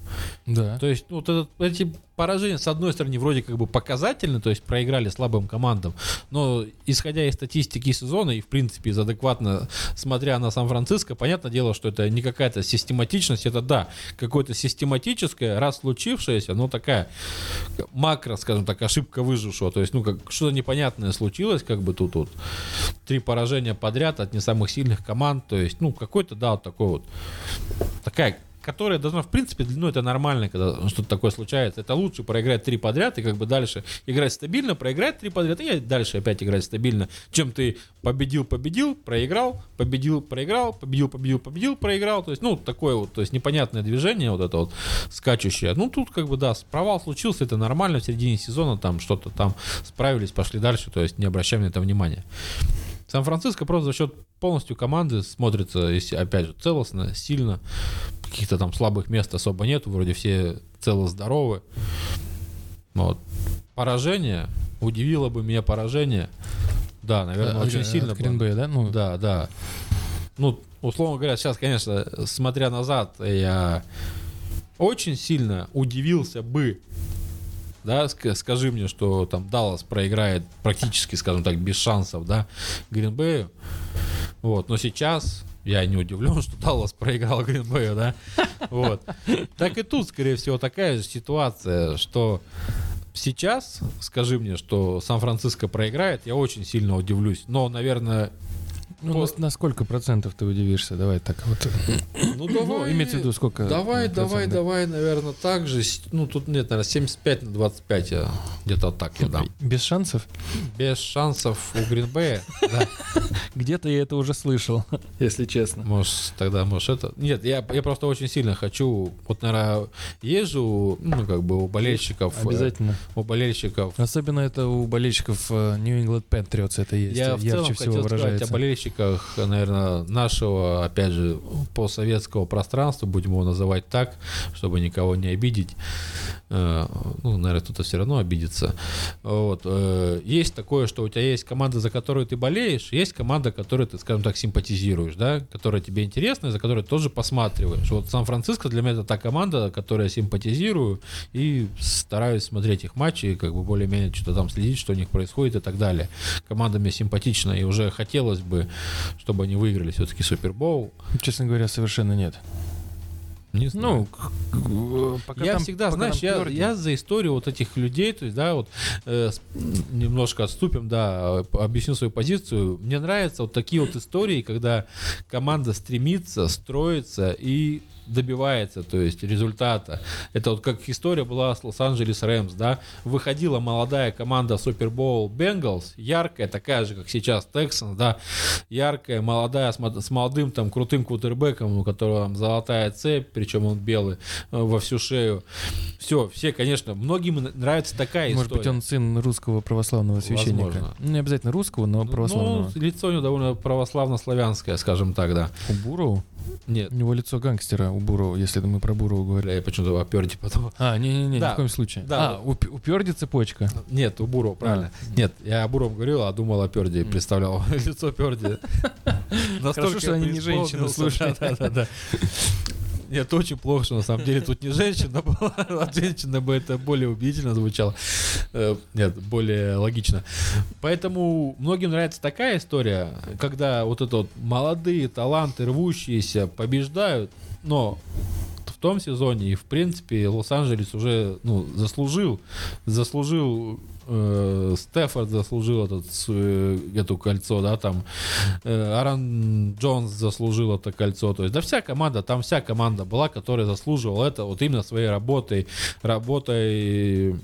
Да. То есть, ну, вот этот- эти поражения, с одной стороны, вроде как бы показательны, то есть проиграли слабым командам, но исходя из статистики сезона и, в принципе, из адекватно смотря на Сан-Франциско, понятное дело, что это не какая-то систематичность, это, да, какое-то систематическое, раз случившееся, но такая макро, скажем так, ошибка выжившего, то есть, ну, как что-то непонятное случилось, как бы тут вот три поражения подряд от не самых сильных команд, то есть, ну, какой-то, да, вот такой вот, такая которая должна, в принципе, ну, это нормально, когда что-то такое случается. Это лучше проиграть три подряд и как бы дальше играть стабильно, проиграть три подряд и дальше опять играть стабильно, чем ты победил, победил, проиграл, победил, проиграл, победил, победил, победил, проиграл. То есть, ну, такое вот, то есть непонятное движение вот это вот скачущее. Ну, тут как бы, да, провал случился, это нормально в середине сезона, там что-то там справились, пошли дальше, то есть не обращаем на это внимания. Сан-Франциско просто за счет полностью команды смотрится, если, опять же, целостно, сильно. Каких-то там слабых мест особо нет, вроде все цело-здоровы. Вот. Поражение, удивило бы меня поражение. Да, наверное, А, очень от сильно. бы. Green Bay, да? Ну, Да, да. Ну, условно говоря, сейчас, конечно, смотря назад, я очень сильно удивился бы, да, ск- скажи мне, что там Даллас проиграет практически, скажем так, без шансов, да, Гринбею. Вот, но сейчас я не удивлен, что Даллас проиграл Гринбею, да. Вот. Так и тут, скорее всего, такая же ситуация, что сейчас, скажи мне, что Сан-Франциско проиграет, я очень сильно удивлюсь. Но, наверное, ну, по- на, на сколько процентов ты удивишься? Давай так вот. Ну, Ну, имеется в виду, сколько Давай, процентов, давай, да? давай, наверное, так же. Ну, тут нет, наверное, 75 на 25 я где-то так я дам. Без шансов? Без шансов у Гринбея. Да. Где-то я это уже слышал, если честно. Может, тогда, может, это... Нет, я, я просто очень сильно хочу... Вот, наверное, езжу, ну, как бы у болельщиков... э, Обязательно. У болельщиков Особенно это у болельщиков э, New England Patriots это есть. Я в целом ярче всего хотел сказать выражается. о болельщиках, наверное, нашего, опять же, постсоветского пространства, будем его называть так, чтобы никого не обидеть. Э, Ну, наверное, кто-то все равно обидится. Вот. э, Есть такое, что у тебя есть команда, за которую ты болеешь, есть команда, которой ты, скажем так, симпатизируешь, да, которая тебе интересна, за которой ты тоже посматриваешь. Вот Сан-Франциско для меня это та команда, которой я симпатизирую и стараюсь смотреть их матчи, как бы более-менее что-то там следить, что у них происходит и так далее. Команда мне симпатична, и уже хотелось бы, чтобы они выиграли все-таки Супербоул. Честно говоря, совершенно нет. Не знаю. Ну, пока я там- всегда, пока знаешь, там я, я за историю вот этих людей, то есть, да, вот э, немножко отступим, да, объясню свою позицию. Мне нравятся вот такие вот истории, когда команда стремится, строится и добивается, то есть результата. Это вот как история была с Лос-Анджелес Рэмс, да, выходила молодая команда Супербоул Бенгалс, яркая, такая же, как сейчас Texans, да, яркая, молодая, с, молодым там крутым кутербеком, у которого там золотая цепь, причем он белый, э, во всю шею. Все, все, конечно, многим нравится такая Может история. быть, он сын русского православного священника. Возможно. Ну, не обязательно русского, но православного. Ну, лицо у него довольно православно-славянское, скажем так, да. У Буроу? Нет, У него лицо гангстера у Буроу, если мы про Буроу говорим. бля, я почему-то оперди потом. А, не-не-не, Да. ни в коем случае. Да. А, у, у Пёрди цепочка. Нет, у Бурова, правильно. Нет, я о Буровом говорил, а думал о Перде, представлял лицо Перди. Хорошо, что они не женщины, да. Нет, очень плохо, что на самом деле тут не женщина была. От женщины бы это более убедительно звучало. Э, Нет, более логично. Поэтому многим нравится такая история, когда вот это вот молодые таланты, рвущиеся, побеждают, но том сезоне, и в принципе Лос-Анджелес уже ну, заслужил, заслужил э, Стефорд заслужил этот, э, эту кольцо, да, там э, Аарон Джонс заслужил это кольцо, то есть, да, вся команда, там вся команда была, которая заслуживала это вот именно своей работой, работой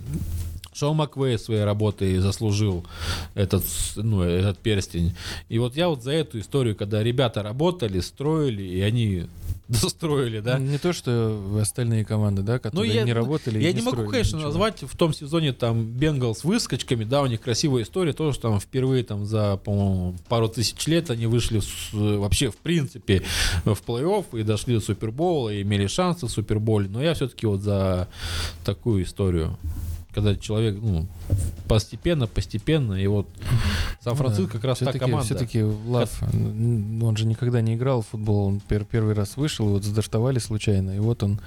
Шоу Маквей своей работой заслужил этот, ну, этот перстень. И вот я вот за эту историю, когда ребята работали, строили, и они достроили, да, Не то, что остальные команды, да, ну, которые я не работали. и Я не не могу, конечно, ничего. назвать в том сезоне там Бенгал с выскочками, да, у них красивая история, тоже что там впервые там за, по-моему, пару тысяч лет они вышли с- вообще, в принципе, в плей-офф и дошли до Супербола, и имели шансы в Суперболе, но я все-таки вот за такую историю. Когда человек, ну, постепенно, постепенно, и вот Сан-Франциско как раз та все-таки, команда. Все-таки Лав, м, он же никогда не играл в футбол, он пер- первый раз вышел, вот задоштовали случайно, и вот он...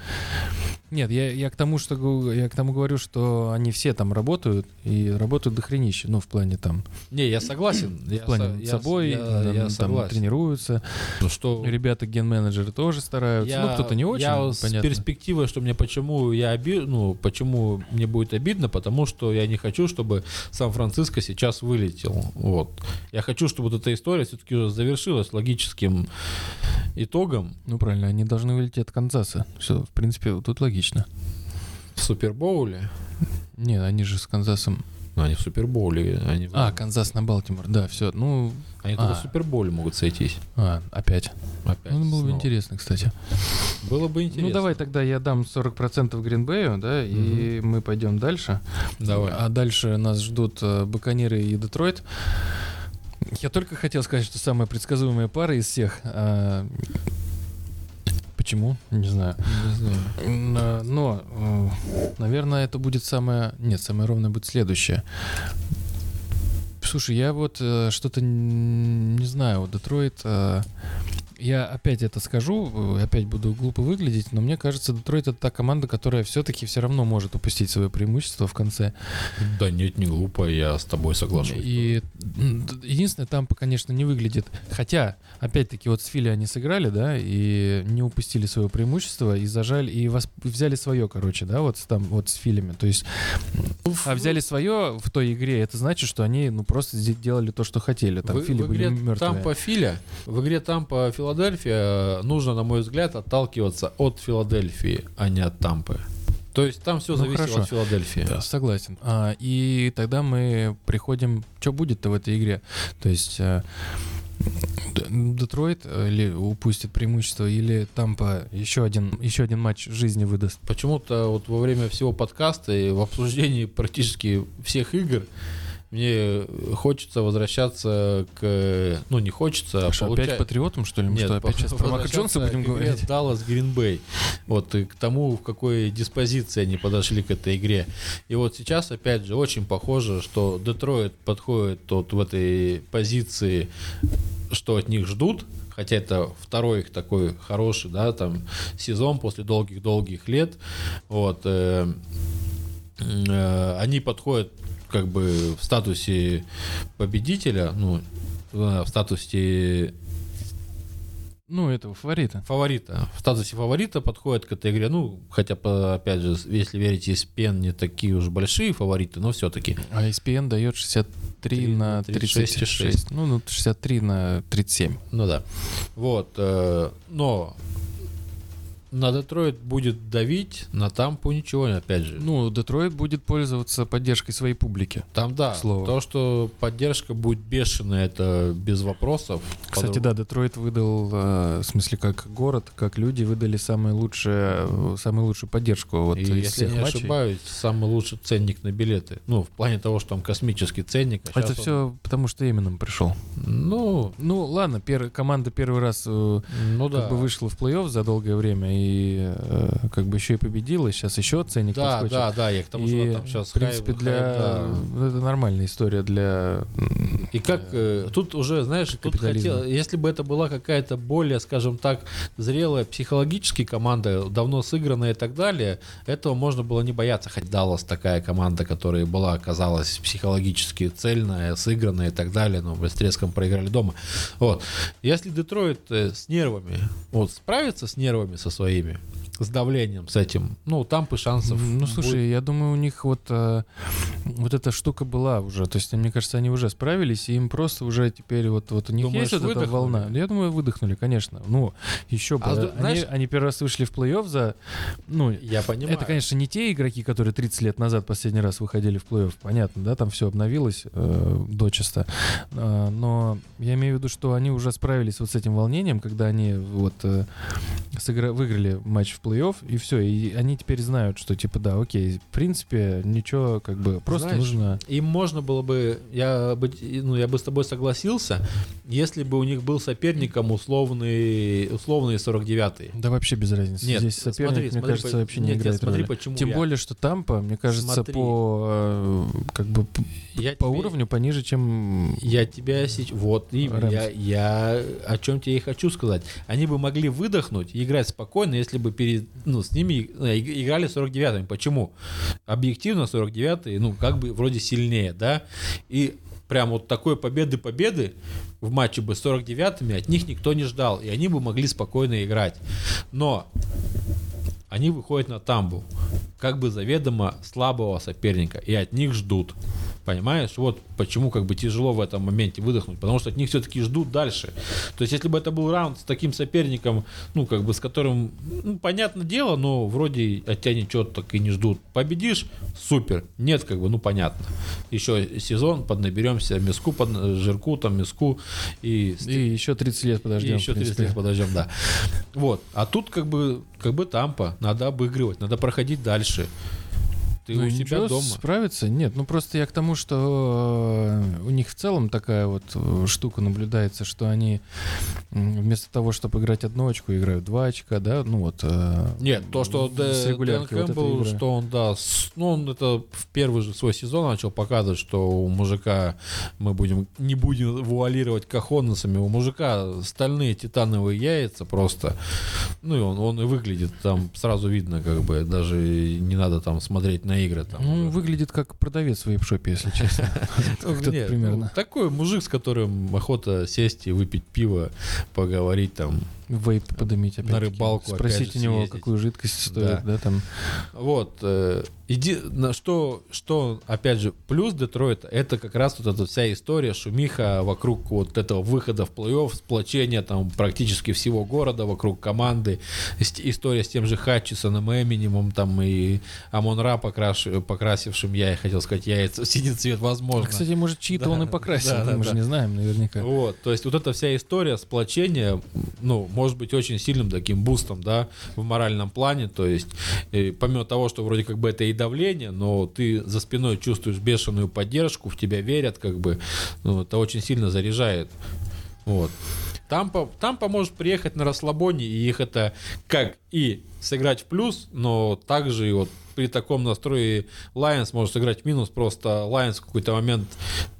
Нет, я, я к тому, что я к тому говорю, что они все там работают, и работают до хренища, ну, в плане там, Не, я согласен. в я плане со- над я- собой, я, там, я там согласен. тренируются, Ну, что ребята ген-менеджеры тоже стараются, ну, кто-то не очень, я с понятно. перспективой, что мне почему я оби... ну, почему мне будет обидно, потому что я не хочу, чтобы Сан-Франциско сейчас вылетел. Вот. Я хочу, чтобы вот эта история все-таки уже завершилась логическим итогом Ну, правильно, они должны вылететь от Канзаса. Все, в принципе, тут логично. в Супербоуле. Нет, они же с Канзасом... Ну, они в Супербоуле, они, А, Канзас на Балтимор, да, все. Ну, они только в а. Супербоуле могут сойтись. а, опять. Опять. Ну, было бы снова. интересно, кстати. Было бы интересно. Ну, давай тогда я дам 40% Гринбею, да, и мы пойдем дальше. Давай. А дальше нас ждут э, Бакониры и Детройт. Я только хотел сказать, что самая предсказуемая пара из всех. Почему? Не знаю. Не знаю. Но, э, наверное, это будет самое... Нет, самое ровное будет следующее. Слушай, я вот э, что-то не знаю, вот Детройт... э, я опять это скажу, э, опять буду глупо выглядеть, но мне кажется, Детройт это та команда, которая все-таки все равно может упустить свое преимущество в конце. Да нет, не глупо, я с тобой соглашусь. И единственное, Тампа, конечно, не выглядит. Хотя, опять-таки, вот с Фили они сыграли, да, и не упустили свое преимущество, и зажали, и восп- взяли свое, короче, да, вот там, вот с Филями. То есть, а взяли свое в той игре, это значит, что они, ну, просто делали то, что хотели. Там в, Фили были мертвые. Тампа Филя, в игре Тампа Филадельфия нужно, на мой взгляд, отталкиваться от Филадельфии, а не от Тампы. То есть там все Ну, зависит хорошо. от Филадельфии. Да, согласен. А, и тогда мы приходим, что будет-то в этой игре? То есть э, Детройт э, или упустит преимущество, или Тампа еще один, еще один матч жизни выдаст. Почему-то вот во время всего подкаста и в обсуждении практически всех игр мне хочется возвращаться к... Ну, не хочется, а Что, получа- опять патриотом, что ли? Мы Нет, что, опять сейчас про Мака Джонса будем говорить? Даллас Гринбей. Вот и к тому, в какой диспозиции они подошли к этой игре. И вот сейчас, опять же, очень похоже, что Детройт подходит вот в этой позиции, что от них ждут. Хотя это второй их такой хороший, да, там сезон после долгих-долгих лет. Вот. э, э, они подходят как бы в статусе победителя, ну, э, в статусе Ну, этого фаворита. фаворита. В статусе фаворита подходит к этой игре. Ну, хотя, по- опять же, если верить ESPN, не такие уж большие фавориты, но все-таки. А ESPN дает 63 на 36,6. 36. Ну, ну, 63 на 37. Ну да. Вот. э, но на Детройт будет давить, на Тампу ничего, опять же. Ну, Детройт будет пользоваться поддержкой своей публики. Там да, к слову. то, что поддержка будет бешеная, это без вопросов. Кстати, Под- да, Детройт выдал, э, в смысле, как город, как люди выдали самую лучшую, самую лучшую поддержку вот И, если не матчей. ошибаюсь, самый лучший ценник на билеты. Ну, в плане того, что там космический ценник. а Это он- все потому, что Эмином пришел. Ну, Ну, ладно, пер- команда первый раз э, ну да. бы вышла в плей-офф за долгое время и э, как бы еще и победила. Сейчас еще ценник Да, подскочит. да, да, я к тому, и, что там сейчас в принципе, для... ну, Это нормальная история для... И как э, тут уже, знаешь, тут хотел, если бы это была какая-то более, скажем так, зрелая психологически команда, давно сыгранная и так далее, этого можно было не бояться. Хоть Даллас такая команда, которая была, оказалась психологически цельная, сыгранная и так далее, но с треском проиграли дома. Вот. Если Детройт э, с нервами, вот справится с нервами со своими, С давлением, с этим. Ну, Тампы шансов. Ну, слушай, будет. я думаю, у них вот, э, вот эта штука была уже. То есть, мне кажется, они уже справились, и им просто уже теперь вот, вот у них Думаешь, есть вот эта волна. Я думаю, выдохнули, конечно. Ну, еще бы. А, они, знаешь- они первый раз вышли в плей-офф за... Ну, Я понимаю. это, конечно, не те игроки, которые 30 лет назад последний раз выходили в плей-офф. Понятно, да, там все обновилось э, дочисто. Э, но я имею в виду, что они уже справились вот с этим волнением, когда они вот э, сыгра- выиграли матч в плей-офф, и все. И они теперь знают, что типа, да, окей, в принципе, ничего, как бы, просто Знаешь, нужно... Им можно было бы, я бы, ну, я бы с тобой согласился, если бы у них был соперником условный, условный 49-й. Да вообще без разницы. Нет, Здесь соперник, смотри, мне смотри, кажется, по- вообще не нет, нет, играет смотри, роли. почему Тем я- более, что Тампа, мне кажется, Смотри. по э, как бы Я по тебе- уровню пониже, чем Я тебя сейчас... Вот, именно, я, я о чем тебе и хочу сказать. Они бы могли выдохнуть и играть спокойно, если бы перед, ну, с ними э, иг- играли 49-ми. Почему? Объективно 49-й, ну, как бы вроде сильнее, да? И прям вот такой победы-победы в матче бы с 49-ми от них никто не ждал, и они бы могли спокойно играть. Но они выходят на тамбу, как бы заведомо слабого соперника, и от них ждут. Понимаешь? Вот почему как бы тяжело в этом моменте выдохнуть, потому что от них все-таки ждут дальше. То есть, если бы это был раунд с таким соперником, ну, как бы с которым, ну, понятное дело, но вроде от тебя ничего так и не ждут. Победишь, супер. Нет, как бы, ну, понятно. Еще сезон, поднаберемся миску, под, жирку, там, миску, и и еще 30 лет подождем. и еще в принципе. 30 лет подождем, да. Вот. А тут как бы, как бы тампа. Надо обыгрывать, надо проходить дальше. Ты Ну, у себя дома. справиться? Нет, ну просто я к тому, что э, у них в целом такая вот э, штука наблюдается, что они вместо того, чтобы играть одну очку, играют два очка, да, ну вот. э, Нет, то, что Дэн вот Кэмпбелл, игры. что он, да, с- ну, он это в первый же свой сезон начал показывать, что у мужика мы будем, не будем вуалировать кахоносами, у мужика стальные титановые яйца просто, ну, и он, он и выглядит там, сразу видно, как бы, даже не надо там смотреть на игры. Там, Ну, уже. выглядит как продавец в вейп-шопе, если честно. Ну, примерно. такой мужик, с которым охота сесть и выпить пиво, поговорить там. Вейп подымить опять. На рыбалку Спросить у же него, какую жидкость стоит, да, там. Вот. э, иди, на что, что, опять же, плюс Детройта, это как раз вот эта вся история, шумиха вокруг вот этого выхода в плей-офф, сплочения там практически всего города вокруг команды, Ис- история с тем же Хатчисоном, Эминемом там и Амон-Ра, покраш- покрасившим, я хотел сказать, яйца в синий цвет, возможно. А, кстати, может, чьи-то Да, он и покрасил, да, да, мы же да. не знаем наверняка. Вот, то есть вот эта вся история сплочения, ну, может быть очень сильным таким бустом, да, в моральном плане, то есть э, помимо того, что вроде как бы это и давление, но ты за спиной чувствуешь бешеную поддержку, в тебя верят, как бы, ну, это очень сильно заряжает, вот. Тампа, Тампа может приехать на расслабоне, и их это как и сыграть в плюс, но также и вот при таком настрое Lions может сыграть минус, просто Lions в какой-то момент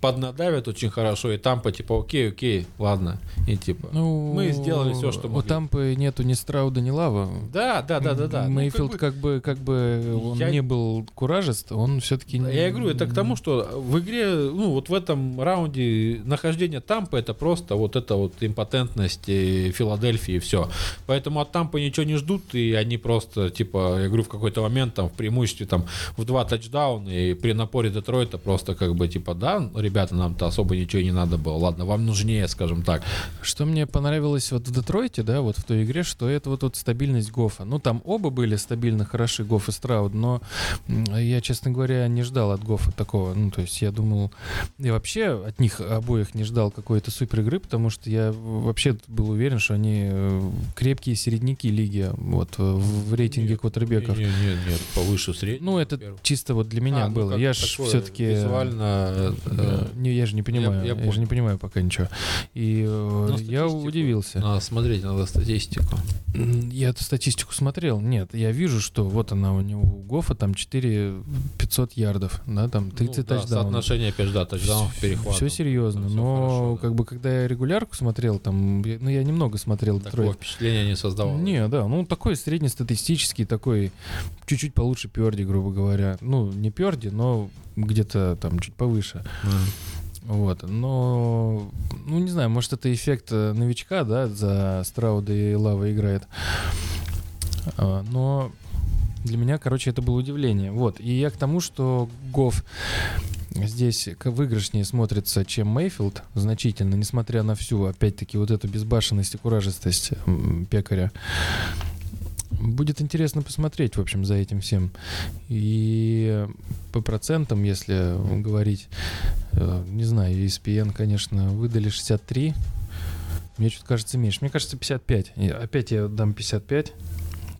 поднадавят очень хорошо, и Тампа типа окей, окей, ладно, и типа Ну, мы сделали все, что У могли. Тампы нету ни Страуда, ни Лава. Да, да, да, да, да. Ну, Мейфилд как бы- как бы, как бы он Я- не был куражист, он все-таки... Я говорю, это к тому, что в игре, ну вот в этом раунде нахождение Тампы это просто вот это вот импотентность Филадельфии и все. Поэтому от Тампы ничего не ждут, и они просто, типа, я говорю, в какой-то момент там в преимуществе там в два тачдауна, и при напоре Детройта просто как бы типа, да, ребята, нам-то особо ничего и не надо было, ладно, вам нужнее, скажем так. Что мне понравилось вот в Детройте, да, вот в той игре, что это вот, вот стабильность Гофа. Ну, там оба были стабильно хороши, Гоф и Страуд, но я, честно говоря, не ждал от Гофа такого. Ну, то есть я думал... Я вообще от них обоих не ждал какой-то супер игры, потому что я вообще был уверен, что они э, крепкие середняки лиги вот в, рейтинге квотербеков. Нет, нет, нет, повыше среднего. Ну, это чисто вот для меня А, ну, было. как я ж такое все-таки... Визуально... э, Не, я же не понимаю, я я, же понял. не понимаю пока ничего. И э, Ну, я удивился. Надо смотреть, надо статистику. Я эту статистику смотрел. Нет, я вижу, что вот она у него у Гофа там 4 500 ярдов, да, там 30 ну, да, тачдаунов. Соотношение, опять же, да, тачдаунов, перехватов. Все серьезно, Всё но хорошо, да. как бы когда я регулярку смотрел, там, я- ну я немного смотрел Такого Детройт. впечатления не создавал. Не, да, ну такой среднестатистический, такой чуть-чуть получше Перди, грубо говоря. Ну, не Перди, но где-то там чуть повыше. Вот, но, ну, не знаю, может, это эффект э, новичка, да, за Страуда и Лава играет. А, Но для меня, короче, это было удивление. Вот. И я к тому, что Гофф здесь выигрышнее смотрится, чем Мейфилд, значительно, несмотря на всю, опять-таки, вот эту безбашенность и куражистость пекаря. Будет интересно посмотреть, в общем, за этим всем. И по процентам, если говорить, э, не знаю, ESPN, конечно, выдали 63. Мне что-то кажется меньше. Мне кажется, 55. И опять я дам 55.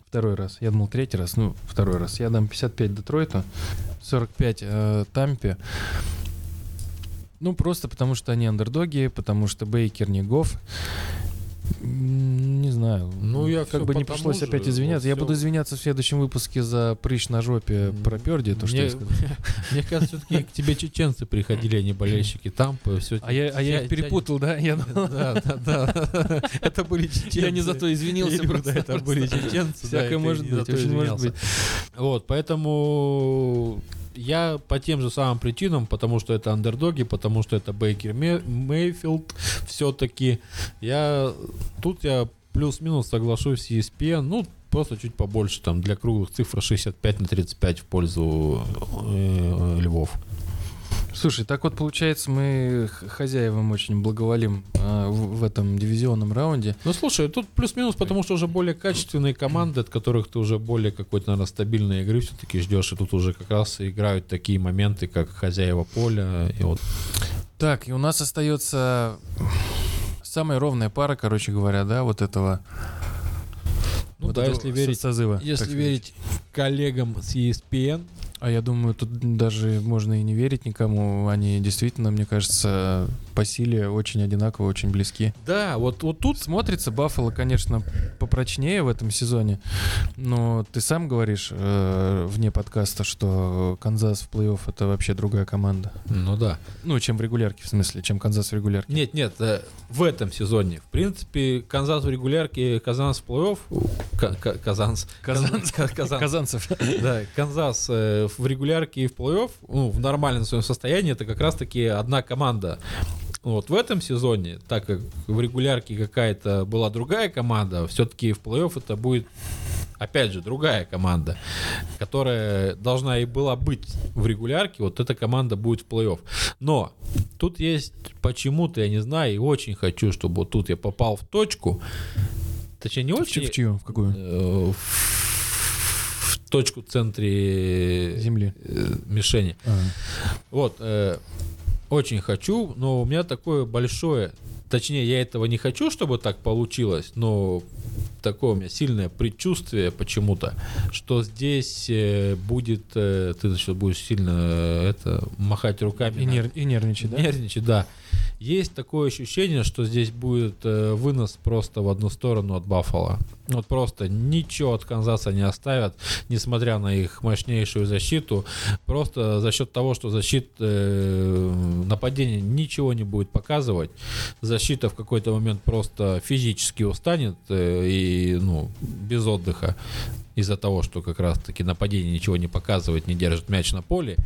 Второй раз. Я думал, третий раз. Ну, второй раз. Я дам 55 Детройту, 45 э, Тампе. Ну, просто потому что они андердоги, потому что Бейкер не Гофф. Не знаю. Ну, я как бы не пришлось же, опять извиняться. Я всё. буду извиняться в следующем выпуске за прыщ на жопе про Перди, то, что Мне- я сказал. Мне кажется, все-таки к тебе чеченцы приходили, а не болельщики. Все А я, а я их перепутал, да? Я, Да, да, да. Это были чеченцы. я не за то извинился, просто. это были чеченцы. Всякое может быть, очень может быть. Вот, поэтому я по тем же самым причинам, потому что это андердоги, потому что это Бейкер Ме- Мейфилд все-таки. Я тут я плюс-минус соглашусь с ESPN, ну, просто чуть побольше, там, для круглых цифр 65 на 35 в пользу э, Львов. Слушай, так вот получается, мы хозяевам очень благоволим а, в, в этом дивизионном раунде. Ну, слушай, тут плюс-минус, потому что уже более качественные команды, от которых ты уже более какой-то, наверное, стабильной игры все-таки ждешь, и тут уже как раз играют такие моменты, как хозяева поля, и вот Так, и у нас остается самая ровная пара, короче говоря, да, вот этого. Ну вот да, если верить, со- созыва. если верить коллегам с ESPN, А я думаю, тут даже можно и не верить никому. Они действительно, мне кажется, по силе очень одинаково, очень близки. да, вот, вот тут Смотрится Баффало, конечно, попрочнее в этом сезоне, но ты сам говоришь э, вне подкаста, что Канзас в плей-офф это вообще другая команда. Ну да. Ну, чем в регулярке, в смысле, чем Канзас в регулярке. Нет, нет, э, в этом сезоне. В принципе, Канзас в регулярке, Казанс в плей-офф. Ка- ка- Казанс. Казанс. Ка- Казанс. Казанцев. Да, Канзас э, в регулярке и в плей-офф, ну, в нормальном своем состоянии, это как раз-таки одна команда. Вот в этом сезоне, так как в регулярке какая-то была другая команда, все-таки в плей-офф это будет опять же, другая команда, которая должна и была быть в регулярке, вот эта команда будет в плей-офф. Но тут есть почему-то, я не знаю, и очень хочу, чтобы вот тут я попал в точку, точнее не очень, в чью? В какую? э, в точку в центре Земли. э, мишени. А. Вот, э, очень хочу, но у меня такое большое, точнее, я этого не хочу, чтобы так получилось, но такое у меня сильное предчувствие почему-то, что здесь э, будет, э, ты что будешь сильно э, это махать руками, И, нер- и нервничать, да? нервничать, да. Есть такое ощущение, что здесь будет э, вынос просто в одну сторону от Баффала. Вот просто ничего от Канзаса не оставят, несмотря на их мощнейшую защиту. Просто за счет того, что защит э, нападение ничего не будет показывать, защита в какой-то момент просто физически устанет э, и ну без отдыха из-за того, что как раз-таки нападение ничего не показывает, не держит мяч на поле,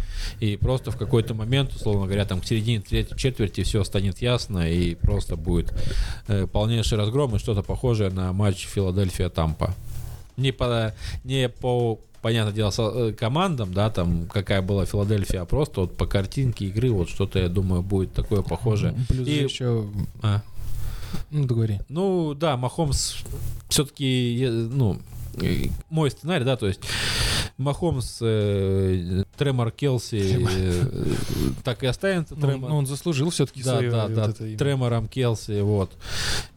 и просто в какой-то момент, условно говоря, там к середине третьей четверти все станет ясно, и просто будет э, полнейший разгром и что-то похожее на матч Филадельфия-Тампа. Не по, не по понятное дело, со- э, командам, да, там, какая была Филадельфия, а просто вот по картинке игры, вот что-то, я думаю, будет такое похожее. Плюс И- еще... А. Ну, договори. Ну, да, Махомс все-таки, ну, мой сценарий, да, то есть Махомс, э, Тремор Келси, э, так и останется Ну, Тремор. ну, он заслужил все-таки да, свое да, вот да. Тремором Келси, вот.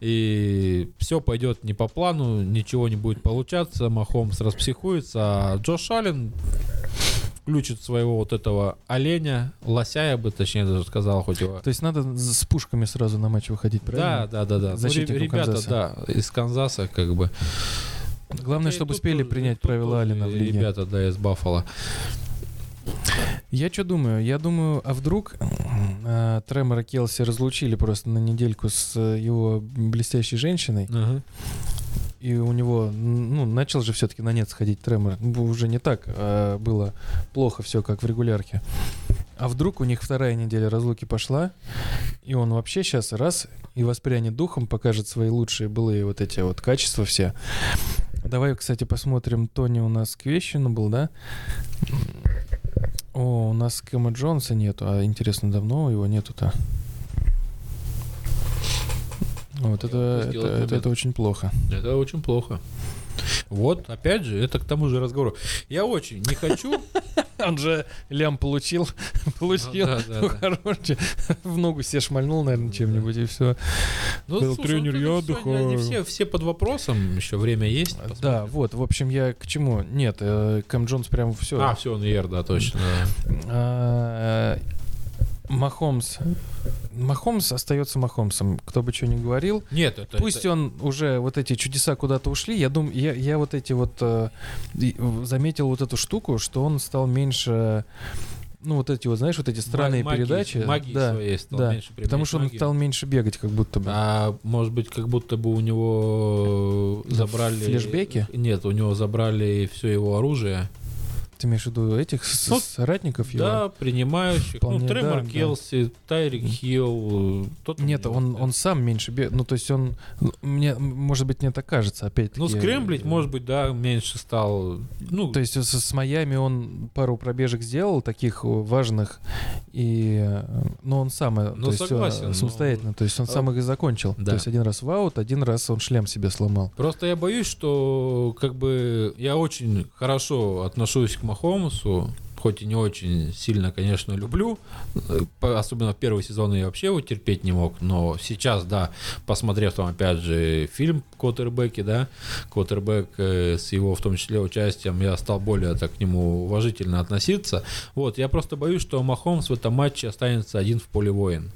И все пойдет не по плану, ничего не будет получаться, Махомс распсихуется, а Джош Аллен включит своего вот этого оленя, лося, я бы точнее даже сказал, хоть его То есть надо с пушками сразу на матч выходить, правильно? да, да, да, да. Ну, Защитникам ре- ребята, Канзаса. да, из Канзаса, как бы. Главное, чтобы успели тоже- принять правила Алина в лиге. Ребята, да, из Баффала. Я что думаю? Я думаю, а вдруг э, Тремора Келси разлучили просто на недельку с э, его блестящей женщиной, и у него, ну, начал же все-таки на нет сходить Тремор. Уже не так а было плохо все, как в регулярке. А вдруг у них вторая неделя разлуки пошла, и он вообще сейчас раз и воспрянет духом, покажет свои лучшие былые вот эти вот качества все. Давай, кстати, посмотрим. Тони у нас Квещину был, да? О, у нас Кэма Джонса нету. А интересно, давно его нету-то? Вот это, это, это, это очень плохо. Это очень плохо. Вот, опять же, это к тому же разговору. Я очень не хочу. Он же лям получил, получил Ну, да, да, да. хороший, в ногу себе шмальнул, наверное, чем-нибудь, и все. Ну, Был слушай, тренер, я всё, отдыхаю. Они все, все под вопросом, еще время есть. Да, посмотрим. вот, в общем, я к чему? Нет, э, Кэм Джонс прям все. А, все, он ER, да, точно. Махомс. Махомс остается Махомсом, кто бы что ни говорил. Нет, это... Пусть это- он уже вот эти чудеса куда-то ушли. Я думаю, я, я вот эти вот э, заметил вот эту штуку, что он стал меньше. Ну, вот эти вот, знаешь, вот эти странные магии- передачи. магии да, своей стал да. меньше потому что он магию. стал меньше бегать, как будто бы. А может быть, как будто бы у него забрали... флешбеки? Нет, у него забрали все его оружие. Ты имеешь в виду этих Ну, соратников его? Да, принимающих. Вполне, ну, Тремор да, да. Келси, Тайрик Хилл. там Нет, он, он сам меньше бегает. Ну, то есть он... ну, Мне, может быть, мне так кажется, опять-таки. Ну, скрэмблить, э, может быть, да, меньше стал. Ну, То есть с, с Майами он пару пробежек сделал, таких э, важных, и... э, Ну, он сам, э, Ну, то есть, э, согласен, но- самостоятельно, то есть он сам их и закончил. Да. То есть один раз в аут, один раз он шлем себе сломал. Просто я боюсь, что как бы я очень хорошо отношусь к Махомусу, хоть и не очень сильно, конечно, люблю. Особенно в первый сезон я вообще его терпеть не мог. Но сейчас, да, посмотрев там опять же фильм «Квотербеки», да, «Квотербек» э, с его в том числе участием, я стал более так к нему уважительно относиться. Вот, я просто боюсь, что Махомс в этом матче останется один в поле воин.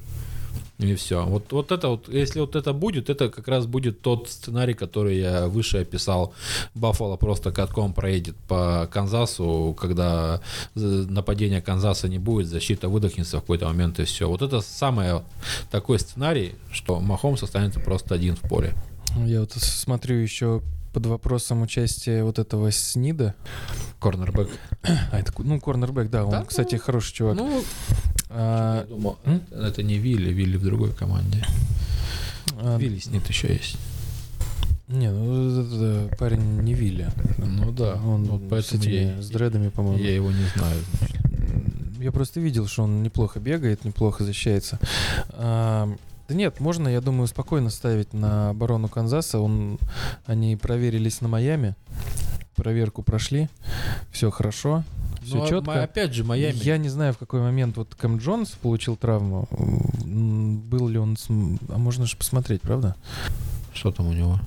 И все. Вот, вот это вот, если вот это будет, это как раз будет тот сценарий, который я выше описал. Баффало просто катком проедет по Канзасу, когда э, нападения Канзаса не будет, защита выдохнется в какой-то момент и все. Вот это самый такой сценарий, что Махомс останется просто один в поле. Я вот смотрю еще под вопросом участия вот этого Снида. Корнербэк. А, это, ну, корнербэк, да, он, Да, кстати, ну, хороший чувак. Ну, А, я думал, м? это, не Вилли, Вилли в другой команде. а, Вилли Снит еще есть. Не, ну, это, это парень не Вилли. Ну да, Он вот с, поэтому этими, я- с дредами, по-моему. Я его не знаю. значит. Я просто видел, что он неплохо бегает, неплохо защищается. А, да нет, можно, я думаю, спокойно ставить на оборону Канзаса. Он, они проверились на Майами, проверку прошли, все хорошо, все Ну, а четко. опять же, Майами. Я не знаю, в какой момент вот Кэм Джонс получил травму. Был ли он... с- А можно же посмотреть, правда? Что там у него?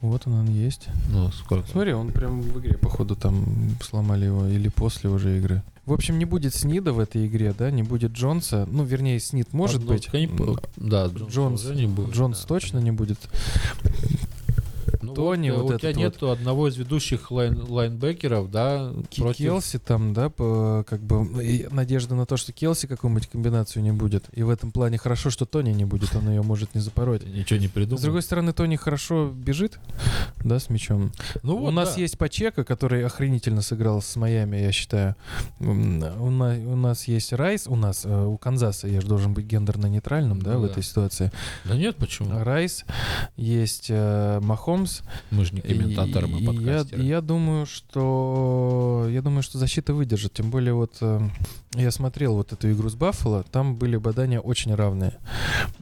Вот он, он есть. Ну, сколько? Смотри, он прям в игре, походу, там сломали его, или после уже игры. В общем, не будет Снида в этой игре, да, не будет Джонса. Ну, вернее, Снид может Одно- быть. по- Да, Джонс, Джонс, не будет, Джонс да. точно не будет. Ну, Тони вот, э, вот у тебя нету одного из ведущих лайн- лайнбекеров, да, Ки- против- Келси там, да, по- как бы и надежда на то, что Келси какую-нибудь комбинацию не будет. И в этом плане хорошо, что Тони не будет, он ее может не запороть. Ничего не придумал. С другой стороны, Тони хорошо бежит, да, с мячом. ну, у вот, нас да. есть Пачеко, который охренительно сыграл с Майами, я считаю. У нас, у нас есть Райс, у нас, э, у Канзаса, я же должен быть гендерно-нейтральным, да, Ну в да. этой ситуации. Да нет, почему? Райс, есть э, Махомс. Мы же не комментаторы, мы я, подкастеры. и я думаю, что я думаю, что защита выдержит. Тем более, вот э, я смотрел вот эту игру с Баффало, там были бадания очень равные.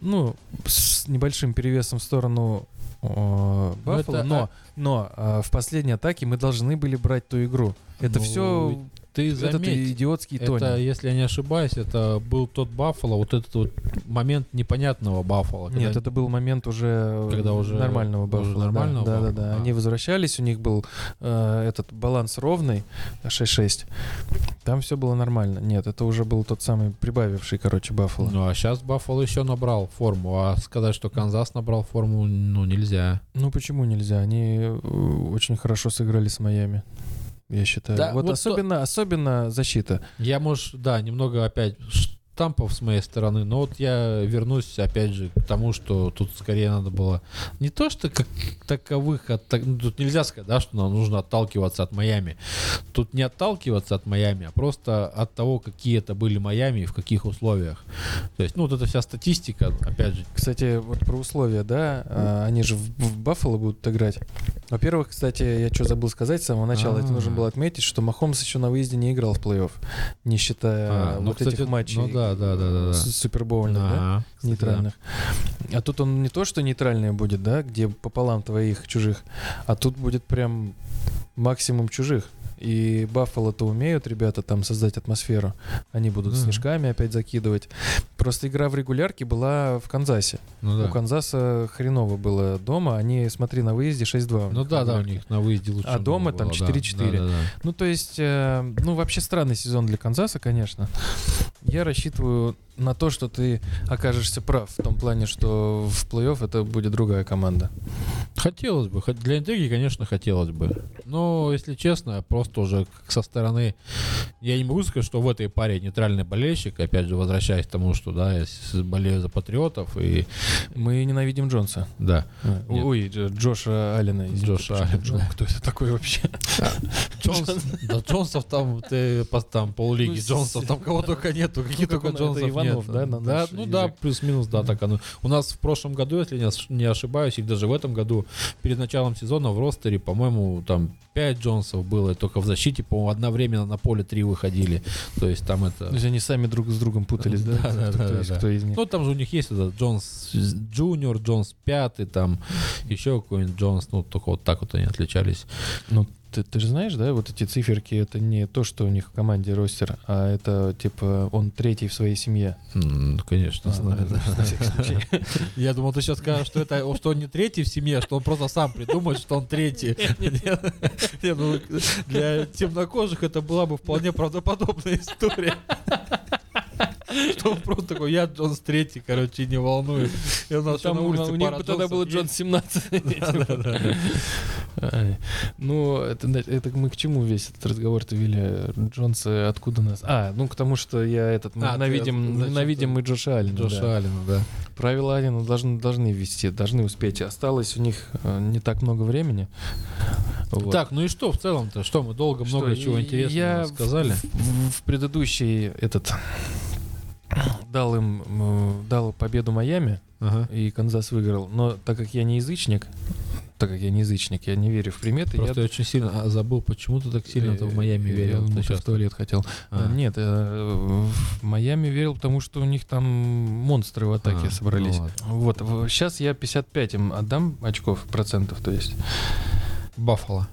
Ну, с небольшим перевесом в сторону э, Баффало, это, но, а- но э, в последней атаке мы должны были брать ту игру. Это Ну, все Ты этот заметь, идиотский это, Тони. если я не ошибаюсь, это был тот Баффало, вот этот вот момент непонятного Баффало. Нет, когда- это был момент уже, Когда уже- нормального уже Баффало. да. нормального да, да, Баффало? да. А. Они возвращались, у них был э, этот баланс ровный 6-6. Там все было нормально. Нет, это уже был тот самый прибавивший, короче, Баффало. Ну, а сейчас Баффало еще набрал форму, а сказать, что Канзас набрал форму, ну, нельзя. Ну почему нельзя? Они э, очень хорошо сыграли с Майами. Я считаю. Да, вот вот особенно, особенно защита. Я, может, да, немного опять штампов с моей стороны, но вот я вернусь опять же к тому, что тут скорее надо было не то, что как таковых, от, ну, тут нельзя сказать, да, что нам нужно отталкиваться от Майами. Тут не отталкиваться от Майами, а просто от того, какие это были Майами и в каких условиях. То есть, ну, вот эта вся статистика, опять же, Кстати, вот про условия, да, а, они же в, в Баффало будут играть. Во-первых, кстати, я что забыл сказать с самого начала, это А. нужно было отметить, что Махомс еще на выезде не играл в плей-офф, не считая А, ну, вот кстати, этих матчей ну да, да, да, да, да. супербоульных, да? Нейтральных. А тут он не то, что нейтральный будет, да, где пополам твоих чужих, а тут будет прям максимум чужих. И Баффало-то умеют ребята там создать атмосферу. Они будут Да. снежками опять закидывать. Просто игра в регулярке была в Канзасе. Ну да. У Канзаса хреново было дома. Они, смотри, на выезде 6-2. у Ну да, да, у них на выезде лучше. А дома было, там да. 4-4. Да, да, да. Ну, то есть, э, ну, вообще странный сезон для Канзаса, конечно. Я рассчитываю на то, что ты окажешься прав в том плане, что в плей-офф это будет другая команда. Хотелось бы. Для интриги, конечно, хотелось бы. Но, если честно, просто уже со стороны... Я не могу сказать, что в этой паре нейтральный болельщик, опять же, возвращаясь к тому, что, да, я болею за патриотов, и... Мы ненавидим Джонса. Да. А, Нет. Ой, Дж- Джоша Аллена. Джоша Аллена, Джон? Кто это такой вообще? Джонс, да, Джонсов там, ты, по- там пол-лиги Ну, Джонсов, там кого только нету, какие как только он, это Нет. да, на да, наш ну да, язык? плюс-минус, да, так оно. У нас в прошлом году, если не ошибаюсь, и даже в этом году, перед началом сезона в ростере, по-моему, там 5 Джонсов было, только в защите, по-моему, одновременно на поле 3 выходили. То есть там это... То есть они сами друг с другом путались, да? Да, да, да, кто да, из- да. Кто из них? Ну, там же у них есть этот Джонс Джуниор, Джонс пятый, там еще какой-нибудь Джонс, ну, только вот так вот они отличались. Ну, ты, ты же знаешь, да, вот эти циферки, это не то, что у них в команде ростер, а это, типа, он третий в своей семье. Ну, конечно, А, знаю, да, да. на всякий случай. Я думал, ты сейчас скажешь, что это что он не третий в семье, что он просто сам придумает, что он третий. Не, ну, Для темнокожих это была бы вполне правдоподобная история. Что он просто такой, я Джонс третий, короче, не волнует. И у нас Там на улице у них тогда Джонсов было есть. Джон 17. Да-да-да. Ай. Ну, это, мы к чему весь этот разговор-то вели? Джонса откуда нас? А, ну к тому, что я этот... А, ненавидим, ты- мы Джоша Аллена. Джоша да. Аллена, да. Правила Аллена должны, должны ввести, должны успеть. Осталось у них э, не так много времени. Вот. Так, ну и что в целом-то? Что, мы долго много Что, чего и- интересного я сказали? В, в- в предыдущий этот дал им дал победу Майами Ага. и Канзас выиграл. Но так как я не язычник, так как я не язычник, я не верю в приметы. Просто я очень сильно а, забыл, почему ты так сильно-то в Майами Э, верил. Я ну, щас- в туалет хотел. А. Э, Нет, э, в Майами верил, потому что у них там монстры в атаке А, собрались. ну вот, сейчас я 55 им отдам очков, процентов, то есть. Баффало.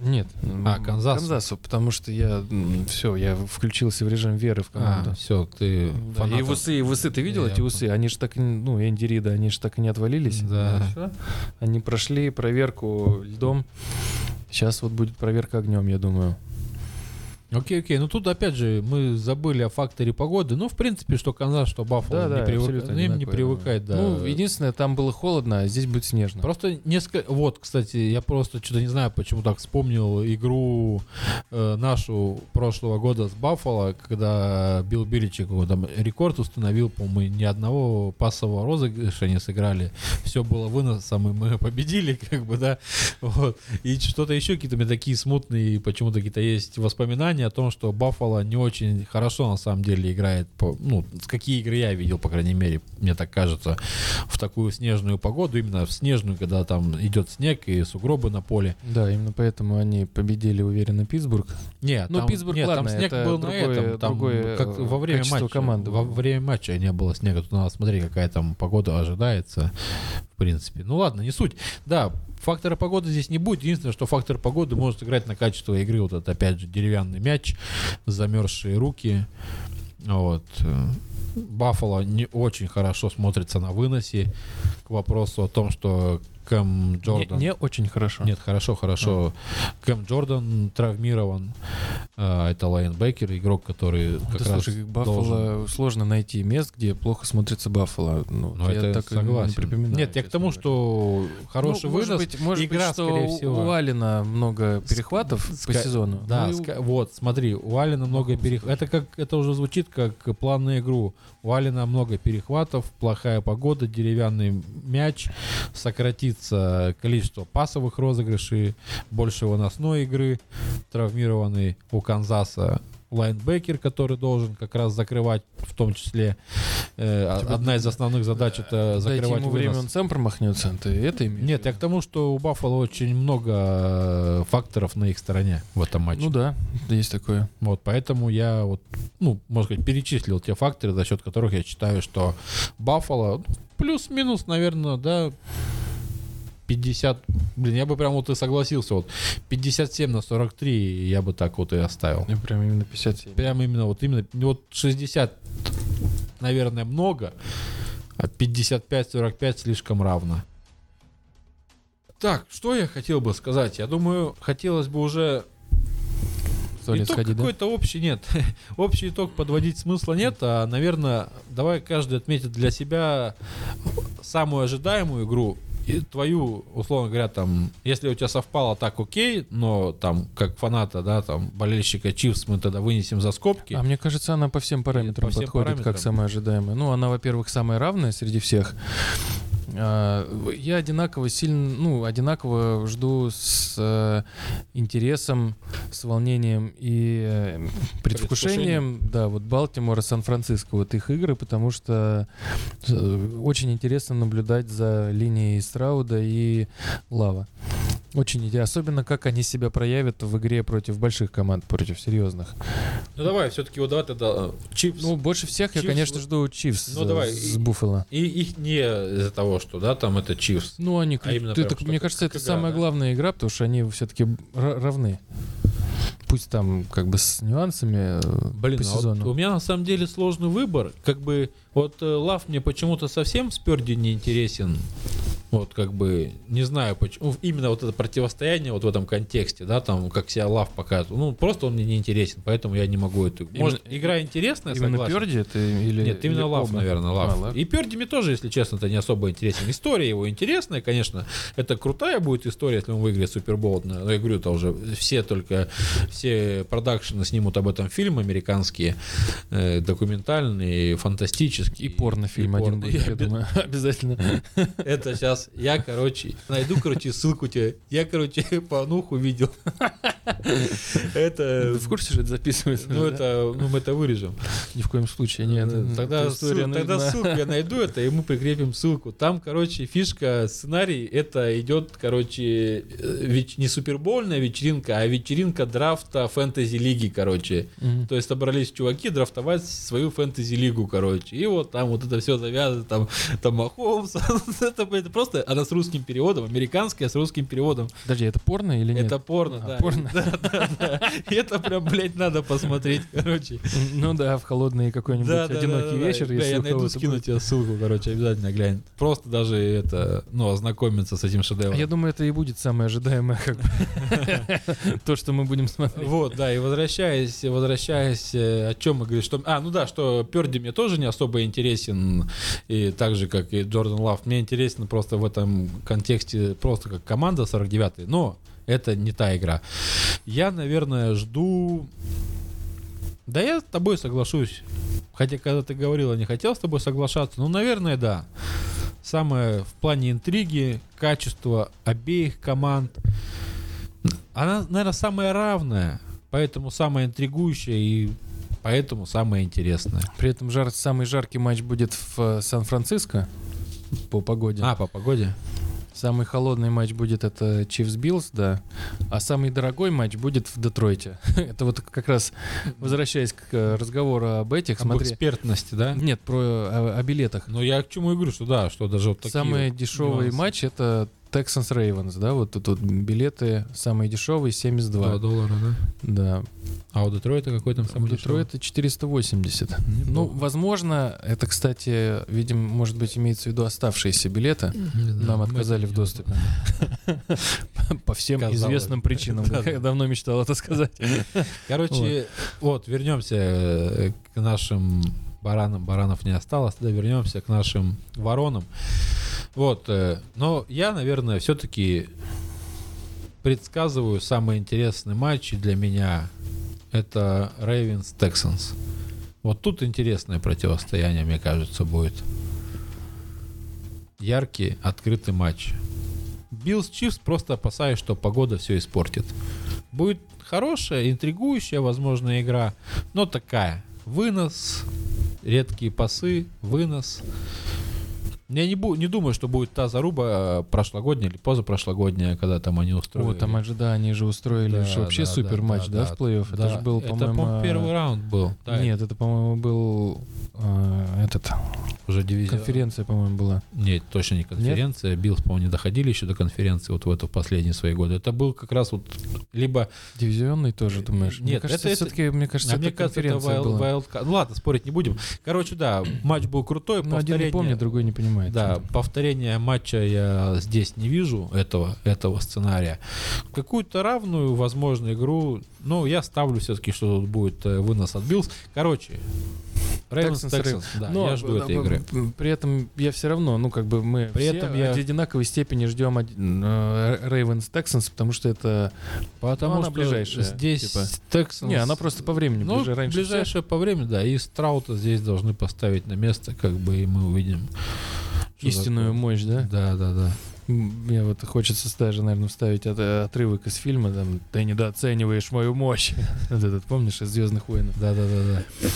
Нет. А, м, Канзасу. Канзасу, потому что я все, я включился в режим веры в команду. А, все, ты Да, и фанатом. усы, и усы, ты видел Я эти усы? Они же так, ну, Энди Рида, они же так и не отвалились. Да. Ну. Они прошли проверку льдом. Сейчас вот будет проверка огнем, я думаю. Окей, окей. Ну тут опять же мы забыли о факторе погоды. Ну, в принципе, что Канзас, что Баффало. не привык- абсолютно ну, им не привыкать, да. Ну, единственное, там было холодно, а здесь будет снежно. Просто несколько... Вот, кстати, я просто что-то не знаю, почему так вспомнил игру э, нашу прошлого года с Баффало, когда Билл Биличек его там рекорд установил, по-моему, ни одного пассового розыгрыша не сыграли. Все было выносом, и мы победили, как бы, да. Вот. И что-то еще какие-то у меня такие смутные, почему-то какие-то есть воспоминания о том, что Баффало не очень хорошо на самом деле играет. По, ну, какие игры я видел, по крайней мере, мне так кажется, в такую снежную погоду, именно в снежную, когда там идет снег и сугробы на поле. Да, именно поэтому они победили уверенно Питтсбург. Нет, Ну, там, Питтсбург, нет, ладно, там снег это был на другое- этом, там другое, как во время матча. команды Во время матча не было снега. Тут надо смотреть, какая там погода ожидается, в принципе. Ну ладно, не суть. Да, фактора погоды здесь не будет. Единственное, что фактор погоды может играть на качество игры. Вот это, опять же, деревянный мяч, замерзшие руки. Вот. Баффало не очень хорошо смотрится на выносе. К вопросу о том, что Кэм Не, Джордан... не очень хорошо. Нет, хорошо, хорошо. Кэм Джордан травмирован. А, Это Лайен Бейкер, игрок, который как Да раз слушай, Баффало должен- сложно найти мест, где плохо смотрится Баффало. Ну, Ну, я это так согласен. не припоминаю, Нет, я к тому, что хороший Ну, может вынос. быть, может игра, быть, что всего. у Алина много перехватов по Ска- сезону. Да, Ну, ска- вот, смотри, у Алина много перехватов. Это как это уже звучит как план на игру. У Алина много перехватов, плохая погода, деревянный мяч, сократится количество пасовых розыгрышей, больше выносной игры, травмированный у Канзаса лайнбекер, который должен как раз закрывать, в том числе э, а- одна из основных задач это Дайте закрывать ему время, вынос. он сам промахнется. Ты это имеешь? Нет, я к тому, что у Баффало очень много э, факторов на их стороне в этом матче. Ну да, есть такое. Вот, поэтому я вот, ну, можно сказать, перечислил те факторы, за счет которых я считаю, что Баффало ну, плюс-минус, наверное, да, 50, блин, я бы прям вот и согласился, вот 57 на 43 я бы так вот и оставил. Я прям именно 57. Прям именно вот именно, вот 60, наверное, много, а 55-45 слишком равно. Так, что я хотел бы сказать? Я думаю, хотелось бы уже итог сходить, да? какой-то общий нет. общий итог подводить смысла нет, а, наверное, давай каждый отметит для себя самую ожидаемую игру и твою, условно говоря, там, если у тебя совпало, так окей, но там, как фаната, да, там, болельщика Чивс мы тогда вынесем за скобки. А мне кажется, она по всем параметрам По всем подходит, параметрам. как самая ожидаемая. Ну, она, во-первых, самая равная среди всех. А, Я одинаково сильно, ну, одинаково жду с э, интересом, с волнением и э, предвкушением, да, вот Балтимора, Сан-Франциско, вот их игры, потому что э, очень интересно наблюдать за линией Страуда и Лава. Очень интересно, особенно как они себя проявят в игре против больших команд, против серьезных. Ну давай, все-таки вот давай тогда Чивс. Ну, больше всех я, Chiefs, конечно, вот- жду Чивс Ну, давай, с Буффало. и их не из-за того, что, да, там это Чивс. Ну, они, А именно ты прям мне кажется, это игра, самая да? главная игра, потому что они все-таки равны. Пусть там как бы с нюансами э, Блин, по а вот сезону. у меня на самом деле сложный выбор. Как бы вот э, Лав мне почему-то совсем с Перди не интересен. Вот как бы не знаю почему. Именно вот это противостояние вот в этом контексте, да, там как себя Лав показывает. Ну просто он мне не интересен, поэтому я не могу эту. Может Именно- игра интересная, Именно согласен. Перди это или Нет, именно или Лав, оба? наверное, Лав. А, Лав. И Перди мне тоже, если честно, это не особо интересен. История его интересная, конечно. Это крутая будет история, если он выиграет Супербол. Но я говорю, это уже все только, все продакшены снимут об этом фильм американские, э, документальные, фантастические. И порнофильм И один порно. будет, И я думаю. Обязательно. Это сейчас я, короче, найду, короче, ссылку тебе. Я, короче, порнуху видел. Это... Ты в курсе, что это записывается? Ну, это, ну, мы это вырежем. Ни в коем случае нет. Тогда, история ссыл- тогда ссылку я найду это, и мы прикрепим ссылку. Там, короче, фишка, сценарий, это идет, короче, э, веч- не супербольная вечеринка, а вечеринка драфта фэнтези-лиги, короче. То есть собрались чуваки драфтовать свою фэнтези-лигу, короче. И вот там вот это все завязано, там, там Махомс. это, это просто, она с русским переводом, американская с русским переводом. Подожди, это порно или нет? Это порно, А, да. порно. Да, да, да. Это прям, блядь, надо посмотреть, короче. Ну да, в холодный какой-нибудь одинокий вечер. Бля, если я найду, скину будет. тебе ссылку, короче, обязательно глянь. Просто даже это, ну, ознакомиться с этим А шедевром. Я думаю, это и будет самое ожидаемое, как бы. То, что мы будем смотреть. Вот, да, и возвращаясь, возвращаясь, э, о чем мы говорим, что... А, ну да, что Перди мне тоже не особо интересен, и так же, как и Джордан Лав, мне интересен просто в этом контексте просто как команда 49-й, но это не та игра. Я, наверное, жду... Да я с тобой соглашусь. Хотя, когда ты говорила, не хотел с тобой соглашаться, ну, наверное, да. Самое в плане интриги, качества обеих команд. Она, наверное, самая равная, поэтому самая интригующая и поэтому самая интересная. При этом жар, самый жаркий матч будет в э, Сан-Франциско по погоде. А, по погоде? Самый холодный матч будет это Чифс Биллс, да. А самый дорогой матч будет в Детройте. это вот как раз возвращаясь к э, разговору об этих, Об смотри. экспертности, да? Нет, про о, о билетах. Но я к чему и говорю, что да, что даже вот такие Самый вот дешевый нюансы. матч это Texans Ravens, да, вот тут вот билеты самые дешевые 72. 2 доллара, да? Да. А у Детройта какой там У самый дешевый? Детройта 480. Ну, Неплохо. возможно, это, кстати, видимо, может быть, имеется в виду оставшиеся билеты. Знаю, Нам отказали в доступе. По всем Казалось известным причинам. Да, да. Я давно мечтал это сказать. Короче, вот, вернемся э, к нашим баранам. Баранов не осталось, тогда вернемся к нашим воронам. Вот, э, но я, наверное, все-таки предсказываю самые интересные матчи для меня. Это Ravens Texans. Вот тут интересное противостояние, мне кажется, будет. Яркий, открытый матч. Биллс Чифс просто опасаюсь, что погода все испортит. Будет хорошая, интригующая, возможно, игра, но такая. Вынос, редкие пасы, вынос. Я не, бу- не думаю, что будет та заруба э, прошлогодняя или позапрошлогодняя, когда там они устроили. О, там аж, да, они же устроили Да, же вообще да, супер да, матч, да, да, в плей-офф? Это же был, Это, по-моему... по-моему, первый раунд был. Да, Нет, это, по-моему, был э, этот уже дивизион. конференция, по-моему, была. Нет, точно не конференция. Биллс, по-моему, не доходили еще до конференции вот в эту в последние свои годы. Это был как раз вот либо... Дивизионный тоже, думаешь? мне Нет, кажется, это- это- все-таки, мне кажется, а мне это кажется, это конференция wild, была. wild. Ну ладно, спорить не будем. Короче, да, матч был крутой. Ну, один не повторение- помнит, другой не понимает. Да, повторения матча я здесь не вижу, этого, этого сценария. Какую-то равную, возможно, игру, ну, я ставлю все-таки, что тут будет э, вынос от Биллс. Короче, Рейвенс Texans, Texans, да, Но, я жду э, этой игры. При этом я все равно, ну, как бы мы При все этом я- в одинаковой степени ждем Рейвенс Texans, потому что это... Потому она что ближайшая, здесь типа. Texans... Не, она просто по времени Ну, ближе раньше всех. ближайшее по времени, да. И Страута здесь должны поставить на место, как бы, и мы увидим. Истинную такое. мощь, да? Да, да, да. Мне вот хочется даже, наверное, вставить от- отрывок из фильма, там, ты недооцениваешь мою мощь. Вот этот, помнишь, из «Звездных войн». Да, да, да, да.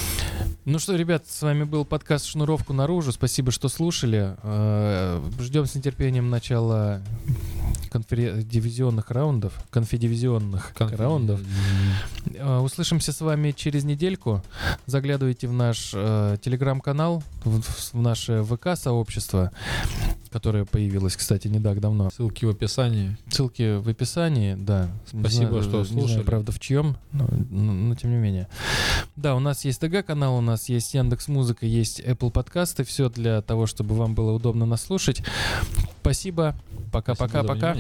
Ну что, ребят, с вами был подкаст «Шнуровку наружу». Спасибо, что слушали. Э, Ждем с нетерпением начала конфере- дивизионных раундов, конфедивизионных раундов. Э, Услышимся с вами через недельку. Заглядывайте в наш э, телеграм-канал, в, в наше ВК-сообщество, которое появилось, кстати, не так давно. Ссылки в описании. Ссылки в описании, да. Не Спасибо, знаю, что Не слушали. знаю, правда, в чьем, но, но- но тем не менее. Да, у нас есть ТГ-канал, у нас есть Яндекс Музыка, есть Apple подкасты. Все для того, чтобы вам было удобно нас слушать. Спасибо. Пока-пока-пока.